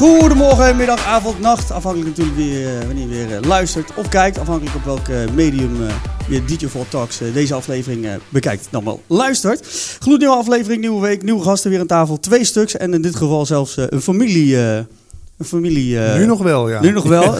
Goedemorgen, middag, avond, nacht. Afhankelijk natuurlijk wie, eh, wanneer je weer eh, luistert of kijkt. Afhankelijk op welk eh, medium je DJ Vol Talks deze aflevering bekijkt. Dan wel luistert. Gloednieuwe aflevering, nieuwe week, nieuwe gasten weer aan tafel. Twee stuks en in dit geval zelfs een familie... een familie nu nog wel, ja. Nu nog wel.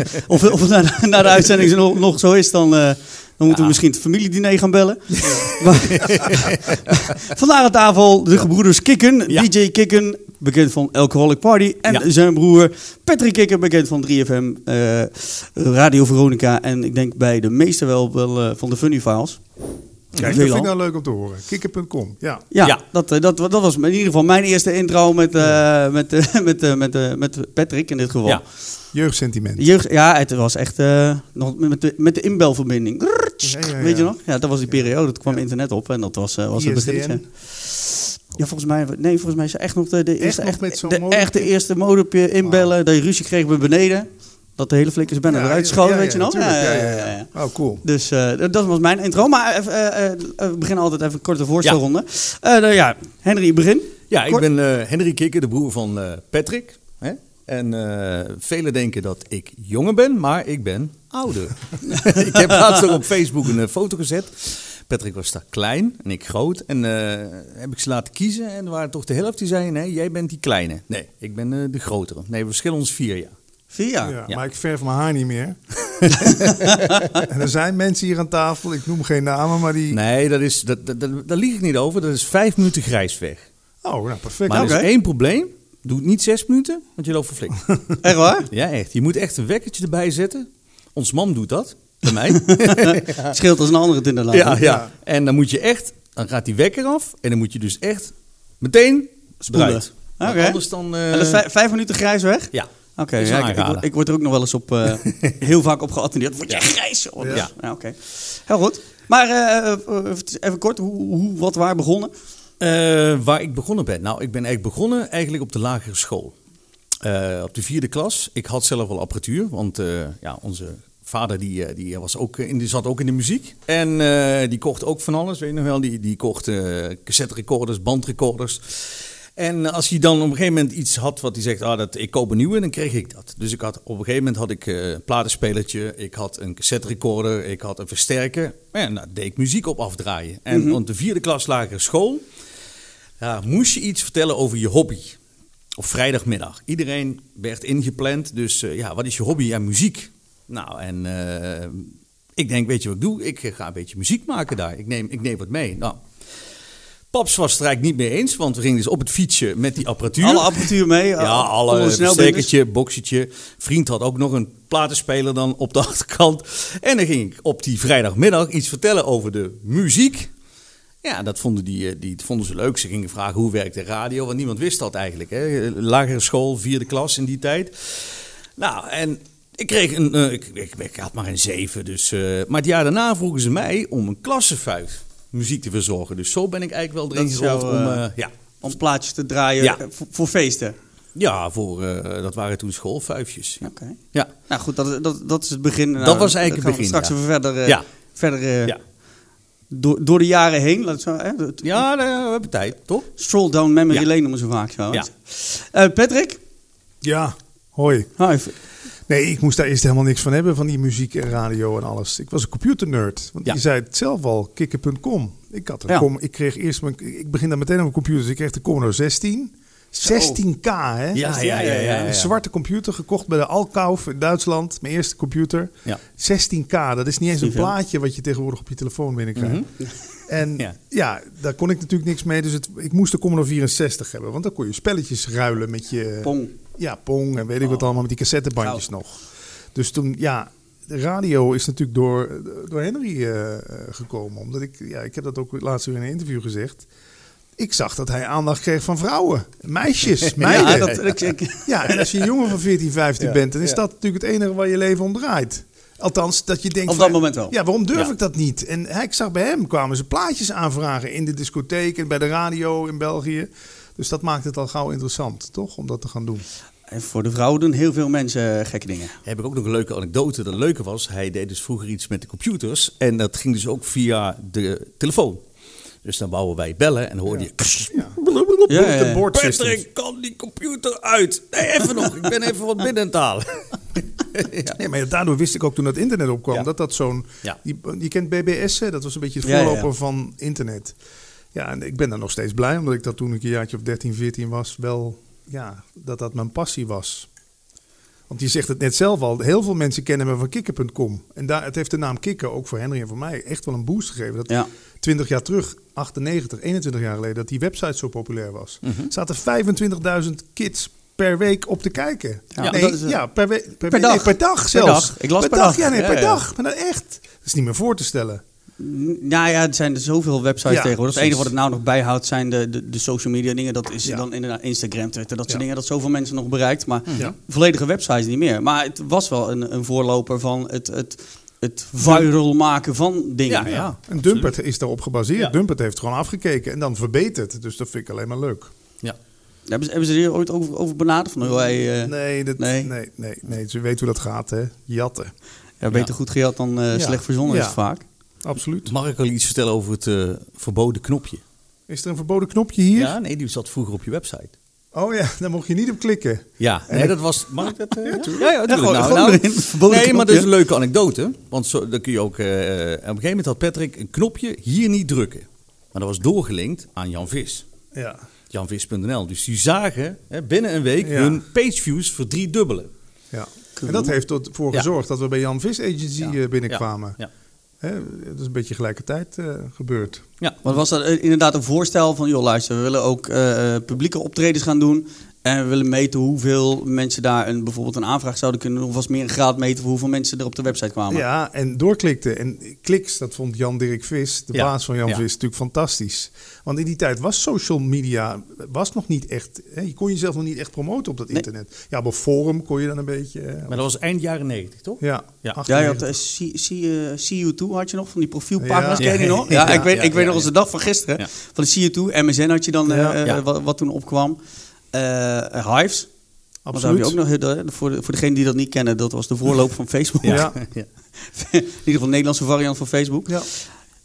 of of na, de- na de uitzending nog, nog zo is, dan, dan moeten we misschien het familiediner gaan bellen. Maar- Vandaag aan tafel de gebroeders Kikken. Ja. DJ Kikken, bekend van Alcoholic Party. En Ja. zijn broer Patrick Kikken, bekend van 3FM, eh, Radio Veronica. En ik denk bij de meesten wel, wel eh, van de Funny Files. Kijk, dat vind ik nou leuk om te horen. Kikker.com, ja. Ja, Ja. Dat, eh, dat, dat was in ieder geval mijn eerste intro met, eh, met, met, eh, met, met Patrick in dit geval. Ja. Jeugdsentiment. Jeugd, ja, het was echt eh, nog met de, met de inbelverbinding. Ja, ja, Weet je nog? Ja, dat was die periode. Dat kwam internet op en dat was, eh, was het beginnetje. Ja, volgens mij, nee, volgens mij is echt nog de, de eerste, nog echt, met de, eerste modempje inbellen. Dat je ruzie kreeg bij beneden. Dat de hele flikkers bijna Ja, eruit schoten, ja, weet je ja, nog? Ja, ja, ja. Oh, cool. Dus eh, dat- was mijn intro. Maar eh, eh, we beginnen altijd even een korte voorstelronde. Eh, nou ja, Henry, begin. Ja, ik ben eh Henry Kikker, de broer van eh, Patrick. Hè? En eh, velen denken dat ik jonger ben, maar ik ben ouder. ik heb laatst ook op Facebook een eh, foto gezet. Patrick was daar klein en ik groot. En eh, heb ik ze laten kiezen. En er waren toch de helft die zeiden, nee, jij bent die kleine. Nee, ik ben eh, de grotere. Nee, we verschillen ons vier jaar. Vier jaar. Ja, Ja. Maar ik verf mijn haar niet meer. en er zijn mensen hier aan tafel, ik noem geen namen, maar die... Nee, dat is, dat, dat, dat, daar lieg ik niet over. Dat is vijf minuten grijs weg. Oh, nou perfect. Maar er is één probleem. Doe het niet zes minuten, want je loopt verflikt. Echt waar? Ja, echt. Je moet echt een wekkertje erbij zetten. Ons mam doet dat, bij mij. Scheelt als een andere het inderdaad. ja, ja. En dan moet je echt, dan gaat die wekker af. En dan moet je dus echt meteen Spoelen. Oké. Anders dan... eh, dat vijf, vijf minuten grijs weg? ja. Oké, ja, ik, ik, word- er ook nog wel eens op eh, heel vaak op geattendeerd. Word jij grijs? joh? Ja. Ja, ja oké. Heel goed. Maar eh, even- kort, hoe, hoe, wat, waar begonnen? Waar ik begonnen ben? Nou, ik ben eigenlijk begonnen eigenlijk op de lagere school. Eh, op de vierde klas. Ik had zelf al apparatuur, want eh, ja, onze vader die, eh, die, was ook, in, die zat ook in de muziek. En die kocht ook van alles, weet je nog wel. Die, die kocht cassette recorders, bandrecorders. En als hij dan op een gegeven moment iets had wat hij zegt, ah, dat, ik koop een nieuwe, dan kreeg ik dat. Dus ik had, op een gegeven moment had ik een platenspelertje, ik had een cassette recorder, ik had een versterker. En daar deed ik muziek op afdraaien. En op de vierde klas lagere school ja, moest je iets vertellen over je hobby. Op vrijdagmiddag. Iedereen werd ingepland. Dus eh, ja, wat is je hobby? Ja, muziek. Nou, en eh, ik denk, weet je wat ik doe? Ik eh, ga een beetje muziek maken daar. Ik neem, ik neem wat mee. Nou, Paps was het er eigenlijk niet mee eens, want we gingen dus op het fietsje met die apparatuur. Alle apparatuur mee? Ja, alle versterkertje, boxetje. Vriend had ook nog een platenspeler dan op de achterkant. En dan ging ik op die vrijdagmiddag iets vertellen over de muziek. Ja, dat vonden, die, eh, die vonden ze leuk. Ze gingen vragen hoe werkt de radio, want niemand wist dat eigenlijk. Hè? Lagere school, vierde klas in die tijd. Nou, en ik kreeg een, eh, ik, ik, ik had maar een zeven. Dus, eh, maar het jaar daarna vroegen ze mij om een klassenfuik muziek te verzorgen. Dus zo ben ik eigenlijk wel erin gerold om... eh, ja, Om plaatjes te draaien Ja. voor, voor feesten? ja voor, dat waren toen schoolfuifjes. Ja. Oké. ja. Nou goed, dat, dat, dat is het begin. Nou, Dat was eigenlijk dan het begin, Straks ja. even verder, Ja. verder Ja. Door, door de jaren heen. Laat zo, hè? Het- Ja, nou, we hebben tijd, toch? Stroll down memory Ja. lane noemen ze vaak zo. Ja. Eh, Patrick? Ja, hoi. Hi. Nee, ik moest daar eerst helemaal niks van hebben, van die muziek en radio en alles. Ik was een computernerd. Want Ja. je zei het zelf al, kikker.com. Ik, had een Ja. com, ik kreeg eerst mijn, ik begin daar meteen op mijn computer. Dus ik kreeg de Commodore 16. 16K, hè? Ja, ja, ja. ja, ja, Een zwarte computer gekocht bij de Alkauf in Duitsland. Mijn eerste computer. Ja. 16K, dat is niet eens een plaatje wat je tegenwoordig op je telefoon binnenkrijgt. En ja. Ja. daar kon ik natuurlijk niks mee. Dus het, ik moest de Commodore 64 hebben. Want dan kon je spelletjes ruilen met je... Pong. Ja, Pong en weet ik wat allemaal met die cassettebandjes nog. Dus toen, ja, de radio is natuurlijk door, door Henry eh, eh, gekomen. Omdat ik, ja, ik heb dat ook laatst weer in een interview gezegd. Ik zag dat hij aandacht kreeg van vrouwen, meisjes, meiden. Ja, Ja, dat, ik, ik- en als je een jongen van 14, 15 Ja, bent, dan is ja. dat natuurlijk het enige waar je leven om draait. Althans, dat je denkt... Op van, dat moment wel. Ja, waarom durf Ja. ik dat niet? En hij, ik zag bij hem kwamen ze plaatjes aanvragen in de discotheek en bij de radio in België. Dus dat maakt het al gauw interessant, toch? Om dat te gaan doen. En voor de vrouwen doen heel veel mensen eh, gekke dingen. Heb ik ook nog een leuke anekdote. De leuke was, hij deed dus vroeger iets met de computers. En dat ging dus ook via de telefoon. Dus dan wouden wij bellen en hoorde je... Ja, ja, ja. Patrick, kan die computer uit? Nee, even nog. Ik ben even wat binnen aan het halen. ja. Nee, maar daardoor wist ik ook toen het internet opkwam Ja. dat dat zo'n. Je kent BBS, hè? dat was een beetje het Ja, ja, ja. voorloper van internet. Ja, en ik ben daar nog steeds blij, omdat ik dat toen ik een jaartje of 13, 14 was, wel, ja, dat dat mijn passie was. Want je zegt het net zelf al, heel veel mensen kennen me van kikker.com. En daar, het heeft de naam Kikker, ook voor Henry en voor mij, echt wel een boost gegeven. Dat Ja. 20 jaar terug, 98, 21 jaar geleden, dat die website zo populair was. Mhm. Zaten 25.000 kids per week op te kijken. Ja, nee, dat is, eh, ja, per, week, per, per dag. nee, per dag Per zelfs. dag. Ik las per dag. Ja, nee, Ja, per ja. dag. Maar dan echt. Dat is niet meer voor te stellen. Nou ja, er zijn er zoveel websites Ja, tegenwoordig. Het enige wat het nou nog bijhoudt zijn de, de, de social media dingen. Dat is Ja. dan inderdaad Instagram, Twitter, dat soort Ja. dingen. Dat zoveel mensen nog bereikt. Maar Ja. volledige websites niet meer. Maar het was wel een, een voorloper van het, het, het viral maken van dingen. Ja, ja. En Dumpert is daarop gebaseerd. Ja. Dumpert heeft gewoon afgekeken en dan verbeterd. Dus dat vind ik alleen maar leuk. Ja. Hebben, ze, hebben ze hier ooit over, over benaderd? Van, oh, hij, eh, Nee, dat, nee. nee. Nee, nee, Ze weten hoe dat gaat, hè. Jatten. ja, beter Ja. goed gejat dan eh, Ja. slecht verzonnen Ja. is het vaak. Absoluut. Mag ik al iets vertellen over het eh, verboden knopje? Is er een verboden knopje hier? Ja, nee, die zat vroeger op je website. Oh ja, daar mocht je niet op klikken. Ja, nee, dat was. Mag ik dat? eh, ja, ja, Ja, nou, nou, nee, maar dat is een leuke anekdote. Want zo, dan kun je ook. eh, op een gegeven moment had Patrick een knopje hier niet drukken. Maar dat was doorgelinkt aan Jan Vis. Ja. Janvis.nl. Dus die zagen hè, binnen een week hun pageviews verdriedubbelen. ja. En dat heeft ervoor gezorgd dat we bij Jan Vis Agency eh, binnenkwamen. Ja. Dat is een beetje gelijkertijd eh, gebeurd. Ja. Want was dat inderdaad een voorstel van, joh luister, we willen ook eh, eh, publieke optredens gaan doen. En we willen meten hoeveel mensen daar een, bijvoorbeeld een aanvraag zouden kunnen doen. Of was meer een graad meten voor hoeveel mensen er op de website kwamen. Ja, en doorklikte. En kliks, dat vond Jan-Dirk Vis, de Ja, baas van Jan ja. Vis, natuurlijk fantastisch. Want in die tijd was social media was nog niet echt... Hè, je kon jezelf nog niet echt promoten op dat Nee. internet. Ja, op forum kon je dan een beetje... eh, Maar dat was eind jaren 90, toch? ja, Ja. Ja, 98. je had eh, See- See, eh, See You Too had je nog, van die profielpagina's, Ja. ken je die Ja, nog? Ja, ja, ik weet, ja, ik weet ja, nog als ja. de dag van gisteren. Ja. Van de See You Too, MSN had je dan, Ja. eh, eh, Ja. wat, wat toen opkwam. Eh Hives. Want daar heb absoluut. je ook nog, eh, voor, de, voor degenen die dat niet kennen, dat was de voorloper van Facebook. Ja. Ja. In ieder geval de Nederlandse variant van Facebook. Ja.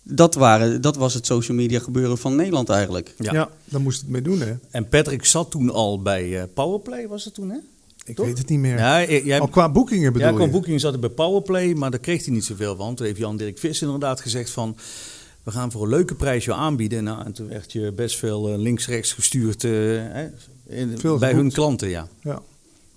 Dat, waren, dat was het social media gebeuren van Nederland eigenlijk. Ja. Ja. daar moest het mee doen, hè? En Patrick zat toen al bij eh, Powerplay, was het toen, hè? Ik Toch? weet het niet meer. Ja, jij, Al qua boekingen bedoel ja, qua je? boeking zat hij bij Powerplay, maar daar kreeg hij niet zoveel van. Toen heeft Jan-Dirk Vis inderdaad gezegd van... We gaan voor een leuke prijs je aanbieden. Nou, en toen werd je best veel eh, links-rechts gestuurd eh, hè, in- Veel bij hun klanten, ja. Ja,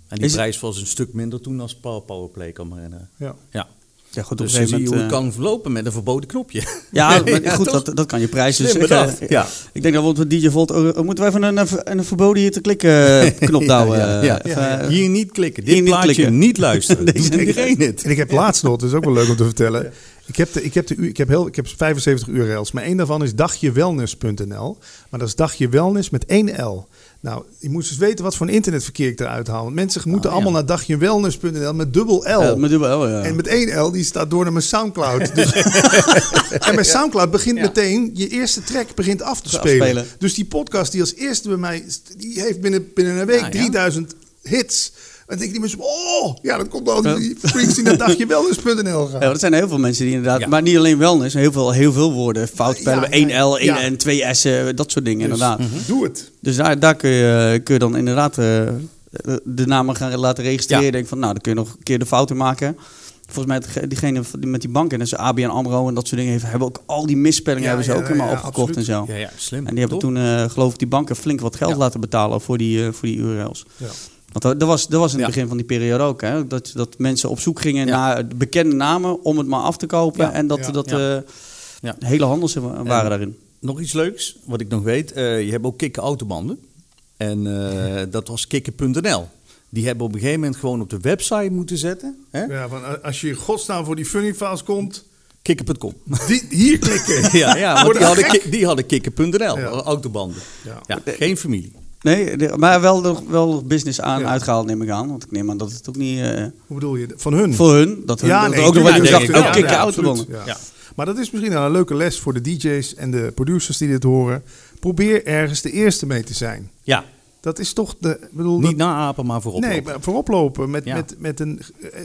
En die Is- prijs was een stuk minder toen als Power- Powerplay, kan me herinneren. ja. Ja. Ja, goed, op Dus een dan zie gegeven je hoe het kan verlopen met een verboden knopje. eh, ja, maar Ja, goed, dat, dat kan je prijzen. Dus ik, eh, ja. ik denk dat we op DJ Volt... moeten we even een, een, een verboden hier te klikken eh, knop douwen? Ja, eh, ja. even, eh, Hier niet klikken. hier Dit niet plaatje klikken. niet luisteren. Deze- Doet iedereen het. En ik heb laatst nog, dat is ook wel leuk om te vertellen. Ik heb, de, ik, heb de, ik, heb heel, ik heb 75 URL's, maar één daarvan is dagjewellness.nl. Maar dat is dagjewellness met één L. Nou, je moet dus weten wat voor een internetverkeer ik eruit haal. Want mensen moeten ja. allemaal naar dagjewellness.nl met dubbel L. met dubbel L, ja. En met één L, die staat door naar mijn Soundcloud. Dus, en mijn Soundcloud begint meteen, je eerste track begint af te spelen. afspelen. Dus die podcast die als eerste bij mij, die heeft binnen, binnen een week Ja, ja. 3000 hits. En dan denk ik die mensen, oh, ja, dat komt dan die freaks die naar dagjewellness.nl gaan. Ja, dat zijn heel veel mensen die inderdaad, Ja. maar niet alleen wellness, heel veel, heel veel woorden fout spellen. Ja, één ja, L, één ja. N, twee S'en, dat soort dingen Dus, inderdaad. Doe het. Dus daar, daar kun, je, kun je dan inderdaad eh, de namen gaan laten registreren. Ja. Denk van, nou, dan kun je nog een keer de fouten maken. Volgens mij, diegene met die banken, dus ABN AMRO en dat soort dingen, heeft, hebben ook al die misspellingen Ja, hebben ze ja, ook helemaal ja, opgekocht en zo. Ja, ja, slim. En die hebben toen, eh, geloof ik, die banken flink wat geld Ja. laten betalen voor die, eh, voor die URL's. Ja. Want dat, dat was, dat was in het Ja. begin van die periode ook. Hè? Dat, dat mensen op zoek gingen Ja. naar bekende namen om het maar af te kopen. Ja. En dat, Ja. dat Ja. eh, Ja. hele handels waren En- daarin. Nog iets leuks, wat ik nog weet. eh, je hebt ook kikken autobanden. En eh, dat was kikken.nl. Die hebben op een gegeven moment gewoon op de website moeten zetten. Hè? Ja, van, als je in godsnaam voor die funny files komt, Kikken.com. die, hier klikken. ja, ja want die hadden, die hadden kikken.nl, Ja. autobanden. Ja. Ja, geen familie. Nee, de- maar wel wel business aan Ja. uitgehaald neem ik aan. Want ik neem aan dat het ook niet... eh, Hoe bedoel je? Van hun? voor hun, dat hun Ja, dat nee, ook nog wel denk dacht ik ook kikken Ja. Maar dat is misschien wel een leuke les voor de DJ's en de producers die dit horen. Probeer ergens de eerste mee te zijn. Ja, Dat is toch de... bedoel, Niet dat- naapen, maar voorop. Nee, lopen. maar voorop lopen met, Ja. met, met een,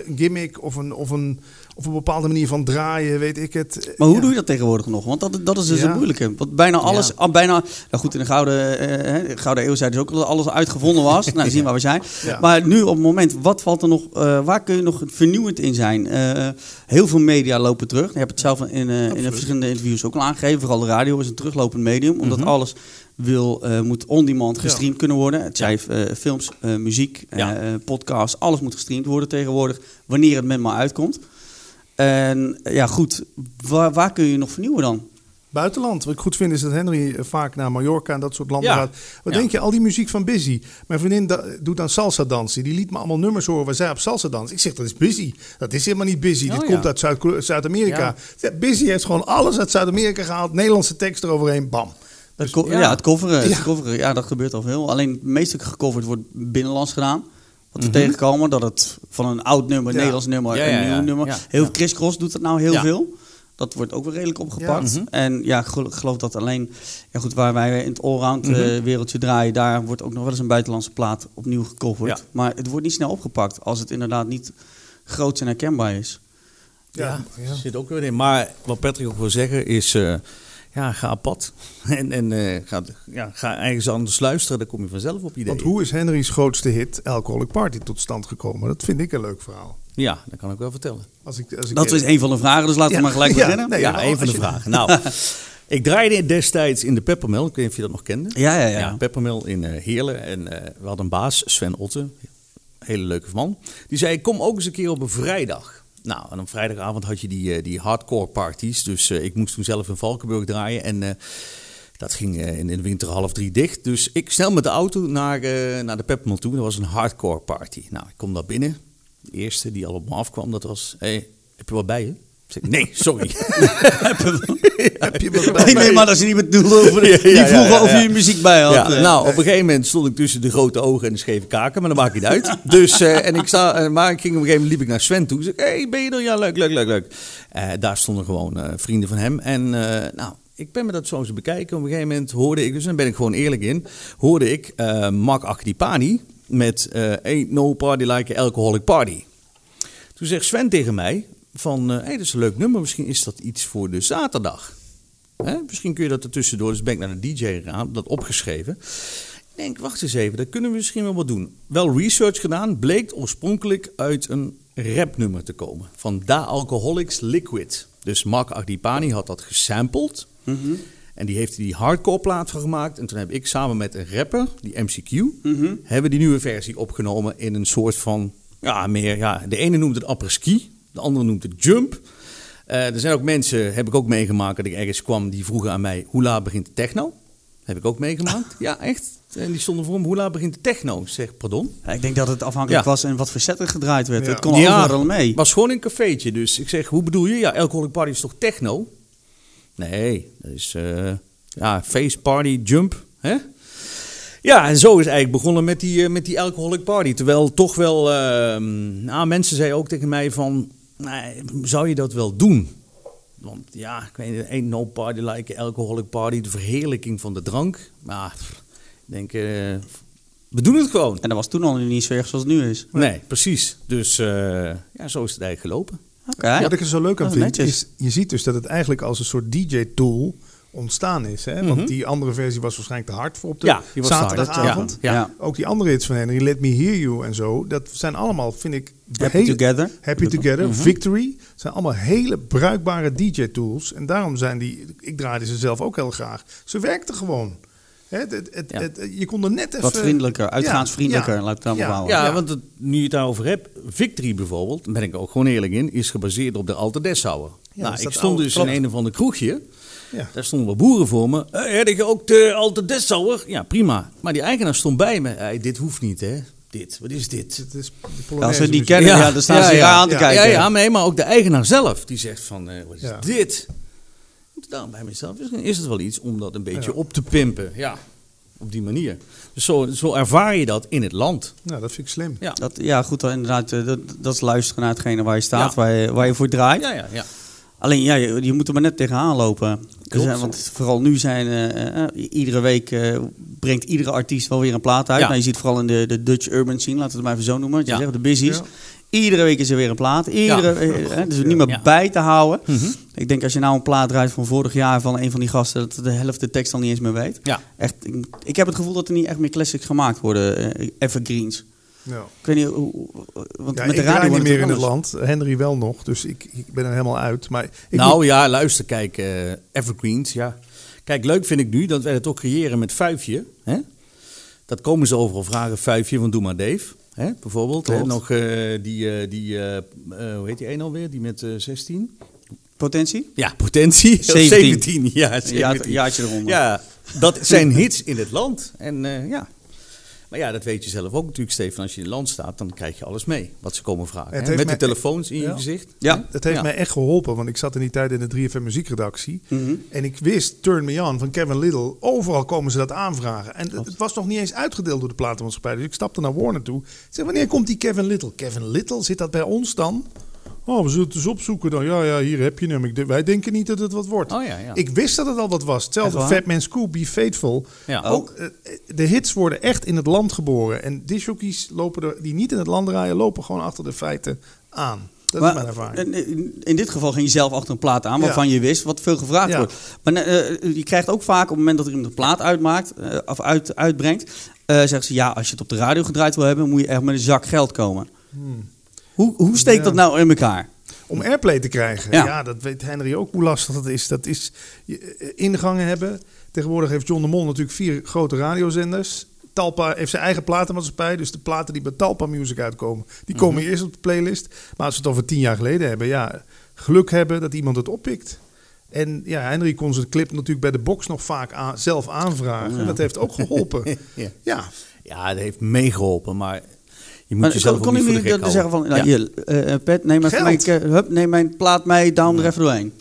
een gimmick of een, of, een, of een bepaalde manier van draaien, weet ik het. Maar hoe Ja. doe je dat tegenwoordig nog? Want dat, dat is dus Ja. het moeilijke. Want bijna alles, ah, bijna, nou goed, in de Gouden, eh, hè, Gouden Eeuw zeiden ze ook dat alles uitgevonden was. nou, zien waar we zijn. Maar nu op het moment, wat valt er nog, eh, waar kun je nog vernieuwend in zijn? Eh, heel veel media lopen terug. Je hebt het zelf in, eh, in verschillende interviews ook al aangegeven. Vooral de radio is een teruglopend medium, omdat Mhm. alles wil, eh, moet on-demand Ja. gestreamd kunnen worden. Het zij eh, films, eh, muziek, Ja. eh, podcasts, alles moet gestreamd worden tegenwoordig, wanneer het met maar uitkomt. En ja, goed, waar, waar kun je nog vernieuwen dan? Buitenland. Wat ik goed vind is dat Henry vaak naar Mallorca en dat soort landen Ja. gaat. Wat Ja. denk je, al die muziek van Busy. Mijn vriendin da- doet dan salsa dansen. Die liet me allemaal nummers horen waar zij op salsa dansen. Ik zeg, dat is Busy. Dat is helemaal niet Busy. Oh, Dit ja. komt uit Zuid- Zuid-Amerika. Busy heeft gewoon alles uit Zuid-Amerika gehaald. Nederlandse tekst eroverheen. Bam. Het co- ja. ja. het coveren, het Ja. coveren, ja, dat gebeurt al veel. Alleen het meeste gecoverd wordt binnenlands gedaan. Wat we Mhm. tegenkomen, dat het van een oud nummer, Ja. Nederlands nummer, Ja, een ja, nieuw ja. nummer. Ja. Heel. Chris Cross doet dat nou heel Ja. veel. Dat wordt ook weer redelijk opgepakt. Ja. Mhm. En ja, ik gel- geloof dat alleen, ja goed, waar wij in het allround Mhm. eh, wereldje draaien, daar wordt ook nog wel eens een buitenlandse plaat opnieuw gecoverd. Ja. Maar het wordt niet snel opgepakt als het inderdaad niet groot en herkenbaar is. Ja, ja. zit ook weer in. Maar wat Patrick ook wil zeggen is, eh, ja, ga op pad. En, en eh, ga, ja, ga ergens anders luisteren, dan kom je vanzelf op ideeën. Want hoe is Henry's grootste hit Alcoholic Party tot stand gekomen? Dat vind ik een leuk verhaal. Ja, dat kan ik wel vertellen. Als ik, als ik Dat is een van de vragen, dus laten we Ja. maar gelijk Ja. beginnen. Nee, ja, een van de je- vragen. Nou, ik draaide destijds in de Peppermill. Ik weet niet of je dat nog kende. Ja, ja, ja. Ja, Peppermill in eh, Heerlen. En eh, we hadden een baas, Sven Otte. Hele leuke man. Die zei, kom ook eens een keer op een vrijdag. Nou, en op vrijdagavond had je die, eh, die hardcore parties. Dus eh, ik moest toen zelf in Valkenburg draaien. En eh, dat ging in de winter half drie dicht. Dus ik snel met de auto naar, naar de Peppermill toe. Dat was een hardcore party. Nou, ik kom daar binnen. De eerste die al op me afkwam, dat was... Hey, heb je wat bij je? Zeg, nee, sorry. Heb je wat Nee, nee, maar dat is niet bedoeld over. Die ja, vroegen ja, of je muziek bij had. Ja, eh. nou, op een gegeven moment stond ik tussen de grote ogen en de scheve kaken, maar dat maakt niet uit. Dus, eh, en ik sta, eh, maar ik ging op een gegeven moment liep ik naar Sven toe. Ik zei, hey, ben je er? Ja, leuk, leuk, leuk, leuk. Daar stonden gewoon vrienden van hem. En nou, ik ben me dat zo eens bekijken. Op een gegeven moment hoorde ik, dus daar ben ik gewoon eerlijk in, hoorde ik Mark Agdipani met Ain't No Party Like an Alcoholic Party. Toen zegt Sven tegen mij van, hé, hey, dat is een leuk nummer, misschien is dat iets voor de zaterdag. Hè? Misschien kun je dat er tussendoor. Dus ben ik naar de DJ gegaan, dat opgeschreven. Ik denk, wacht eens even, dat kunnen we misschien wel wat doen. Wel research gedaan, bleek oorspronkelijk uit een rapnummer te komen. Van Da Alcoholics Liquid. Dus Mark Agdipani had dat gesampled. Mhm. En die heeft die hardcore plaat van gemaakt. En toen heb ik samen met een rapper, die MCQ, Mhm. hebben die nieuwe versie opgenomen in een soort van, ja, meer, ja, de ene noemt het apres-ski, de andere noemt het jump. Eh, er zijn ook mensen, heb ik ook meegemaakt, dat ik ergens kwam, die vroegen aan mij, hoe laat begint de techno? Heb ik ook meegemaakt. Ja, echt. En die stonden voor me, hoe laat begint de techno? Ik zeg, pardon? Ja, ik denk dat het afhankelijk Ja. was en wat voor set er gedraaid werd. Ja. Het kon Ja. overal mee. Het was gewoon een cafeetje. Dus ik zeg, hoe bedoel je? Ja, alcoholic party is toch techno? Nee, dat is eh, ja, face party jump. Hè? Ja, en zo is eigenlijk begonnen met die, eh, met die alcoholic party. Terwijl toch wel, ehm, nou, mensen zeiden ook tegen mij van, nee, zou je dat wel doen? Want ja, ik weet niet, ain't no party like an alcoholic party. De verheerlijking van de drank. Maar pff, ik denk, eh, we doen het gewoon. En dat was toen al niet zo erg zoals het nu is. Nee, precies. Dus eh, ja, zo is het eigenlijk gelopen. Oké. Wat ik er zo leuk aan vind, netjes. is je ziet dus dat het eigenlijk als een soort DJ-tool ontstaan is. Hè? Want die andere versie was waarschijnlijk te hard voor op de Mhm. Ja, die was te hard. zaterdagavond. Ja. Ja. Ook die andere hits van Henry, Let Me Hear You en zo. Dat zijn allemaal, vind ik... Happy hele- Together. Happy Together, Mhm. Victory. Zijn allemaal hele bruikbare DJ-tools. En daarom zijn die... Ik draaide ze zelf ook heel graag. Ze werkten gewoon. Hè, het, het, het, Ja. het- je kon er net even... Wat vriendelijker, uitgaansvriendelijker, Ja, laat ik het dan ja. Ja, Ja. want het, nu je het daarover hebt, Victory bijvoorbeeld, daar ben ik ook gewoon eerlijk in, is gebaseerd op de Alte Dessauer. Ja, nou, ik stond oude- dus in een of ander kroegje, Ja. daar stonden wat boeren voor me. Eh, heb je ook de Alte Dessauer? Ja, prima. Maar die eigenaar stond bij me. Hey, dit hoeft niet, hè? Dit, wat is dit? Het is de Ja, als we die kennen, ja, dan staan ze ja, aan te ja. kijken. Ja, ja, maar, maar ook de eigenaar zelf, die zegt van, eh, wat is Ja. dit? Ik bij mezelf, is het wel iets om dat een beetje Ja. op te pimpen. Ja, op die manier. Dus zo, zo ervaar je dat in het land. Nou, dat vind ik slim. Ja, Dat, ja, goed, dan inderdaad, eh, dat, dat is luisteren naar hetgene waar je staat, Ja. waar, je, waar je voor draait. ja, ja. ja. Alleen ja, je, je moet er maar net tegenaan lopen. Dus, Klopt. eh, want vooral nu zijn, eh, eh, iedere week eh, brengt iedere artiest wel weer een plaat uit. Ja. Nou, je ziet vooral in de, de Dutch urban scene, laten we het maar even zo noemen. wat Je Ja. zegt, de busies. Ja. Iedere week is er weer een plaat. Iedere, Ja. eh, eh, dus er niet meer Ja. bij te houden. Mhm. Ik denk als je nou een plaat draait van vorig jaar van een van die gasten, dat de helft de tekst al niet eens meer weet. Ja. Echt, ik, ik heb het gevoel dat er niet echt meer classics gemaakt worden, eh, evergreens. Ja. Ik weet niet hoe, want Ja, met de ik radio draai niet meer in het land. Henry wel nog, dus ik, ik ben er helemaal uit. Maar ik nou moet- ja, luister, kijk, eh, Evergreens, ja. Kijk, leuk vind ik nu dat wij het ook creëren met Vuifje. Hè? Dat komen ze overal vragen, Vuifje van Doe maar Dave. Hè? Bijvoorbeeld, hè? Nog eh, die, eh, die hoe heet die een alweer, die met eh 16? Potentie? Ja, potentie. 17. 17, ja, Een 17. jaar, jaartje eronder. Ja, dat zijn hits in het land. En eh, ja. Maar ja, dat weet je zelf ook natuurlijk, Stefan. Als je in het land staat, dan krijg je alles mee wat ze komen vragen. Het hè. heeft Met mij- de telefoons in je gezicht. Ja. Het heeft Ja. mij echt geholpen, want ik zat in die tijd in de 3FM muziekredactie. Mhm. En ik wist Turn Me On van Kevin Little. Overal komen ze dat aanvragen. En het, het was nog niet eens uitgedeeld door de platenmaatschappij. Dus ik stapte naar Warner toe. Ik zeg, wanneer komt die Kevin Little? Kevin Little, zit dat bij ons dan? Oh, we zullen het eens opzoeken dan. Ja, ja, hier heb je hem. Ik, wij denken niet dat het wat wordt. Oh ja, ja. Ik wist dat het al wat was. Hetzelfde? Fat Man Scoop, Be Faithful. Ja. Ook, eh, de hits worden echt in het land geboren. En discjockeys lopen er, die niet in het land draaien, lopen gewoon achter de feiten aan. Dat is mijn ervaring. in, dit geval ging je zelf achter een plaat aan waarvan je wist wat veel gevraagd Ja. wordt. Maar eh, je krijgt ook vaak op het moment dat er iemand een plaat uitmaakt eh, of uit, uitbrengt, eh, zeggen ze ja, als je het op de radio gedraaid wil hebben, moet je echt met een zak geld komen. Hoe, hoe steekt Ja. dat nou in elkaar? Om airplay te krijgen. Ja. Ja. dat weet Henry ook hoe lastig dat is. Dat is eh, ingangen hebben. Tegenwoordig heeft John de Mol natuurlijk vier grote radiozenders. Talpa heeft zijn eigen platenmaatschappij. Dus de platen die bij Talpa Music uitkomen, die komen Mhm. eerst op de playlist. Maar als we het over tien jaar geleden hebben, ja, geluk hebben dat iemand het oppikt. En ja, Henry kon zijn clip natuurlijk bij de box nog vaak aan- zelf aanvragen. En dat heeft ook geholpen. Ja. ja, Ja, dat heeft meegeholpen, maar je moet Maar jezelf kon, ook kon niet je voor de niet gek zeggen van, nou, Ja. hier, eh, eh, Pet, neem, even mijn, eh, hup, neem mijn plaat mee, down er even doorheen.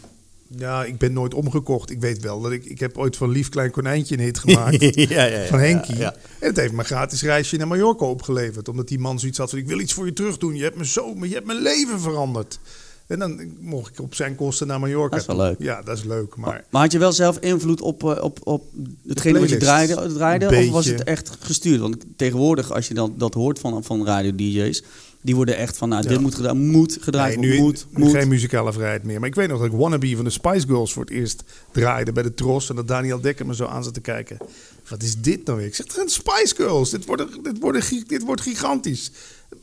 ja, ik ben nooit omgekocht. Ik weet wel dat ik, ik heb ooit van Lief Klein Konijntje een hit gemaakt. ja, ja, ja, van Henkie. ja, ja. En het heeft me een gratis reisje naar Mallorca opgeleverd. Omdat die man zoiets had van, ik wil iets voor je terug doen. Je hebt me zo, maar je hebt mijn leven veranderd. En dan mocht ik op zijn kosten naar Mallorca. Dat is wel toe. leuk. Ja, dat is leuk. Maar Maar had je wel zelf invloed op, eh, op, op hetgene wat je draaide, of was het echt gestuurd? Want tegenwoordig, als je dat, dat hoort van, van radio-dj's, die worden echt van, nou, Ja. dit moet, gedaan, moet gedraaid nee, nu, moet, nu moet. geen muzikale vrijheid meer. Maar ik weet nog dat ik Wannabe van de Spice Girls voor het eerst draaide bij de Tros. En dat Daniel Dekker me zo aan zat te kijken. Wat is dit nou weer? Ik zeg, het zijn Spice Girls. Dit wordt, dit, wordt, dit wordt gigantisch.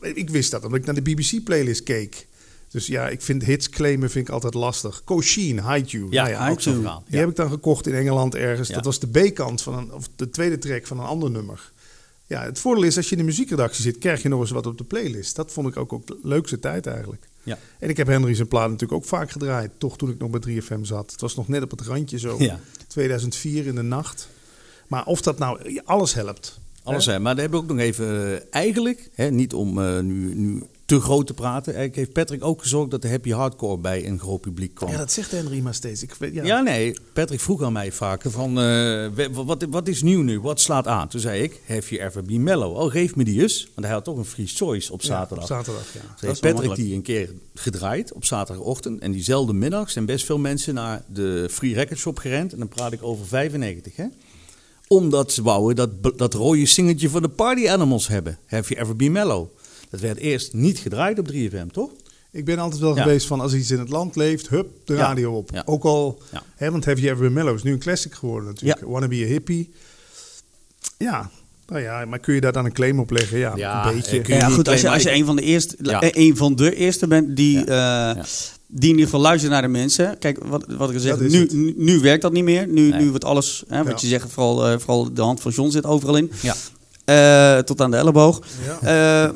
Ik wist dat, omdat ik naar de BBC-playlist keek. Dus ja, ik vind hits claimen vind ik altijd lastig. Cochine, Hide You. Ja, Nou ja, ook zo'n verhaal. Die Ja. heb ik dan gekocht in Engeland ergens. Ja. Dat was de B-kant van een, of de tweede track van een ander nummer. Ja, het voordeel is als je in de muziekredactie zit, krijg je nog eens wat op de playlist. Dat vond ik ook, ook de leukste tijd eigenlijk. Ja. En ik heb Henry zijn plaat natuurlijk ook vaak gedraaid. Toch toen ik nog bij 3FM zat. Het was nog net op het randje zo. Ja. 2004 in de nacht. Maar of dat nou alles helpt. Alles hè? Maar daar heb ik ook nog even, eh, eigenlijk, hè, niet om eh, nu, nu te groot te praten. Eigenlijk heeft Patrick ook gezorgd dat de happy hardcore bij een groot publiek kwam. Ja, dat zegt Henry maar steeds. Ik weet, ja. Ja. nee, Patrick vroeg aan mij vaker van, eh, wat, wat is nieuw nu? Wat slaat aan? Toen zei ik, have you ever been mellow? Oh, geef me die eens. Want hij had toch een free choice op Ja, zaterdag. op zaterdag, ja. Heeft wel Patrick die een keer gedraaid op zaterdagochtend. En diezelfde middag zijn best veel mensen naar de Free Record Shop gerend. En dan praat ik over 95, hè. Omdat ze wouden dat, dat rode singeltje van de Party Animals hebben. Have you ever been mellow? Dat werd eerst niet gedraaid op 3FM, toch? Ik ben altijd wel Ja. geweest van als iets in het land leeft, hup, de Ja. radio op. Ja. Ook al, Ja. hè, want Have You Ever Been Mellow is nu een classic geworden natuurlijk. Wanna Be a Hippie. Ja, nou ja, maar kun je daar dan een claim op leggen? Ja, Ja, een beetje. eh, kun je Ja, goed, als je, als je een van de eerste, Ja. eh, een van de eerste bent die, Ja. eh, Ja. die in ieder geval luistert naar de mensen. Kijk, wat, wat ik al zeg, nu, nu, nu werkt dat niet meer. Nu, Nee. nu wordt alles, hè, wat Ja. je zegt, vooral, vooral de hand van John zit overal in. Ja. Eh, tot aan de elleboog. Ja, Eh,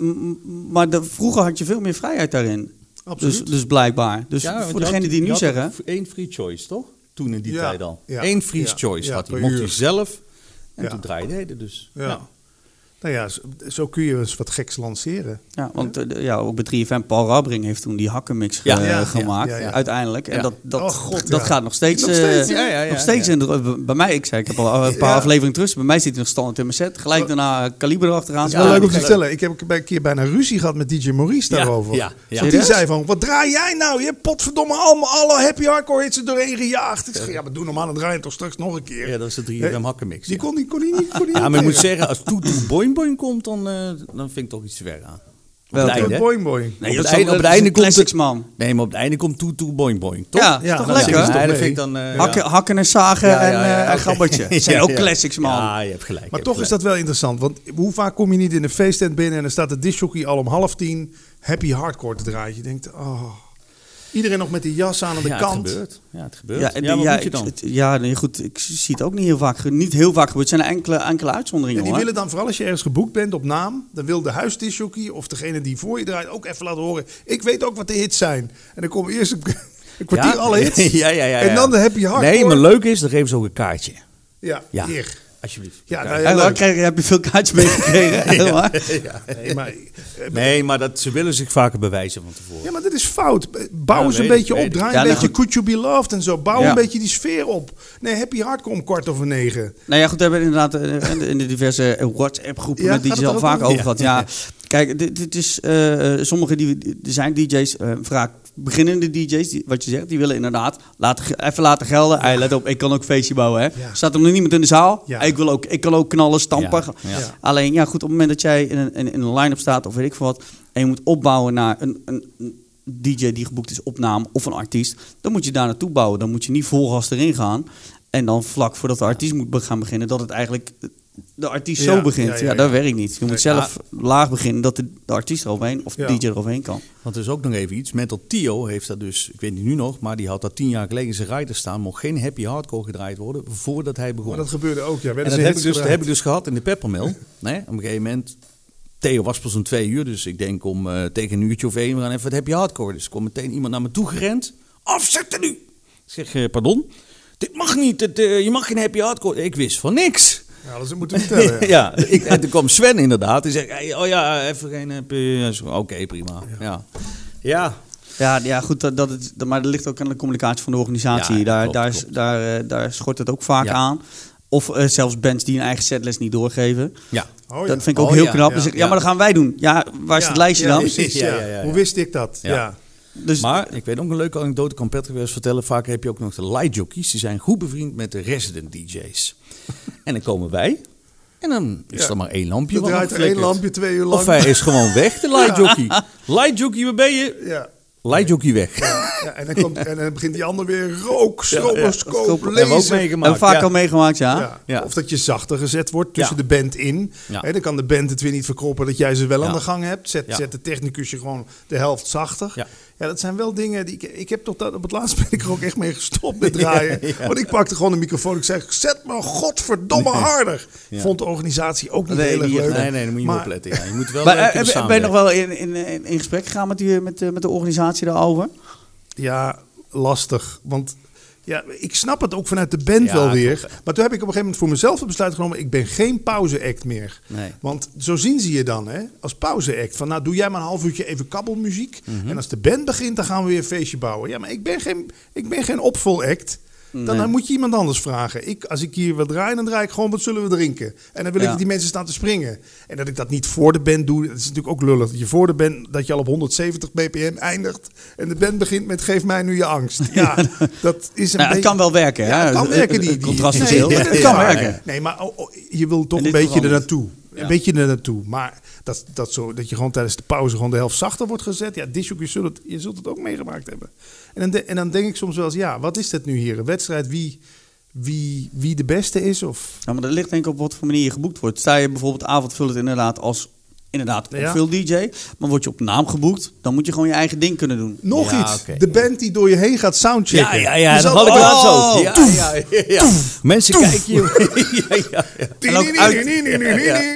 maar de, vroeger had je veel meer vrijheid daarin. absoluut. Dus, dus blijkbaar. Dus Ja, voor had- die nu zeggen... één free choice, toch? Toen in die Ja, tijd al. ja, Eén free ja, choice ja, had hij. Mocht hij zelf. En Ja. toen draaide hij er dus. ja. Nou ja, zo, zo kun je eens wat geks lanceren. Ja, want eh, de- ja, ook bij 3FM, Paul Rabbering heeft toen die hakkenmix Ja, eh, ja, gemaakt, ja, ja, ja. uiteindelijk. En Ja. dat, dat, Oh, god, dat ja. gaat nog steeds, Nog eh, steeds, ja, ja, ja, nog steeds ja. in de, bij mij, ik zei, ik heb al een paar Ja. afleveringen terug, bij mij zit hij nog standaard in mijn set. Gelijk daarna Kaliber erachteraan. Het is wel Ja, leuk om te vertellen. Ik heb een keer bijna ruzie gehad met DJ Maurice Ja, daarover. ja, ja. Want die zei van, wat draai jij nou? Je hebt potverdomme allemaal alle happy hardcore hits er doorheen gejaagd. Ik zeg, ja, maar doe normaal, dan draai je toch straks nog een keer. Ja, dat is de 3FM Nee, hakkenmix. Die ja. kon, die kon hij niet. Kon die Ja, maar ik moet zeggen, als Toet Toet Boing Boing komt, dan, eh, dan vind ik toch iets te ver aan. Op het einde? Boing, boing. Nee, op het einde- op het komt het- man. Nee, maar op het einde komt Toet Toet Boing Boing, toch? Ja, Ja, toch dan lekker? Ja, dat vind ik dan... eh, Hakken, ja. hakken en zagen Ja, en ja, ja, eh, gabbertje. Dat zijn Ja, ook classics, man. Ja, je hebt gelijk. Maar toch is dat wel interessant. Want hoe vaak kom je niet in een feesttent binnen en dan staat de discjockey al om half tien happy hardcore te draaien. Je denkt, oh, iedereen nog met die jas aan aan de Ja, kant. het gebeurt. Ja, het gebeurt. Ja, en ja, moet je dan? het- ja, nee, goed. Ik zie het ook niet heel vaak, ge- niet heel vaak gebeuren. Het zijn enkele, enkele uitzonderingen, En die hoor. willen dan vooral als je ergens geboekt bent op naam, dan wil de huisdisjockey of degene die voor je draait ook even laten horen. Ik weet ook wat de hits zijn. En dan komen eerst een, een kwartier Ja? alle hits. ja, ja, ja, En ja. dan de happy hardcore. Nee, maar leuk is, dan geven ze ook een kaartje. Ja, Ja. hier. Alsjeblieft. Ja, nou ja, En dan leuk. krijg, je- heb je veel kaartjes meegekregen. Waar. Nee, maar, Nee, maar dat, ze willen zich vaker bewijzen van tevoren. ja, maar dat is fout. Bouw Ja, eens een beetje op. Draai Ja, een nou beetje goed. Could You Be Loved en zo. Bouw Ja. een beetje die sfeer op. Nee, happy hardcore om kwart over negen. Nou ja, goed, we hebben inderdaad eh, in de- in de diverse eh, WhatsApp-groepen Ja, met DJ's het al vaak over? gehad. Ja, kijk, dit, dit is, eh, eh, sommige die, er zijn DJ's, eh, vaak beginnende DJ's, die, wat je zegt, die willen inderdaad laten, even laten gelden. Hey, let op, ik kan ook feestje bouwen. Hè. Ja. Staat er nog niemand in de zaal? Ja. Ik, wil ook, ik kan ook knallen, stampen. Ja, ja. Ja. Alleen, ja, goed, op het moment dat jij in een, in, in een line-up staat of weet ik veel wat, en je moet opbouwen naar een, een, een DJ die geboekt is op naam of een artiest, dan moet je daar naartoe bouwen. Dan moet je niet vol gas erin gaan. En dan vlak voordat de artiest moet gaan beginnen, dat het eigenlijk de artiest Ja, zo begint. ja, Ja, ja, ja. dat werkt niet. Je moet Nee, zelf laag beginnen dat de, de artiest eroverheen of de. DJ eroverheen kan. Want er is ook nog even iets. Mental Tio heeft dat dus, ik weet niet nu nog, maar die had dat tien jaar geleden in zijn rider staan. Mocht geen happy hardcore gedraaid worden voordat hij begon. Maar dat gebeurde ook, ja. en dat ze heb, ik dus, dat heb ik dus gehad in de Peppermill. nee, op een gegeven moment. Theo was pas om twee uur, dus ik denk om eh, tegen een uurtje of één, we gaan even wat happy hardcore. Dus er kwam meteen iemand naar me toe gerend. Afzetten nu! Ik zeg, eh, pardon? Dit mag niet, het, eh, je mag geen happy hardcore. Ik wist van niks. Ja, dat ze moeten vertellen. ja. ja, ik, en toen kwam Sven inderdaad. Die zegt, hey, oh ja, even geen... zo, Oké, prima. Ja. ja. Ja, ja goed, dat, dat, dat- maar dat ligt ook aan de communicatie van de organisatie. Ja, daar, klopt, daar, klopt. daar, eh, daar schort het ook vaak Ja. aan. Of eh, zelfs bands die hun eigen setlist niet doorgeven. ja. Oh, ja. Dat vind ik ook Oh, heel ja, knap. ja, Dus ik- ja, maar dat gaan wij doen. Ja, waar is Ja, het lijstje ja, dan? Precies, Ja, ja. ja, ja, ja. Hoe wist ik dat? Ja. Ja. Dus, Maar ik weet ook een leuke anekdote, kan Patrick wel eens vertellen. Vaak heb je ook nog de light jockeys. Die zijn goed bevriend met de resident DJ's. En dan komen wij. En dan is Ja. er maar één lampje. Je wat draait er één lampje twee uur lang. Of hij is gewoon weg, de light jockey. Light jockey, waar ben je? Ja. Light jockey weg. Ja, en, dan komt, en dan begint die ander weer rook, stroboscoop, Hebben we ook laser. meegemaakt. hebben we vaak ja. al meegemaakt, ja. Ja. Ja. Of dat je zachter gezet wordt tussen Ja. de band in. Ja. Hè, dan kan de band het weer niet verkroppen dat jij ze wel aan Ja. de gang hebt. Zet, Ja. zet de technicus je gewoon de helft zachter. Ja. Dat zijn wel dingen die ik... Ik heb tot dat, op het laatst ben ik er ook echt mee gestopt met draaien. Ja, ja. Want ik pakte gewoon de microfoon. Ik zei, zet me godverdomme harder. Ja. Vond de organisatie ook niet Nee, heel erg leuk. Nee, nee, dan moet je Maar- opletten. Ja. Je moet wel Maar eh, eh, ben, je nog wel in, in, in, in gesprek gegaan met, die, met, eh, met de organisatie daarover? Ja, lastig. Want ja, ik snap het ook vanuit de band Ja, wel weer. klopt. Maar toen heb ik op een gegeven moment voor mezelf het besluit genomen... ik ben geen pauze-act meer. Nee. Want zo zien ze je dan, hè, als pauze-act. Van nou, doe jij maar een half uurtje even kabbelmuziek. Mhm. En als de band begint, dan gaan we weer een feestje bouwen. Ja, maar ik ben geen, ik ben geen opvol-act. Dan, Nee. dan moet je iemand anders vragen. Ik, als ik hier wat draai, dan draai ik gewoon wat zullen we drinken. En dan wil ik Ja. die mensen staan te springen. En dat ik dat niet voor de band doe, dat is natuurlijk ook lullig. Dat je voor de band, dat je al op 170 bpm eindigt. En de band begint met geef mij nu je angst. Ja, dat is een Nou, het kan wel werken. Ja, het kan werken. Die, die- contrast is nee, heel. Het kan werken. Nee, maar oh, oh, je wil toch En een beetje er naartoe. Ja. Een beetje er naartoe. Maar dat, dat, zo, dat je gewoon tijdens de pauze gewoon de helft zachter wordt gezet. Ja, zullen het, je zult het ook meegemaakt hebben. En dan, en dan denk ik soms wel eens, ja, wat is dit nu hier? Een wedstrijd wie, wie, wie de beste is? Of, Ja, maar dat ligt denk ik op wat voor manier je geboekt wordt. Sta je bijvoorbeeld avondvullend inderdaad als inderdaad Ja. veel DJ, maar word je op naam geboekt, dan moet je gewoon je eigen ding kunnen doen. nog Ja, iets, oké. de band die door je heen gaat soundchecken. Ja, ja, ja, Je dat had ik ook. Oh, Ja, ja, ja, ja. Mensen kijken je. ja, ja,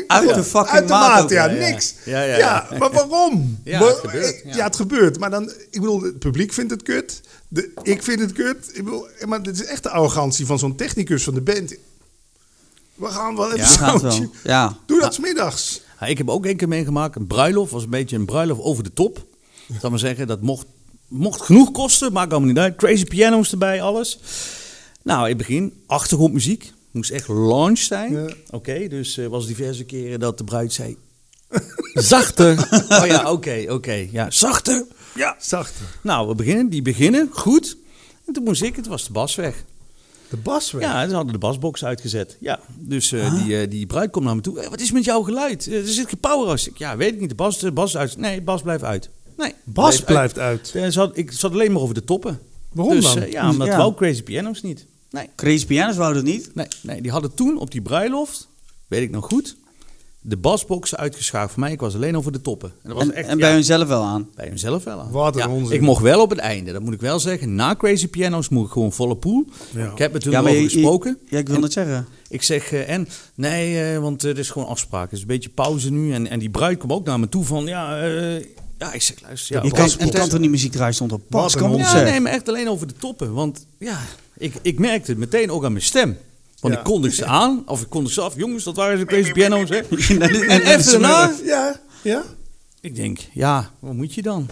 uit- de fucking Uit de maat ja, ja, ja. niks. Ja, maar waarom? Ja, het gebeurt, ja. Het gebeurt. Maar dan, ik bedoel, het publiek vindt het kut. De, ik vind het kut. Ik bedoel, maar dit is echt de arrogantie van zo'n technicus van de band. We gaan wel even Ja. wel. Ja. Doe dat 's middags. Ja, ik heb ook één keer meegemaakt. Een bruiloft was een beetje een bruiloft over de top. Ik zal maar zeggen, dat mocht, mocht genoeg kosten. Maakt allemaal niet uit. Crazy piano's erbij, alles. Nou, in het begin, achtergrondmuziek. Moest echt launch zijn. Ja. Oké, dus er was diverse keren dat de bruid zei... Zachter. Oh ja, oké, oké. Ja, zachter. Ja. Zachter. Nou, we beginnen. Die beginnen. Goed. En toen moest ik, het was de bas weg. De bas weg. Ja, ze hadden de basbox uitgezet. Ja, dus eh, die, eh, die bruid komt naar me toe. "Eh, wat is met jouw geluid? Er zit geen power als ik. Ja, weet ik niet. De bas, de bas uit. Nee, bas blijft uit. Nee, Bas blijft uit. Ze had- ik zat alleen maar over de toppen. Waarom dus, dan? ja, omdat Ja. wou Crazy Piano's niet. Nee, Crazy Pianos wouden het niet. nee, nee, die hadden toen op die bruiloft, weet ik nog goed, de basbox uitgeschaafd voor mij. Ik was alleen over de toppen. En dat was En, echt, en bij ja, hunzelf wel aan. bij hunzelf wel aan. Wat een Ja, onzin. Ik mocht wel op het einde, dat moet ik wel zeggen. Na Crazy Piano's mocht ik gewoon volle pool. Ja. Ik heb met hun Ja, maar over je- je- gesproken. Ja, ik wil het zeggen. Ik zeg, eh, en? Nee, eh, want er is gewoon afspraak. Het is een beetje pauze nu. En, en die bruid kwam ook naar me toe van, ja, eh, ja ik zeg, luister. Ja, je kan, en kan toch niet muziek draaien stond op Wat pas. Ja, nee, maar echt alleen over de toppen. Want ja, ik, ik merkte het meteen ook aan mijn stem. Want ik kondigde ze aan, of ik kondigde ze af. Jongens, dat waren de crazy piano's, hè? en En even daarna, Ja, ja. ik denk, ja, wat moet je dan?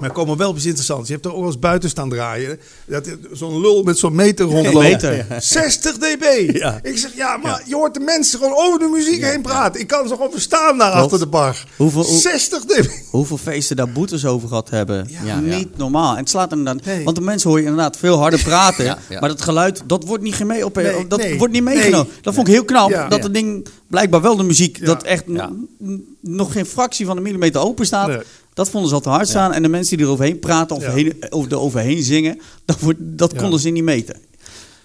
Maar komen wel op iets interessants. Je hebt er ook wel eens buiten staan draaien. Dat Zo'n lul met zo'n meter rondloopt. meter. 60 dB. Ja. Ik zeg, ja, maar je hoort de mensen gewoon over de muziek heen praten. Ik kan ze gewoon verstaan daar Klopt. achter de bar. Hoeveel- hoe- 60 dB. Hoeveel feesten daar boetes over gehad hebben. Ja. Niet normaal. En het slaat inderdaad. Nee. Want de mensen hoor je inderdaad veel harder praten. Ja, ja. Maar dat geluid, dat wordt niet, op, Nee, dat nee, wordt niet meegenomen. nee. Dat vond ik heel knap. Ja. dat het ding blijkbaar wel de muziek, Ja. dat echt Ja. n- n- nog geen fractie van een millimeter open staat. Dat vonden ze al te hard staan. En de mensen die er overheen praten of heen, over de overheen zingen, dat, wordt, dat konden ze niet meten.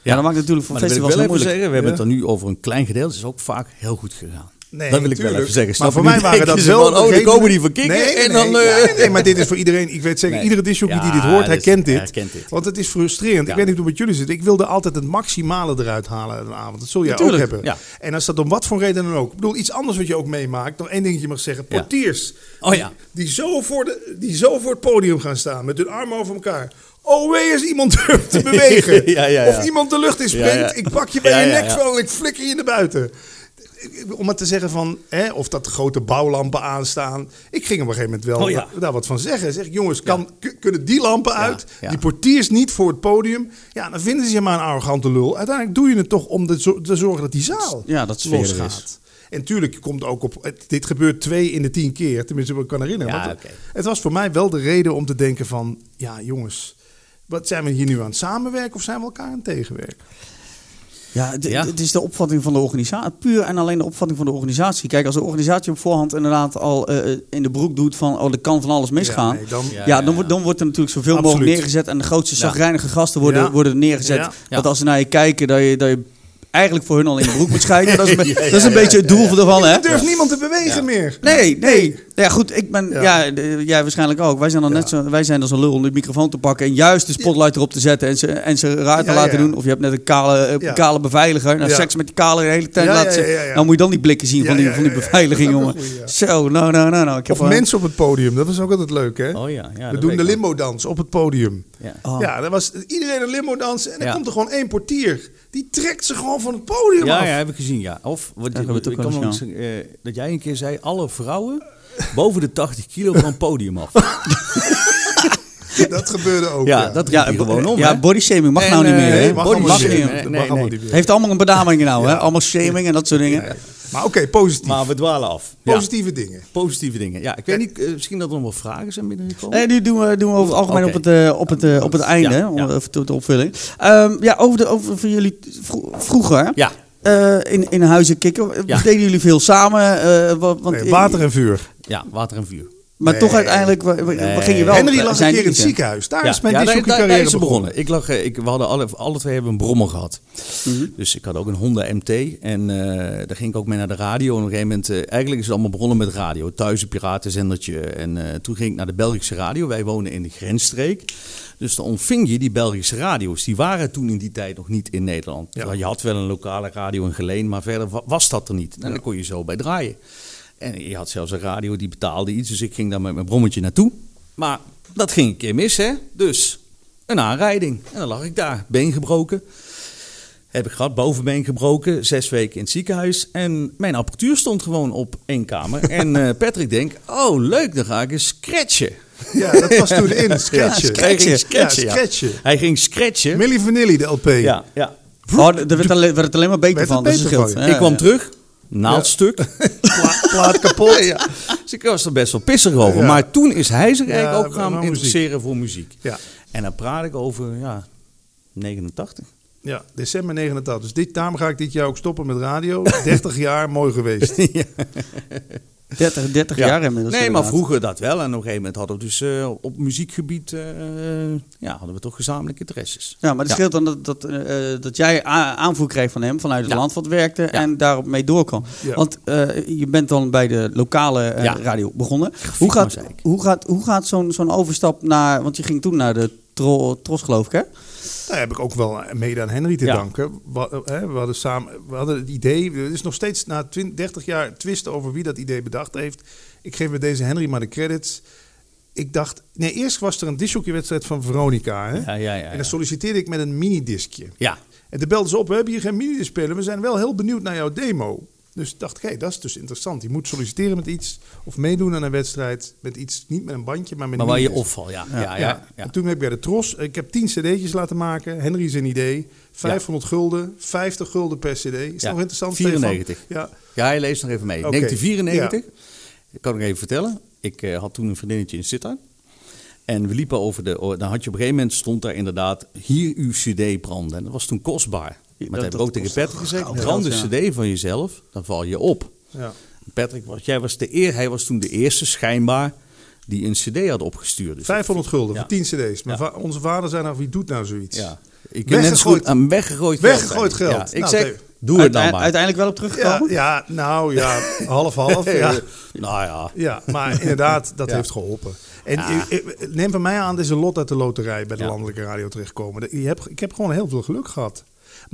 Ja, dat maakt natuurlijk voor Maar ik festivals wel moeilijk. zeggen, we hebben het dan nu over een klein gedeelte. Het is ook vaak heel goed gegaan. Nee, dat wil ik wel even zeggen. Maar voor mij waren dat wel... van, oh, dan komen die van Nee, en nee, dan... eh, ja, nee, maar dit is voor iedereen. Ik weet zeker, iedere disjockey die dit hoort, is- herkent dit. herkent dit. Want het is frustrerend. Ik weet niet hoe het met jullie zit. Ik wilde altijd het maximale eruit halen uit een avond. Dat zul jij ook hebben. En als dat om wat voor reden dan ook. Ik bedoel, iets anders wat je ook meemaakt. Nog één dingetje mag zeggen. Portiers. Oh ja. Die, zo voor de, die zo voor het podium gaan staan. Met hun armen over elkaar. Oh, wee eens iemand durft te bewegen. Ja, ja, ja. Of iemand de lucht in springt. Ik pak je bij je nek van en ik flikker je naar buiten. Om het te zeggen van, hè, of dat de grote bouwlampen aanstaan. Ik ging op een gegeven moment wel Oh, ja. daar wat van zeggen. Zeg, jongens, kan, kunnen die lampen uit? ja. Die portiers niet voor het podium? Ja, dan vinden ze je maar een arrogante lul. Uiteindelijk doe je het toch om te, zo- te zorgen dat die zaal Ja, dat losgaat. En tuurlijk komt ook op. Dit gebeurt twee in de tien keer. Tenminste, wat ik kan herinneren. Ja. Het was voor mij wel de reden om te denken van... Ja, jongens, wat zijn we hier nu aan het samenwerken... of zijn we elkaar aan het tegenwerken? Ja, het, Ja. het is de opvatting van de organisatie. Puur en alleen de opvatting van de organisatie. Kijk, als de organisatie op voorhand inderdaad al eh, in de broek doet van... oh, er kan van alles misgaan. Ja, nee, dan, Ja, Ja, dan, ja, wordt- dan wordt er natuurlijk zoveel Absoluut. mogelijk neergezet. En de grootste Ja. zagrijnige gasten worden, Ja. worden neergezet. Ja. als ze naar je kijken, dat je, dat je eigenlijk voor hun al in de broek moet schijnen. Dat is, een, be- Ja, ja, dat is een ja, beetje het doel ervan, hè? Er durft niemand te bewegen meer. Nee, nee. Ja, goed, ik ben, Ja. ja. jij waarschijnlijk ook. Wij zijn dan Ja. net zo, wij zijn als een lul om de microfoon te pakken en juist de spotlight erop te zetten en ze, en ze raar te Ja, laten ja. doen. Of je hebt net een kale, eh, Ja. kale beveiliger. Nou, Ja. seks met die kale de hele tijd Ja, laten ja, zien. ja, ja. Dan moet je dan die blikken zien Ja, van die, ja, van die ja, ja. beveiliging, Dat jongen. Zo, nou, nou, nou, nou. Ik heb Of mensen op het podium. Dat was ook altijd leuk, hè? Oh ja, ja we dat doen de limbo-dans op het podium. Ja. Oh. Ja, daar was iedereen een limbo-dans. En dan Ja. komt er gewoon één portier. Die trekt ze gewoon van het podium Ja, af. ja, heb ik gezien, ja. Of wat, dat ik kan dat jij een keer zei, alle vrouwen boven de 80 kilo van het podium af. Dat gebeurde ook. Ja, Ja, dat Ja, gewoon om, ja hè? bodyshaming mag En, nou niet eh, meer. hè? Nee, mag body allemaal mag niet meer. Nee, mag allemaal nee. niet meer. Heeft allemaal een benaming nou, hè? Allemaal shaming en dat soort dingen. Ja. Maar oké, positief. Maar we dwalen af. Ja, Positieve dingen. positieve dingen. Ja, ik weet niet, eh, misschien dat er nog wel vragen zijn binnengekomen. Nee, die doen we, doen we over het algemeen op, het, eh, op, het, eh, op het einde, Ja, hè, om ja. tot de opvulling. Ehm, ja, over, de, over voor jullie vro- vroeger Ja, eh, in, in huizen kikken. Ja. Deden jullie veel samen? eh, wa- want, Nee, water en vuur. ja, water en vuur. Maar Nee. toch uiteindelijk Nee. ging je wel. Henry lag een keer in het ziekenhuis. Daar Ja, is mijn ja, daar, daar, daar carrière is het begonnen. begonnen. Ik lag, eh, ik, we hadden alle, alle twee hebben een brommer gehad. Mhm. Dus ik had ook een Honda MT. En eh, daar ging ik ook mee naar de radio. En op een gegeven moment, eh, eigenlijk is het allemaal begonnen met radio. Thuis een piratenzendertje. En eh, toen ging ik naar de Belgische radio. Wij wonen in de grensstreek. Dus dan ontving je die Belgische radio's. Die waren toen in die tijd nog niet in Nederland. Ja. Je had wel een lokale radio in Geleen, maar verder wa- was dat er niet. En Ja. dan kon je zo bij draaien. En je had zelfs een radio die betaalde iets. Dus ik ging daar met mijn brommetje naartoe. Maar dat ging een keer mis, hè. Dus een aanrijding. En dan lag ik daar, been gebroken. Heb ik gehad, bovenbeen gebroken, zes weken in het ziekenhuis. En mijn apparatuur stond gewoon op één kamer. En eh, Patrick denkt, oh leuk, dan ga ik eens scratchen. Ja, dat was toen in, scratchen. Hij ging scratchen, Ja, ja. scratchen. Hij ging scratchen. Milli Vanilli, de LP. Ja, ja. Oh, er werd, alleen, werd het alleen maar beter Werd van. Dus beter het scheelt. van, Ja, ik kwam ja. terug, naaldstuk. Pla- plaat kapot. ja. Dus ik was er best wel pissig over. Ja. Maar toen is hij zich eigenlijk ook gaan muziek. interesseren voor muziek. Ja. En dan praat ik over, ja, 89. Ja, december 89. Dus dit, daarom ga ik dit jaar ook stoppen met radio. 30 jaar, mooi geweest. 30, 30 Ja. jaar inmiddels. Nee, maar vroeger dat wel. En op een gegeven moment hadden we dus eh, op muziekgebied, eh, ja, hadden we toch gezamenlijke interesses. Ja, maar het Ja. scheelt dan dat, dat, eh, dat jij aanvoer kreeg van hem vanuit het Ja. land wat werkte en daarop mee door kan. Ja. Want je bent dan bij de lokale radio begonnen. Hoe gaat, hoe gaat, hoe gaat zo'n zo'n overstap naar, want je ging toen naar de tro, Tros geloof ik hè? Daar heb ik ook wel mede aan Henry te Ja. danken. We, hè, we hadden samen, we hadden het idee, er is nog steeds na 20, 30 jaar twist over wie dat idee bedacht heeft. Ik geef met deze Henry maar de credits. Ik dacht, nee, eerst was er een discjockeywedstrijd van Veronica. Hè? Ja, ja, ja. En dan solliciteerde ik met een minidiscje. Ja, En toen belden ze op, we hebben hier geen minidisc spelen. We zijn wel heel benieuwd naar jouw demo. Dus dacht ik, hé, dat is dus interessant. Je moet solliciteren met iets of meedoen aan een wedstrijd met iets, niet met een bandje, maar met maar een waar je opval, ja. Ja. Ja, ja, ja. En toen heb ik bij de Tros, ik heb 10 cd'tjes laten maken. Henry zijn idee. 500 gulden, 50 gulden per cd. Is nog interessant? 94. Stefan? Ja, Ja, hij leest nog even mee. Oké, 1994, ik kan nog even vertellen. Ik eh, had toen een vriendinnetje in Sittard. En we liepen over de... Dan had je op een gegeven moment stond daar inderdaad... Hier uw cd branden. En dat was toen kostbaar. Maar dat- dat heb ik ook tegen Patrick gezegd. geld, Brand de ja. cd van jezelf, dan val je op. ja. Patrick, was, jij was de eer, hij was toen de eerste schijnbaar die een cd had opgestuurd. Dus 500 gulden Ja. voor 10 cd's. Va- onze vader zei nou, wie doet nou zoiets? ja. Ik net Weggegooid. goed aan weggegooid geld. Weggegooid zei hij. geld. Ja, ik Nou, zeg, doe het dan maar. Uiteindelijk wel op teruggekomen? ja, nou ja, half-half. ja. Nou ja. ja, maar inderdaad, dat Ja. heeft geholpen. En Ja. neem van mij aan, dit is een lot uit de loterij bij de Ja. landelijke radio terechtkomen. Je hebt, ik heb gewoon heel veel geluk gehad.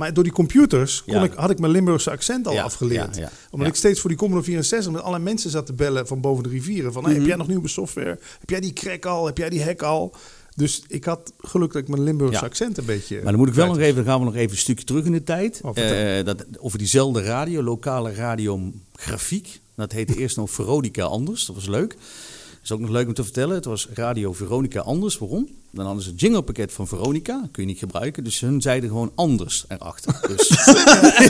Maar door die computers kon Ja. ik, had ik mijn Limburgse accent al Ja, afgeleerd. ja. Omdat ik steeds voor die Commodore 64 met alle mensen zat te bellen van boven de rivieren. Van, hey, heb jij nog nieuwe software? Heb jij die crack al? Heb jij die hack al? Dus ik had geluk dat ik mijn Limburgse accent een beetje... Maar dan moet ik wel nog even, dan gaan we nog even een stukje terug in de tijd. Oh. Eh, dat, over diezelfde radio, lokale radio Grafiek. Dat heette eerst nog Veronica Anders, dat was leuk. Dat is ook nog leuk om te vertellen. Het was Radio Veronica Anders. Waarom? Dan hadden ze een jinglepakket van Veronica. kun je niet gebruiken. Dus hun zeiden gewoon anders erachter. Dus,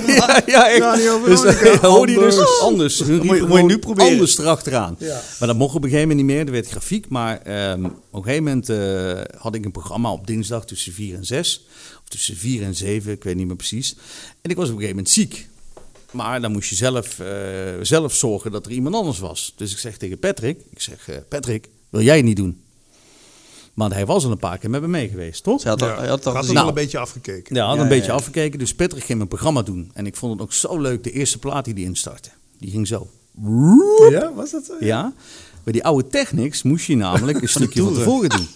ja, ja, echt. Radio Dus, Veronica, hoorde je dus anders. Hun moet je- riepen moet je nu proberen. Anders erachteraan. Ja. Maar dat mocht op een gegeven moment niet meer. Er werd grafiek. Maar ehm, op een gegeven moment eh, had ik een programma op dinsdag tussen 4 en 6. Of tussen 4 en 7, ik weet niet meer precies. En ik was op een gegeven moment ziek. Maar dan moest je zelf, eh, zelf zorgen dat er iemand anders was. Dus ik zeg tegen Patrick, ik zeg, eh, Patrick, wil jij het niet doen? Maar hij was al een paar keer met me mee geweest, toch? Ze had, al- Ja, hij had al had wel Nou. een beetje afgekeken. Ja, had Ja, een ja, beetje ja. afgekeken. Dus Patrick ging mijn programma doen. En ik vond het ook zo leuk, de eerste plaat die die instartte. Die ging zo. Ja, was dat zo? Ja. Bij die oude Technics moest je namelijk een stukje van tevoren doen.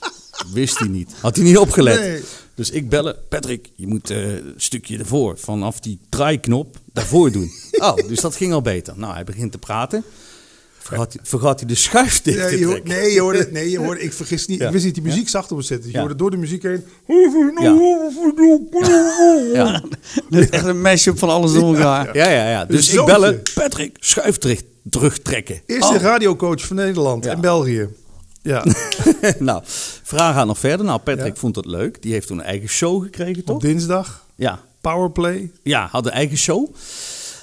Wist hij niet. Had hij niet opgelet. Nee. Dus ik bellen. Patrick, je moet eh, een stukje ervoor. Vanaf die draaiknop daarvoor doen. Oh, dus dat ging al beter. Nou, hij begint te praten. Vergat, hij- vergat hij de schuif dicht Ja, te je hoort, nee, je hoorde, nee, je hoorde, ik vergis niet. Ja. Ik wist niet die muziek zachter moet zetten. Je Ja. hoorde door de muziek heen. Ja. Echt een mashup van alles door elkaar. Ja, ja, ja. Dus ik bellen. Patrick, schuif terug, terugtrekken. Eerste radiocoach van Nederland Ja. en België. Ja, nou, vraag gaat nog verder. Nou, Patrick Ja. vond het leuk. Die heeft toen een eigen show gekregen, toch? op dinsdag. Ja, Powerplay. ja, had een eigen show.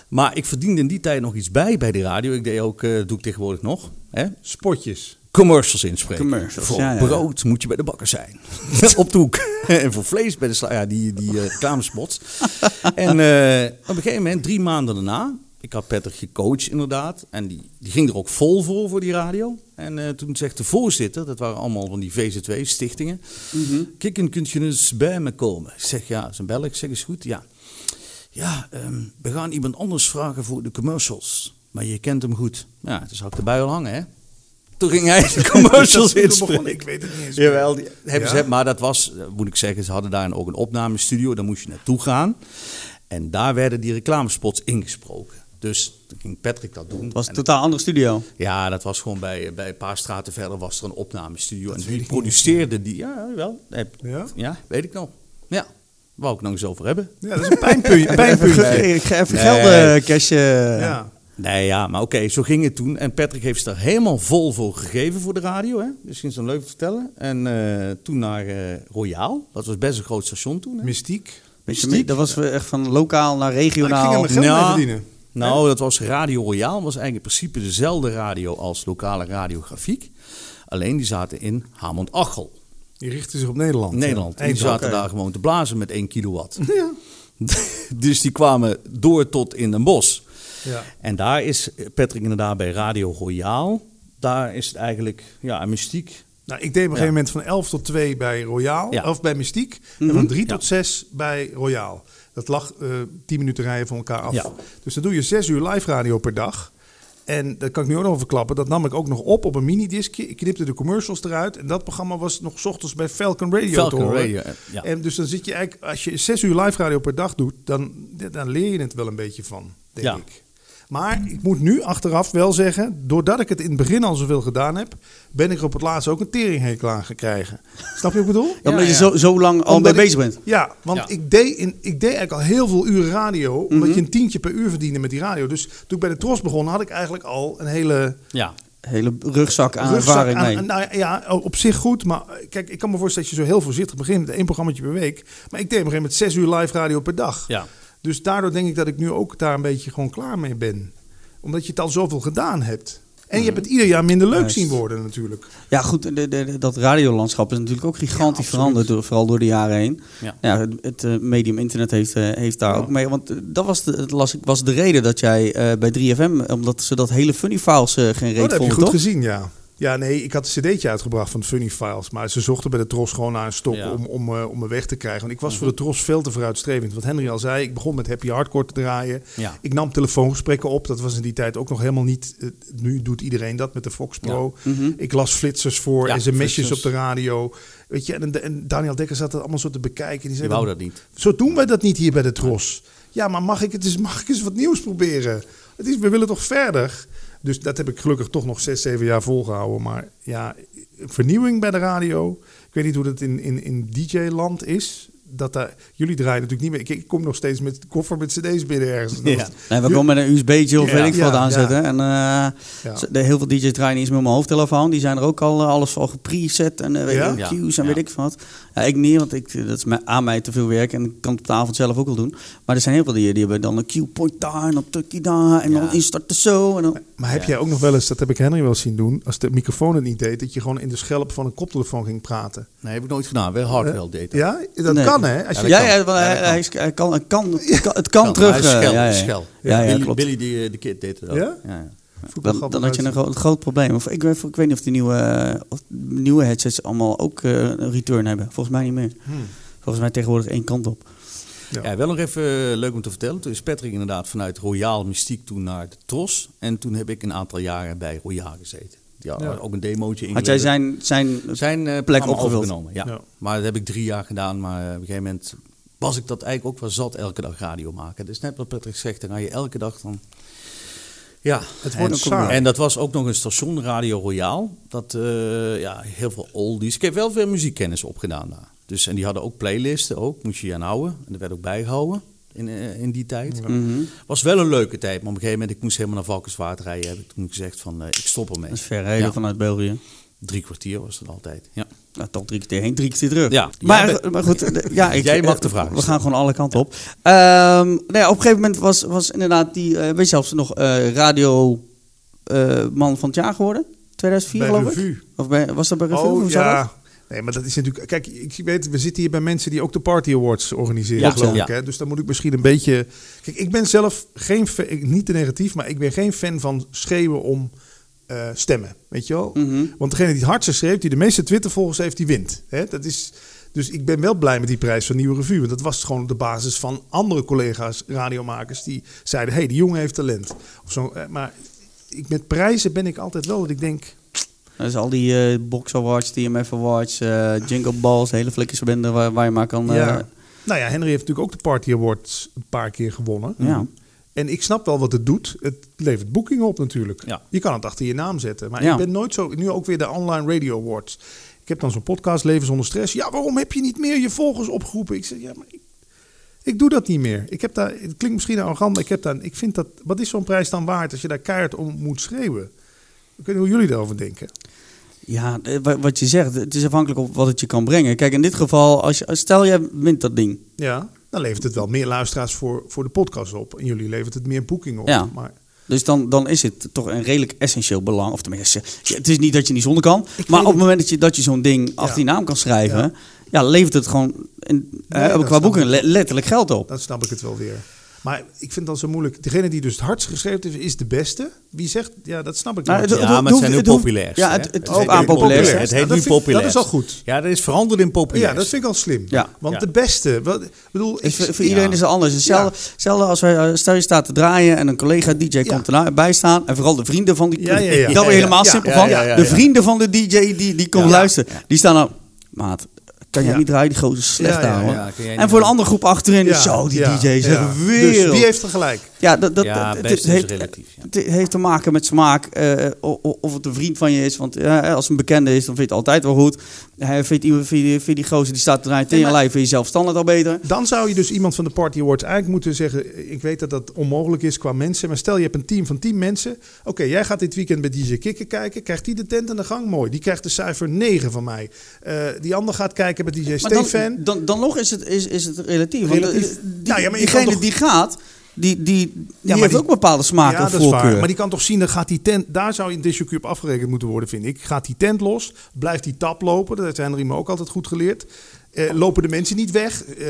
Maar ik verdiende in die tijd nog iets bij bij de radio. Ik deed ook, eh doe ik tegenwoordig nog, hè? Spotjes. commercials inspreken. Commercials, voor ja, ja. brood moet je bij de bakker zijn. Op de hoek. en voor vlees bij de sla. Ja, die, die eh, reclamespots. en eh, op een gegeven moment, drie maanden daarna... Ik had Patrick gecoacht inderdaad. En die, die ging er ook vol voor, voor die radio. En eh, toen zegt de voorzitter, dat waren allemaal van die VZ2-stichtingen... Kikken, kunt je eens bij me komen? Ik zeg, ja, zijn bel. Ik zeg, is goed, ja. Ja, ehm, we gaan iemand anders vragen voor de commercials. Maar je kent hem goed. Ja, dus had ik erbij al hangen, hè. Toen ging hij de commercials inspreken. Ik weet het niet eens. Jawel, die hebben Ja? ze, maar dat was, eh, moet ik zeggen, ze hadden daar ook een opnamestudio. Daar moest je naartoe gaan. En daar werden die reclamespots ingesproken. Dus toen ging Patrick dat doen. Het was een En- totaal andere studio. ja, dat was gewoon bij, bij een paar straten verder was er een opnamestudio. en die niet produceerde die. Ja, wel. Heb- Ja? Ja, weet ik nog. Ja. Wou ik nog eens over hebben. Ja, dat is een pijnpuntje. pijnpuntje. Ik ga even Nee. gelden, cashje. Ja. Nee, ja, maar oké, zo ging het toen. En Patrick heeft zich er helemaal vol voor gegeven voor de radio. Hè? Misschien is dat leuk te vertellen. En eh, toen naar eh Royaal. Dat was best een groot station toen. Hè? Mystiek. Je, dat was echt van lokaal naar Nou, ik ging er regionaal. mijn geld Ja. mee verdienen. Nou, dat was Radio Royaal. was eigenlijk in principe dezelfde radio als lokale radiografiek. Alleen die zaten in Hamond-Achel, Die richtte zich op Nederland. Nederland. Ja. En die zaten daar gewoon te blazen met 1 kilowatt. Ja. dus die kwamen door tot in Den Bosch. Ja. En daar is Patrick inderdaad bij Radio Royaal. Daar is het eigenlijk, ja, mystiek. Nou, ik deed op een gegeven moment van 11 tot 2 bij Royaal, of bij Mystiek. Mhm. En van 3 Ja. tot 6 bij Royaal. Dat lag eh 10 minuten rijden van elkaar af. Ja. Dus dan doe je 6 uur live radio per dag. En dat kan ik nu ook nog verklappen. Dat nam ik ook nog op op een minidiscje. Ik knipte de commercials eruit. En dat programma was nog 's ochtends bij Falcon Radio te Falcon horen. Radio. eh, Ja. En dus dan zit je eigenlijk, als je 6 uur live radio per dag doet, dan, dan leer je het wel een beetje van, denk Ja. ik. Maar ik moet nu achteraf wel zeggen, doordat ik het in het begin al zoveel gedaan heb, ben ik er op het laatst ook een teringhekel aan gekregen. Snap je wat ik bedoel? Ja, omdat Ja, je zo, zo lang al mee bezig bent. Ja, want Ja. Ik, deed in, ik deed eigenlijk al heel veel uren radio, omdat Mhm. je een tientje per uur verdiende met die radio. Dus toen ik bij de Tros begon, had ik eigenlijk al een hele ja. Hele rugzak aan rugzak ervaring aan- mee. aan- nou ja, op zich goed. Maar eh, kijk, ik kan me voorstellen dat je zo heel voorzichtig begint met één programma per week. Maar ik deed op een gegeven moment zes uur live radio per dag. ja. Dus daardoor denk ik dat ik nu ook daar een beetje gewoon klaar mee ben. Omdat je het al zoveel gedaan hebt. En je hebt het ieder jaar minder leuk Juist. zien worden natuurlijk. Ja, goed, de, de, dat radiolandschap is natuurlijk ook gigantisch Ja, veranderd, door, vooral door de jaren heen. Ja. Ja, het, het, eh, medium internet heeft, eh, heeft daar Ja. ook mee. Want eh, dat was de, las, was de reden dat jij bij 3FM, omdat ze dat hele funny files eh, geen Oh, reet dat heb je goed toch? gezien, ja. Ja, nee, ik had een cd'tje uitgebracht van Funny Files. Maar ze zochten bij de Tros gewoon naar een stok Ja. om, om, eh, om me weg te krijgen. Want ik was voor de Tros veel te vooruitstrevend. Wat Henry al zei, ik begon met Happy Hardcore te draaien. Ja. Ik nam telefoongesprekken op. Dat was in die tijd ook nog helemaal niet... eh, nu doet iedereen dat met de Fox Pro. Mhm. Ik las flitsers voor, Ja, sms'jes op de radio. Weet je, en, en Daniel Dekker zat het allemaal zo te bekijken. Die Die zei, wou dat niet. zo doen wij dat niet hier bij de Tros. Ja, maar mag ik, het eens, mag ik eens wat nieuws proberen? Het is, we willen toch verder? Dus dat heb ik gelukkig toch nog zes, zeven jaar volgehouden. Maar ja, vernieuwing bij de radio. Ik weet niet hoe dat in, in, in DJ-land is. Dat daar, jullie draaien natuurlijk niet meer. Ik, ik kom nog steeds met koffer met cd's binnen ergens. Dat Ja. was- Nee, we komen met een USB'tje of Ja, weet ik ja, wat ja. aanzetten. En eh, de, heel veel DJ's draaien niet eens met mijn hoofdtelefoon. Die zijn er ook al eh, alles al gepreset en eh, weet Ja. cues en Ja. weet ik wat. Ja, ik niet, want ik, dat is mij- aan mij te veel werk en ik kan het op de avond zelf ook wel doen. Maar er zijn heel veel die, die hebben dan een cue point daar en dan tukkie daar en Ja. dan instarten zo. En dan, Maar heb Ja. jij ook nog wel eens, dat heb ik Henry wel eens zien doen, als de microfoon het niet deed, dat je gewoon in de schelp van een koptelefoon ging praten? Nee, heb ik nooit gedaan. Wel Hardwell deed dat. Ja, dat Nee. kan hè? Als je, ja, kan. ja, hij, dat kan. hij, is- hij kan, het kan, het kan, het kan Kan, terug. hij is eh, schel, ja, ja. schel. Ja, ja, Billy, klopt. Billy die, de kid deed ook. Ja? Ja, Dan, had je een, groot probleem. Of ik, weet, ik weet niet of die nieuwe, eh, of nieuwe headsets allemaal ook eh, een return hebben. Volgens mij niet meer. Hmm. Volgens mij tegenwoordig één kant op. Ja. Ja, wel nog even eh, leuk om te vertellen. Toen is Patrick inderdaad vanuit Royaal Mystiek toen naar de Tros. En toen heb ik een aantal jaren bij Royaal gezeten. Ja, Ja. ook een demootje Had jij zijn, zijn zijn plek overgenomen? Ja. Ja. Maar dat heb ik drie jaar gedaan. Maar op een gegeven moment was ik dat eigenlijk ook wel zat elke dag radio maken. Dus net wat Patrick zegt, dan ga je elke dag dan... Ja, Het wordt en, saai. en dat was ook nog een station, Radio Royaal. Dat, eh, ja, heel veel oldies. Ik heb wel veel muziekkennis opgedaan daar. Dus, en die hadden ook playlisten, ook, moest je je aan houden. En dat werd ook bijgehouden in, eh, in die tijd. Mhm. Was wel een leuke tijd, maar op een gegeven moment, ik moest helemaal naar Valkenswaard rijden. Heb ik toen gezegd van, eh, ik stop ermee. Dat is ver rijden Ja. vanuit België. Drie kwartier was het altijd, ja. Nou, toch drie keer heen, drie keer terug. Ja. Maar, bent- maar goed, de- ja, ik, Jij mag eh, de vraag We gaan gewoon alle kanten op. Ehm, nou ja, op een gegeven moment was, was inderdaad die, eh weet je zelfs nog, eh, radio eh, man van het jaar geworden. 2004 Bij geloof ik. Revue. Of bij, was dat bij Revue? Oh dat? ja. Nee, maar dat is natuurlijk. Kijk, ik weet, we zitten hier bij mensen die ook de Party Awards organiseren, Ja, geloof ja. ik. Hè? Dus dan moet ik misschien een beetje. Kijk, ik ben zelf geen. ik- Niet te negatief, maar ik ben geen fan van schreeuwen om eh, stemmen. Weet je wel? Mhm. Want degene die het hardste schreeuwt, die de meeste Twitter-volgers heeft, die wint. Hè? Dat is. Dus ik ben wel blij met die prijs van Nieuwe Revue. Want dat was gewoon op de basis van andere collega's, radiomakers, die zeiden: hé, hey, die jongen heeft talent. Of zo. Eh, Maar ik, met prijzen ben ik altijd wel dat ik denk. Dus al die eh Box Awards, TMF Awards, eh, Jingle Balls, hele flikkersbende waar, waar je maar kan... eh, Ja. Nou ja, Henry heeft natuurlijk ook de Party Awards een paar keer gewonnen. ja. En ik snap wel wat het doet. Het levert boekingen op natuurlijk. Ja. Je kan het achter je naam zetten. Maar Ja. ik ben nooit zo... Nu ook weer de Online Radio Awards. Ik heb dan zo'n podcast, Leven zonder stress. Ja, waarom heb je niet meer je volgers opgeroepen? Ik zeg, ja, maar ik, Ik doe dat niet meer. Ik heb daar, het klinkt misschien arrogant, maar ik, heb daar, ik vind dat... Wat is zo'n prijs dan waard als je daar keihard om moet schreeuwen? Ik weet niet hoe jullie daarover denken. Ja, eh, wa- wat je zegt, het is afhankelijk op wat het je kan brengen. Kijk, in dit geval, als je, stel jij wint dat ding. Ja, dan levert het wel meer luisteraars voor, voor de podcast op. En jullie levert het meer boekingen op. Ja. Maar Dus dan, dan is het toch een redelijk essentieel belang. Of tenminste, het is niet dat je niet zonder kan. maar op het. moment dat je, dat je zo'n ding achter je naam kan schrijven... Ja. Ja. levert het gewoon in, eh, dat qua boeken letterlijk geld op. dan snap ik het wel weer. Maar ik vind het dan zo moeilijk. Degene die dus het hardst geschreven heeft, is de beste. Wie zegt, ja, dat snap ik Nou, niet. Ja, maar het zijn nu hoeft- populair. ja, het- het heet ook aan populair. Het heet dat nu populair. dat is al goed. Ja, dat is veranderd in populair. ja, dat vind ik al slim. Ja. Want Ja. de beste, wat, ik bedoel, ik, voor, iedereen is het anders. Hetzelfde, hetzelfde als wij, eh, stel je staat te draaien en een collega DJ komt erbij staan. En vooral de vrienden van die... Ja, ja, ja. Ja, helemaal ja, simpel ja, van. ja, ja, de ja. vrienden van de DJ die, die komen Ja. luisteren. Die staan dan... Maat, kan jij Ja. niet draaien? Die gozer slecht Ja, En voor een andere groep achterin, zo, die ja, DJ is ja. echt Dus wie heeft er gelijk? Ja, dat, dat, Ja, dat- best het, is heeft, relatief, ja. het heeft te maken met smaak. eh, of het een vriend van je is. Want ja, als het een bekende is, dan vind je het altijd wel goed. Hij vindt iemand, vind je, vind je die gozer die staat te draaien tegen lijf, vind je zelf standaard al beter. Dan zou je dus iemand van de Party Awards eigenlijk moeten zeggen... ik weet dat dat onmogelijk is qua mensen... maar stel je hebt een team van 10 mensen... oké, jij gaat dit weekend bij DJ Kikker kijken... krijgt die de tent aan de gang? Mooi. Die krijgt de cijfer 9 van mij. Eh, die ander gaat kijken bij DJ Maar Stefan... dan, dan, dan nog is het, is, is het relatief. Want Relatief. eh, die, Nou ja, maar diegene toch- die gaat, die, die, die maar heeft die- ook bepaalde smaak ja, en voorkeur. Maar die kan toch zien, dan gaat die tent... Daar zou in Disjockey op afgerekend moeten worden, vind ik. Gaat die tent los? Blijft die tap lopen? Dat heeft Henry me ook altijd goed geleerd. Eh, lopen de mensen niet weg? Eh,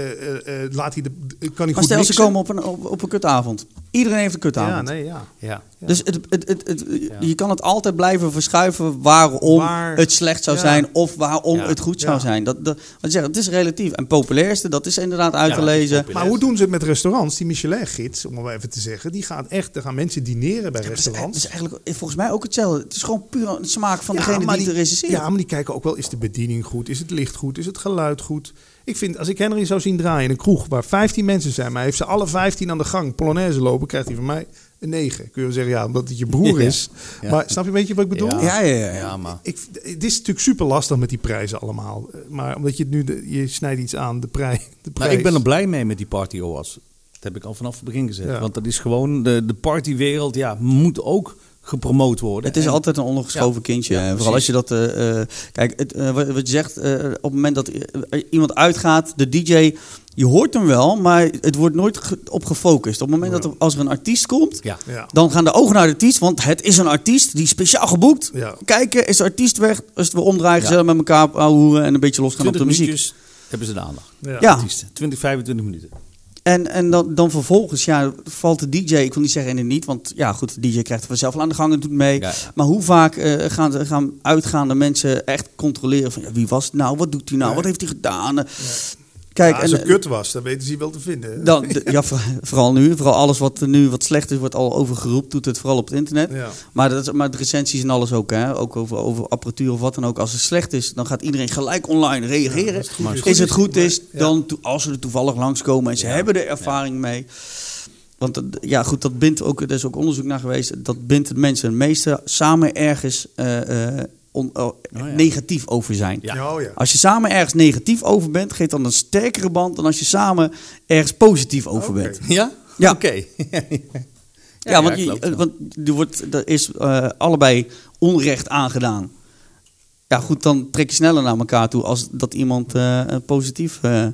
laat hij de, kan hij maar goed stel ze komen op een, op, op een kutavond. Iedereen heeft een kutavond. Ja, nee, ja. Ja. Dus het, het, het, het, je kan het altijd blijven verschuiven waarom Waar- het slecht zou Ja. zijn of waarom Ja. het goed zou Ja. zijn. Dat, dat, wat je zegt, het is relatief. En populairste, dat is inderdaad uit te lezen. Maar hoe doen ze het met restaurants? Die Michelin-gids, om het maar even te zeggen, die gaat echt, er gaan mensen dineren bij is, het restaurants. is eigenlijk volgens mij ook hetzelfde. Het is gewoon puur een smaak van Ja, degene maar die het recenseert. Ja, maar die kijken ook wel, is de bediening goed? Is het licht goed? Is het geluid goed? Ik vind, als ik Henry zou zien draaien in een kroeg waar 15 mensen zijn, maar hij heeft ze alle 15 aan de gang Polonaise lopen, krijgt hij van mij een 9. Kun je wel zeggen, ja, omdat het je broer is. Ja. Maar snap je een beetje wat ik bedoel? Ja. ja, ja, ja. Ja, maar... Ik, het is natuurlijk super lastig met die prijzen allemaal. Maar omdat je het nu, de, je snijdt iets aan, de, prij, de Nou, prijs. ik ben er blij mee met die Party Awards. Dat heb ik al vanaf het begin gezegd. Ja. Want dat is gewoon, de, de partywereld ja, moet ook gepromoot worden. Het is En- altijd een ondergeschoven Ja. kindje. Ja, En precies. Vooral als je dat... eh, eh, kijk, het, eh, wat, je zegt, eh, op het moment dat iemand uitgaat, de DJ... Je hoort hem wel, maar het wordt nooit op gefocust. Op het moment dat er, als er een artiest komt, Ja. Ja. dan gaan de ogen naar de artiest. Want het is een artiest die speciaal geboekt. Ja. Kijken, is de artiest weg. Als het weer omdraaien, Ja. gezellig met elkaar houden en een beetje losgaan op 20 de muziek. hebben ze de aandacht. Ja. Ja. Artiesten. 20, 25 minuten. En, en dan, dan vervolgens, ja, valt de DJ, ik wil niet zeggen in het niet, want ja, goed, de DJ krijgt er vanzelf wel aan de gang en doet mee. Ja, ja. Maar hoe vaak eh, gaan, gaan uitgaande mensen echt controleren van ja, wie was het nou, wat doet hij nou, Nee. wat heeft hij gedaan? Kijk, Ja, als en, het kut was, dan weten ze je wel te vinden. dan, de- ja, voor- vooral nu, vooral alles wat nu wat slecht is, wordt al overgeroepen, doet het vooral op het internet. Ja. Maar, dat, is- maar de recensies en alles ook, hè? ook over, over apparatuur of wat dan ook. Als het slecht is, dan gaat iedereen gelijk online reageren. als het goed is, is het goed is, ja. dan als ze er toevallig langskomen en ze Ja. hebben er ervaring mee. Want ja, goed, dat bindt ook, er is ook onderzoek naar geweest. Dat bindt het mensen het meeste samen ergens eh, eh, on- oh, ja. negatief over zijn. Ja. Oh ja. Als je samen ergens negatief over bent, geeft dan een sterkere band dan als je samen ergens positief over bent. Ja? Ja. Oké. Ja, want, je, want er, wordt, er is eh, allebei onrecht aangedaan. Ja, goed, dan trek je sneller naar elkaar toe als dat iemand eh, positief, eh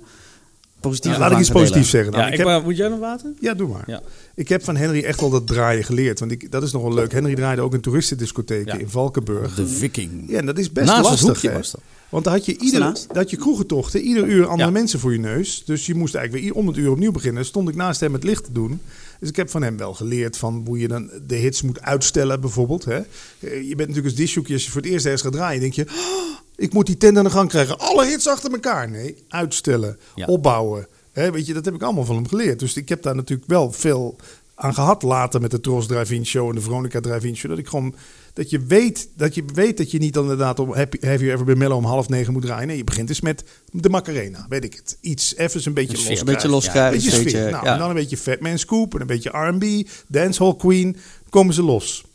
positief Ja, laat ik iets positiefs zeggen. Dan. Ja, ik ik heb, wou- moet jij nog water? ja, doe maar. Ja. Ik heb van Henry echt wel dat draaien geleerd. Want ik, dat is nog wel leuk. Henry draaide ook in toeristendiscotheken Ja. in Valkenburg. De Viking. Ja, en dat is best Naast het lastig. hoekje hè. was dat. Want dan had je, ieder, had je kroegentochten, ieder uur andere Ja. mensen voor je neus. Dus je moest eigenlijk weer om het uur opnieuw beginnen. Stond ik naast hem het licht te doen. Dus ik heb van hem wel geleerd van hoe je dan de hits moet uitstellen bijvoorbeeld. Hè. Eh, Je bent natuurlijk als disjockey, als je voor het eerst ergens gaat draaien, denk je... "Oh, ik moet die tent aan de gang krijgen. Alle hits achter elkaar. Nee, uitstellen, Ja. opbouwen. Hè, weet je, dat heb ik allemaal van hem geleerd. Dus ik heb daar natuurlijk wel veel aan gehad later met de Tros Drive-In Show en de Veronica Drive-In Show. Dat ik gewoon dat je weet dat je weet dat je niet dan inderdaad om Have You Ever Been Mellow om half negen moet draaien. Nee, je begint dus met de Macarena, weet ik het. Iets even een beetje los. Een beetje loskrijgen. Een beetje een sfeer. beetje, Nou, ja. En dan een beetje Fatman Scoop en een beetje R&B, Dancehall Queen. Komen ze los.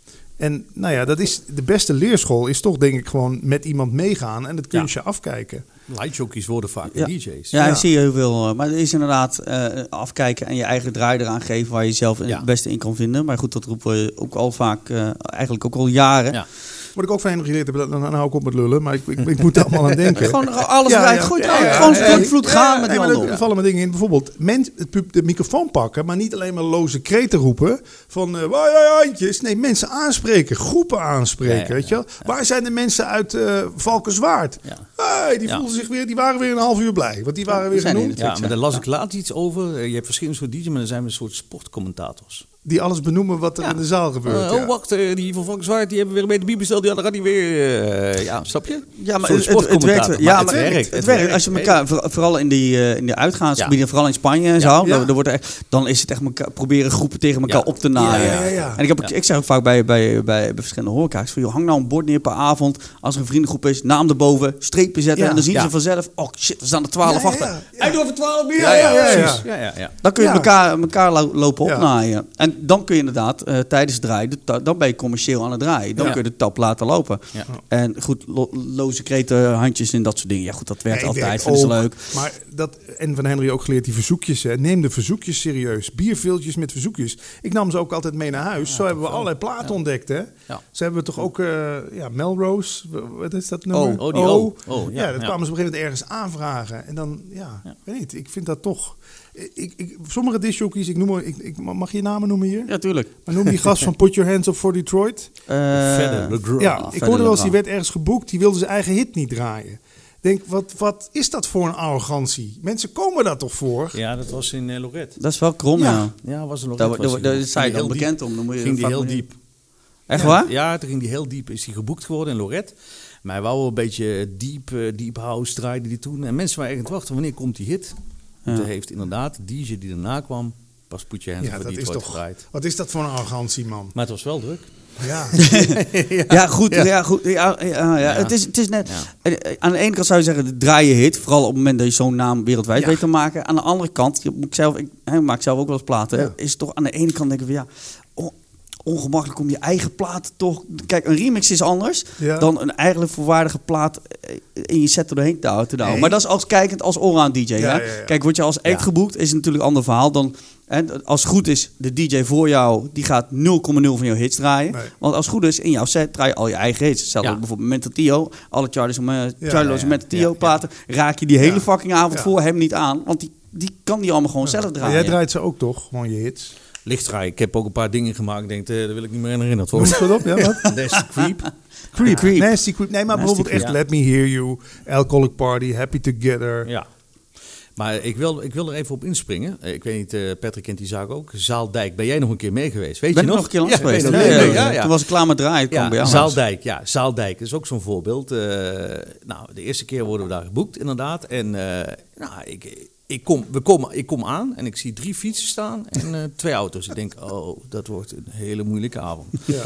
En nou ja, dat is de beste leerschool is toch denk ik gewoon met iemand meegaan en het kunstje afkijken. Lightjockeys worden vaak Ja. DJ's. Ja, Ja. dat zie je heel veel. eh, Maar het is inderdaad eh, afkijken en je eigen draai eraan geven waar je zelf Ja. het beste in kan vinden. Maar goed, dat roepen we ook al vaak, eh, eigenlijk ook al jaren. Wat ik ook van hen geleerd heb, dan, dan hou ik op met lullen, maar ik, ik, ik moet er allemaal aan denken. Gewoon alles ja. goed, gewoon Ja, vloed, gaan met die handel. Er vallen me dingen in. Bijvoorbeeld men, het de microfoon pakken, maar niet alleen maar loze kreten roepen. Van jij handjes. Nee, mensen aanspreken, groepen aanspreken. Weet je? Waar zijn de mensen uit eh Valkenswaard? Ja. Hey, die Ja. voelden zich weer, die waren weer een half uur blij. Want die waren Ja, weer genoemd. Ja, maar daar las ik laatst iets over. Eh, Je hebt verschillende soorten DJ's, maar dan zijn we een soort sportcommentators. Die alles benoemen wat er Ja. in de zaal gebeurt. Eh, ja. Oh, wacht, eh, die van Volkswaard, die hebben weer een beetje bier besteld. Dan gaat die weer... eh, ja, snap je? Ja, maar het, het, het werkt. sportcommentator. Ja, Maar het het, werkt, het het werkt. Als je elkaar, voor- vooral in die, eh, in de uitgaansgebieden, vooral in Spanje en zo, Ja. Dan, wordt er echt, dan is het echt elkaar, proberen groepen tegen elkaar Ja. op te naaien. Ja, ja, ja. En ik, heb, ik zeg ook vaak bij, bij, bij, bij verschillende horeca's van, joh, hang nou een bord neer per avond. Als er een vriendengroep is, naam erboven, zetten Ja. en dan zien Ja. ze vanzelf, oh shit, er staan er twaalf Ja, achter. ja, ja. Hij doet over twaalf bier. Ja, ja, ja, precies. ja. Ja, ja, ja. Dan kun je Ja. elkaar, elkaar lo- lopen Ja. opnaaien. En dan kun je inderdaad eh, tijdens het draaien, dan ben je commercieel aan het draaien. Dan Ja. kun je de tap laten lopen. Ja. En goed, lo- loze kreten, handjes en dat soort dingen. Ja goed, dat werkt Nee, altijd. ze ook. leuk. Maar dat, en van Henry ook geleerd, die verzoekjes. Hè. Neem de verzoekjes serieus. Bierveeltjes met verzoekjes. Ik nam ze ook altijd mee naar huis. Zo hebben we allerlei platen ontdekt. Hè. Ja. Ze hebben toch ook uh, ja, Melrose, wat is dat nummer? Oh, oh, die O. Oh, ja, ja, dat ja. kwamen ze op een gegeven moment ergens aanvragen. En dan, ja, Ja. weet niet. Ik vind dat toch... Ik, ik, sommige discjockeys, ik noem maar, ik, ik, mag je namen noemen hier? Ja, tuurlijk. Maar noem die gast van Put Your Hands Up for Detroit. Eh, Verder, de Gro- Ja, Ah, ik verder hoorde wel eens, die werd ergens geboekt, die wilde zijn eigen hit niet draaien. Denk, wat, wat is dat voor een arrogantie? Mensen komen daar toch voor? Ja, dat was in uh, Lorette. Dat is wel krom, ja. Ja. Ja, was in Daar, Lorette. daar, daar hij. heel bekend om. Dan moet je. Ging die heel diep. Echt ja, waar? Ja, toen ging die heel diep. Is hij geboekt geworden in Lorette. Maar hij wou wel een beetje deep, eh, deep house draaide die toen. En mensen waren echt aan het wachten, wanneer komt die hit? Ja. Toen heeft inderdaad de DJ die daarna kwam, pas Put Your Hands Ja, dat is Detroit toch. gedraaid. Wat is dat voor een arrogantie, man? Maar het was wel druk. Ja. Ja, goed. Ja. Ja. goed ja, ja, ja. Ja. Het, is, het is net... Ja. eh, Aan de ene kant zou je zeggen, de draaien hit. Vooral op het moment dat je zo'n naam wereldwijd Ja. weet te maken. Aan de andere kant, je moet zelf, ik ik maak zelf ook wel eens platen. Is toch aan de ene kant denken van ja... on- ongemakkelijk om je eigen plaat toch... Kijk, een remix is anders Ja. dan een eigenlijk volwaardige plaat eh, in je set er doorheen te houden. Nee. Maar dat is als kijkend als allround DJ. Ja, hè? ja, ja. Kijk, word je als act Ja. geboekt, is het natuurlijk een ander verhaal dan... hè, als het goed is, de DJ voor jou, die gaat 0,0 van jouw hits draaien. Nee. Want als het goed is, in jouw set draai je al je eigen hits. Hetzelfde Ja. bijvoorbeeld met Mental Tio. Alle Charlie's en uh, Charlie's ja, Mental ja, Tio ja. platen. Raak je die hele Ja. fucking avond Ja. voor hem niet aan. Want die, die kan die allemaal gewoon zelf Maar draaien. jij draait ze ook toch, gewoon je hits? Licht draaien. Ik heb ook een paar dingen gemaakt. Ik denk, eh, daar wil ik niet meer aan herinnerd Noem worden. op, ja, wat? That's Creep. Creep. Creep. Nasty Creep. Nee, maar Nasty bijvoorbeeld echt. Let Me Hear You, Alcoholic Party, Happy Together. Ja. Maar ik wil, ik wil er even op inspringen. Eh, Ik weet niet, eh, Patrick kent die zaak ook. Zaaldijk, ben jij nog een keer mee geweest? Weet ben je ik nog? nog een keer langs Ja, geweest. Ja, ja, Ja, ja. ja. Toen was ik klaar met draaien. Ja, bij Zaaldijk, ja, Zaaldijk is ook zo'n voorbeeld. Eh, nou, de eerste keer worden we daar geboekt, inderdaad. En eh, nou, ik, ik, kom, we komen, ik kom aan en ik zie drie fietsen staan en eh, twee auto's. Ik denk, oh, dat wordt een hele moeilijke avond. Ja.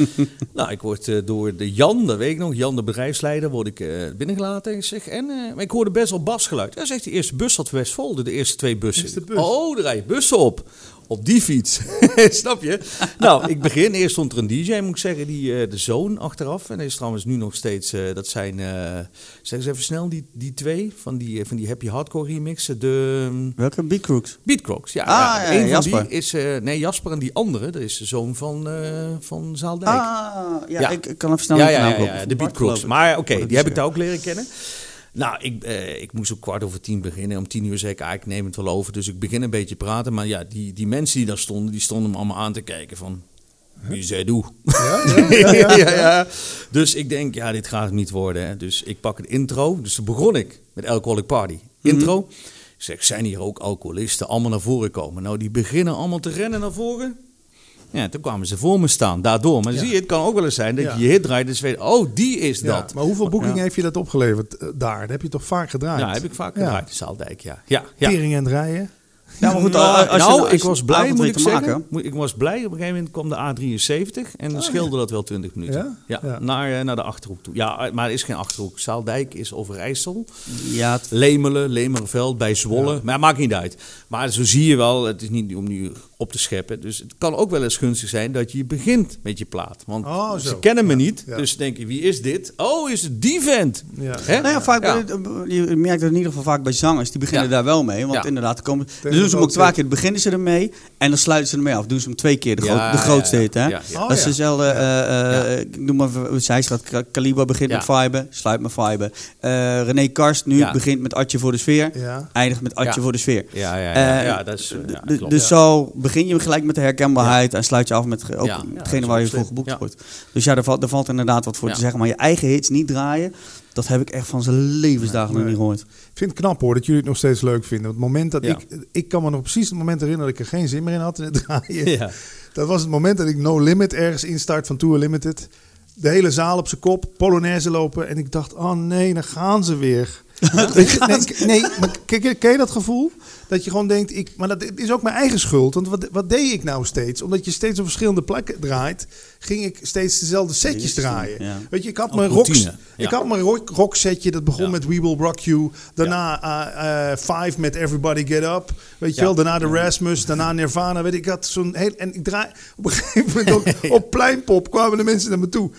Nou, ik word eh, door de Jan, dat weet ik nog, Jan de bedrijfsleider, word ik eh, binnengelaten. Ik zeg, en, maar ik hoorde best wel basgeluid. Hij zegt, de eerste bus zat Westvolle, de eerste twee bussen. Eerste bus. Oh, er rijden bussen op. Op die fiets. Snap je? Nou, ik begin. Eerst stond er een DJ, moet ik zeggen, die, eh, de zoon achteraf. En is trouwens nu nog steeds, eh, dat zijn, eh, zeg eens even snel, die, die twee van die, van die Happy Hardcore remixen. De um, Welke? Beat Crooks. Beatcrocs, ja. Ah, ja. ja, Eén van Jasper. die is, nee, Jasper en die andere, dat is de zoon van, van Zaaldijk. Ah, ja, Ja. Ik, ik kan even snel Ja, ja, ja, de ik. Maar oké, die heb ik daar ook leren kennen. Nou, ik, eh, ik moest om kwart over tien beginnen. Om tien uur zei ik, ah, ik neem het wel over. Dus ik begin een beetje praten. Maar ja, die, die mensen die daar stonden, die stonden me allemaal aan te kijken van... Wie zei doe? Ja, ja, ja, ja. ja. Dus ik denk, ja, dit gaat het niet worden. Hè. Dus ik pak het intro. Dus toen begon ik met Alcoholic Party. Intro. Ik zeg, zijn hier ook alcoholisten allemaal naar voren komen? Nou, die beginnen allemaal te rennen naar voren. Ja, toen kwamen ze voor me staan, daardoor. Maar Ja. zie je, het kan ook wel eens zijn dat Ja. je je hit draait. Dus weet, oh, die is Ja, dat. Maar hoeveel boekingen Ja. heeft je dat opgeleverd eh, daar? Dat heb je toch vaak gedraaid? Ja, heb ik vaak Ja. gedraaid, Zaaldijk, ja. Ja, ja. Tering en draaien. Ja, maar goed, Nou, als je- nou, als ik je was blij, moet ik te zeggen. maken. Ik was blij. Op een gegeven moment kwam de A73 en dan scheelde dat wel 20 minuten. Ja? Ja, Ja. Naar, eh, naar de Achterhoek toe. Ja, maar er is geen Achterhoek. Zaaldijk is Overijssel. Ja, het- Lemelen, Lemerenveld, bij Zwolle. Maar maakt niet uit. Maar zo zie je wel, het is niet om nu op te scheppen. Dus het kan ook wel eens gunstig zijn dat je begint met je plaat. Want Oh, ze kennen me niet. Ja. Dus denk je, wie is dit? Oh, is het die vent? Ja. Hè? Nou ja, vaak, Ja. je merkt het in ieder geval vaak bij zangers, die beginnen Ja. daar wel mee. Want Ja. inderdaad, komen, dan doen ze hem ook twee keer, beginnen ze ermee en dan sluiten ze ermee af. Doen ze hem twee keer, de, Ja, groot- de grootste ja, hit. Hè? ja, ja. Oh, dat is ja. dezelfde, eh, eh, Ja. ik noem maar, Zijstraat, Ka- Kaliba begint Ja. met viben, sluit met. Eh René Karst nu Ja. begint met Atje voor de sfeer, Ja. eindigt met Atje Ja. voor de sfeer. Ja, ja, ja, Eh, ja, dat is, eh, klopt. dus zo begin je gelijk met de herkenbaarheid en sluit je af met ook hetgene waar je voor geboekt Ja. wordt. Dus ja, daar valt, daar valt inderdaad wat voor Ja. te zeggen. Maar je eigen hits niet draaien, dat heb ik echt van zijn levensdagen nog Nee. niet gehoord. Ik vind het knap hoor dat jullie het nog steeds leuk vinden. Het moment dat Ja. ik, ik kan me nog precies het moment herinneren dat ik er geen zin meer in had in het draaien. Ja. Dat was het moment dat ik No Limit ergens instart van Tour Limited. De hele zaal op zijn kop, Polonaise lopen. En ik dacht, oh nee, dan gaan ze weer. Nee, nee, maar ken, ken je dat gevoel? Dat je gewoon denkt, ik, maar dat is ook mijn eigen schuld. Want wat, wat deed ik nou steeds? Omdat je steeds op verschillende plekken draait, ging ik steeds dezelfde setjes draaien. ja. Weet je, ik had mijn rock, ik had mijn rock, rock setje, dat begon Ja. met We Will Rock You. Daarna eh, Five met Everybody Get Up. Weet je wel, daarna de Rasmus, daarna Nirvana. Weet je, ik had zo'n heel... En ik draai op een gegeven moment ook op Pleinpop kwamen de mensen naar me toe.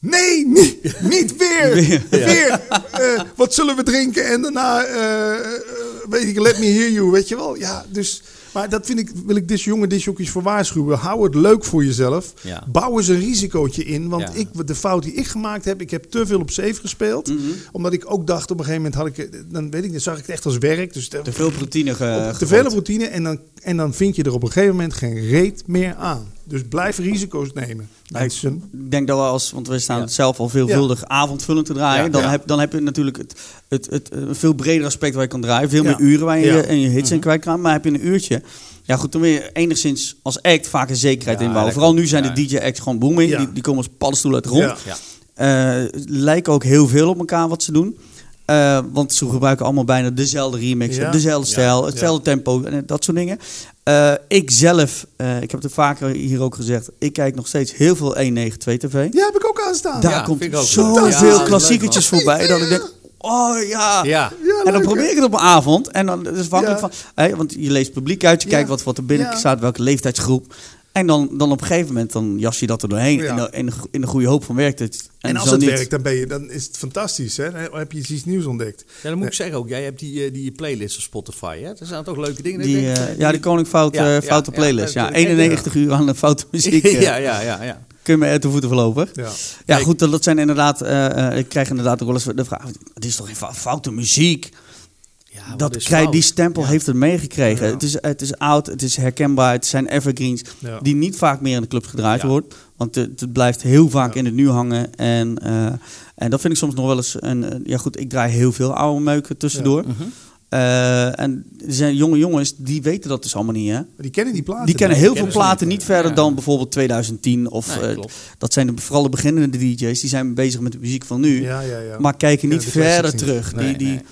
Nee, niet, niet weer. Weer. Eh, wat zullen we drinken? En daarna, eh, eh, weet ik, let me hear you. Weet je wel? Ja, dus... Maar dat vind ik, wil ik dus jonge disjockeys voor waarschuwen. Hou het leuk voor jezelf. Ja. Bouw eens een risicootje in. Want Ja. ik, de fout die ik gemaakt heb, ik heb te veel op safe gespeeld. Mhm. Omdat ik ook dacht, op een gegeven moment had ik, dan weet ik, dan zag ik het echt als werk. Dus Te veel routine te veel routine. En dan, en dan vind je er op een gegeven moment geen reet meer aan. Dus blijf risico's nemen. Mensen. Ik denk dat we als, want we staan Ja. zelf al veelvuldig avondvullend te draaien. Ja, dan, ja. Heb, dan heb je natuurlijk het, het, het, een veel breder aspect waar je kan draaien. Veel Ja. meer uren waar je Ja. je, en je hits in kwijt kan. Maar heb je een uurtje. Ja goed, dan wil je enigszins als act vaak een zekerheid Ja, inbouwen. Vooral nu zijn Ja. de DJ-acts gewoon booming. Ja. Die, die komen als paddenstoelen uit de grond. Ja. Ja. Eh, lijken ook heel veel op elkaar wat ze doen. Eh, want ze gebruiken allemaal bijna dezelfde remixen, Ja. dezelfde Ja. stijl, hetzelfde tempo en dat soort dingen. Eh, ik zelf, eh, ik heb het vaker hier ook gezegd, ik kijk nog steeds heel veel 192 TV. Ja, heb ik ook aanstaan. Daar Ja, komt zoveel klassiekertjes voorbij dat ik denk, oh ja. Ja. Ja, En dan probeer ik het op een avond. En dan is het afhankelijk Ja. van. Hè, want je leest publiek uit, je Ja. kijkt wat, wat er binnen Ja. staat, welke leeftijdsgroep. En dan, dan op een gegeven moment dan jas je dat er doorheen. Ja. In, de, in, de, in de goede hoop van werkt het. En, als het niet. werkt, dan, ben je, dan is het fantastisch. Hè? Dan heb je iets nieuws ontdekt. Ja, dan moet ik zeggen ook, jij hebt die, eh, die playlist op Spotify, hè? Er zijn toch leuke dingen. Die, Ik denk, eh, eh, ja, de Koning Fout, Ja, eh, Foute ja, Playlist. Ja, dat- 91 uur aan de foute muziek. eh, ja, ja, ja, ja. Kun je me er te voeten verlopen. Ja. Ja, goed, dat dat zijn inderdaad... eh, eh, ik krijg inderdaad ook wel eens de vraag... Het is toch geen fou- foute muziek? Ja, dat krijg, die stempel Ja. heeft het meegekregen. Ja. Het, is, het is oud, het is herkenbaar, het zijn evergreens... Ja. die niet vaak meer in de club gedraaid Ja. wordt. Want het, het blijft heel vaak Ja. in het nu hangen. En, eh, en dat vind ik soms nog wel eens... Een, eh, ja goed, ik draai heel veel oude meuken tussendoor. Mhm. Eh, en er zijn jonge jongens, die weten dat dus allemaal niet, hè? Maar die kennen die platen. Die kennen niet. heel veel kennen platen niet, verder ja. dan bijvoorbeeld 2010. Of, Nee, dat zijn de, vooral de beginnende DJ's. Die zijn bezig met de muziek van nu. Ja, ja, ja. Maar kijken niet verder terug. Nee, die, die, nee.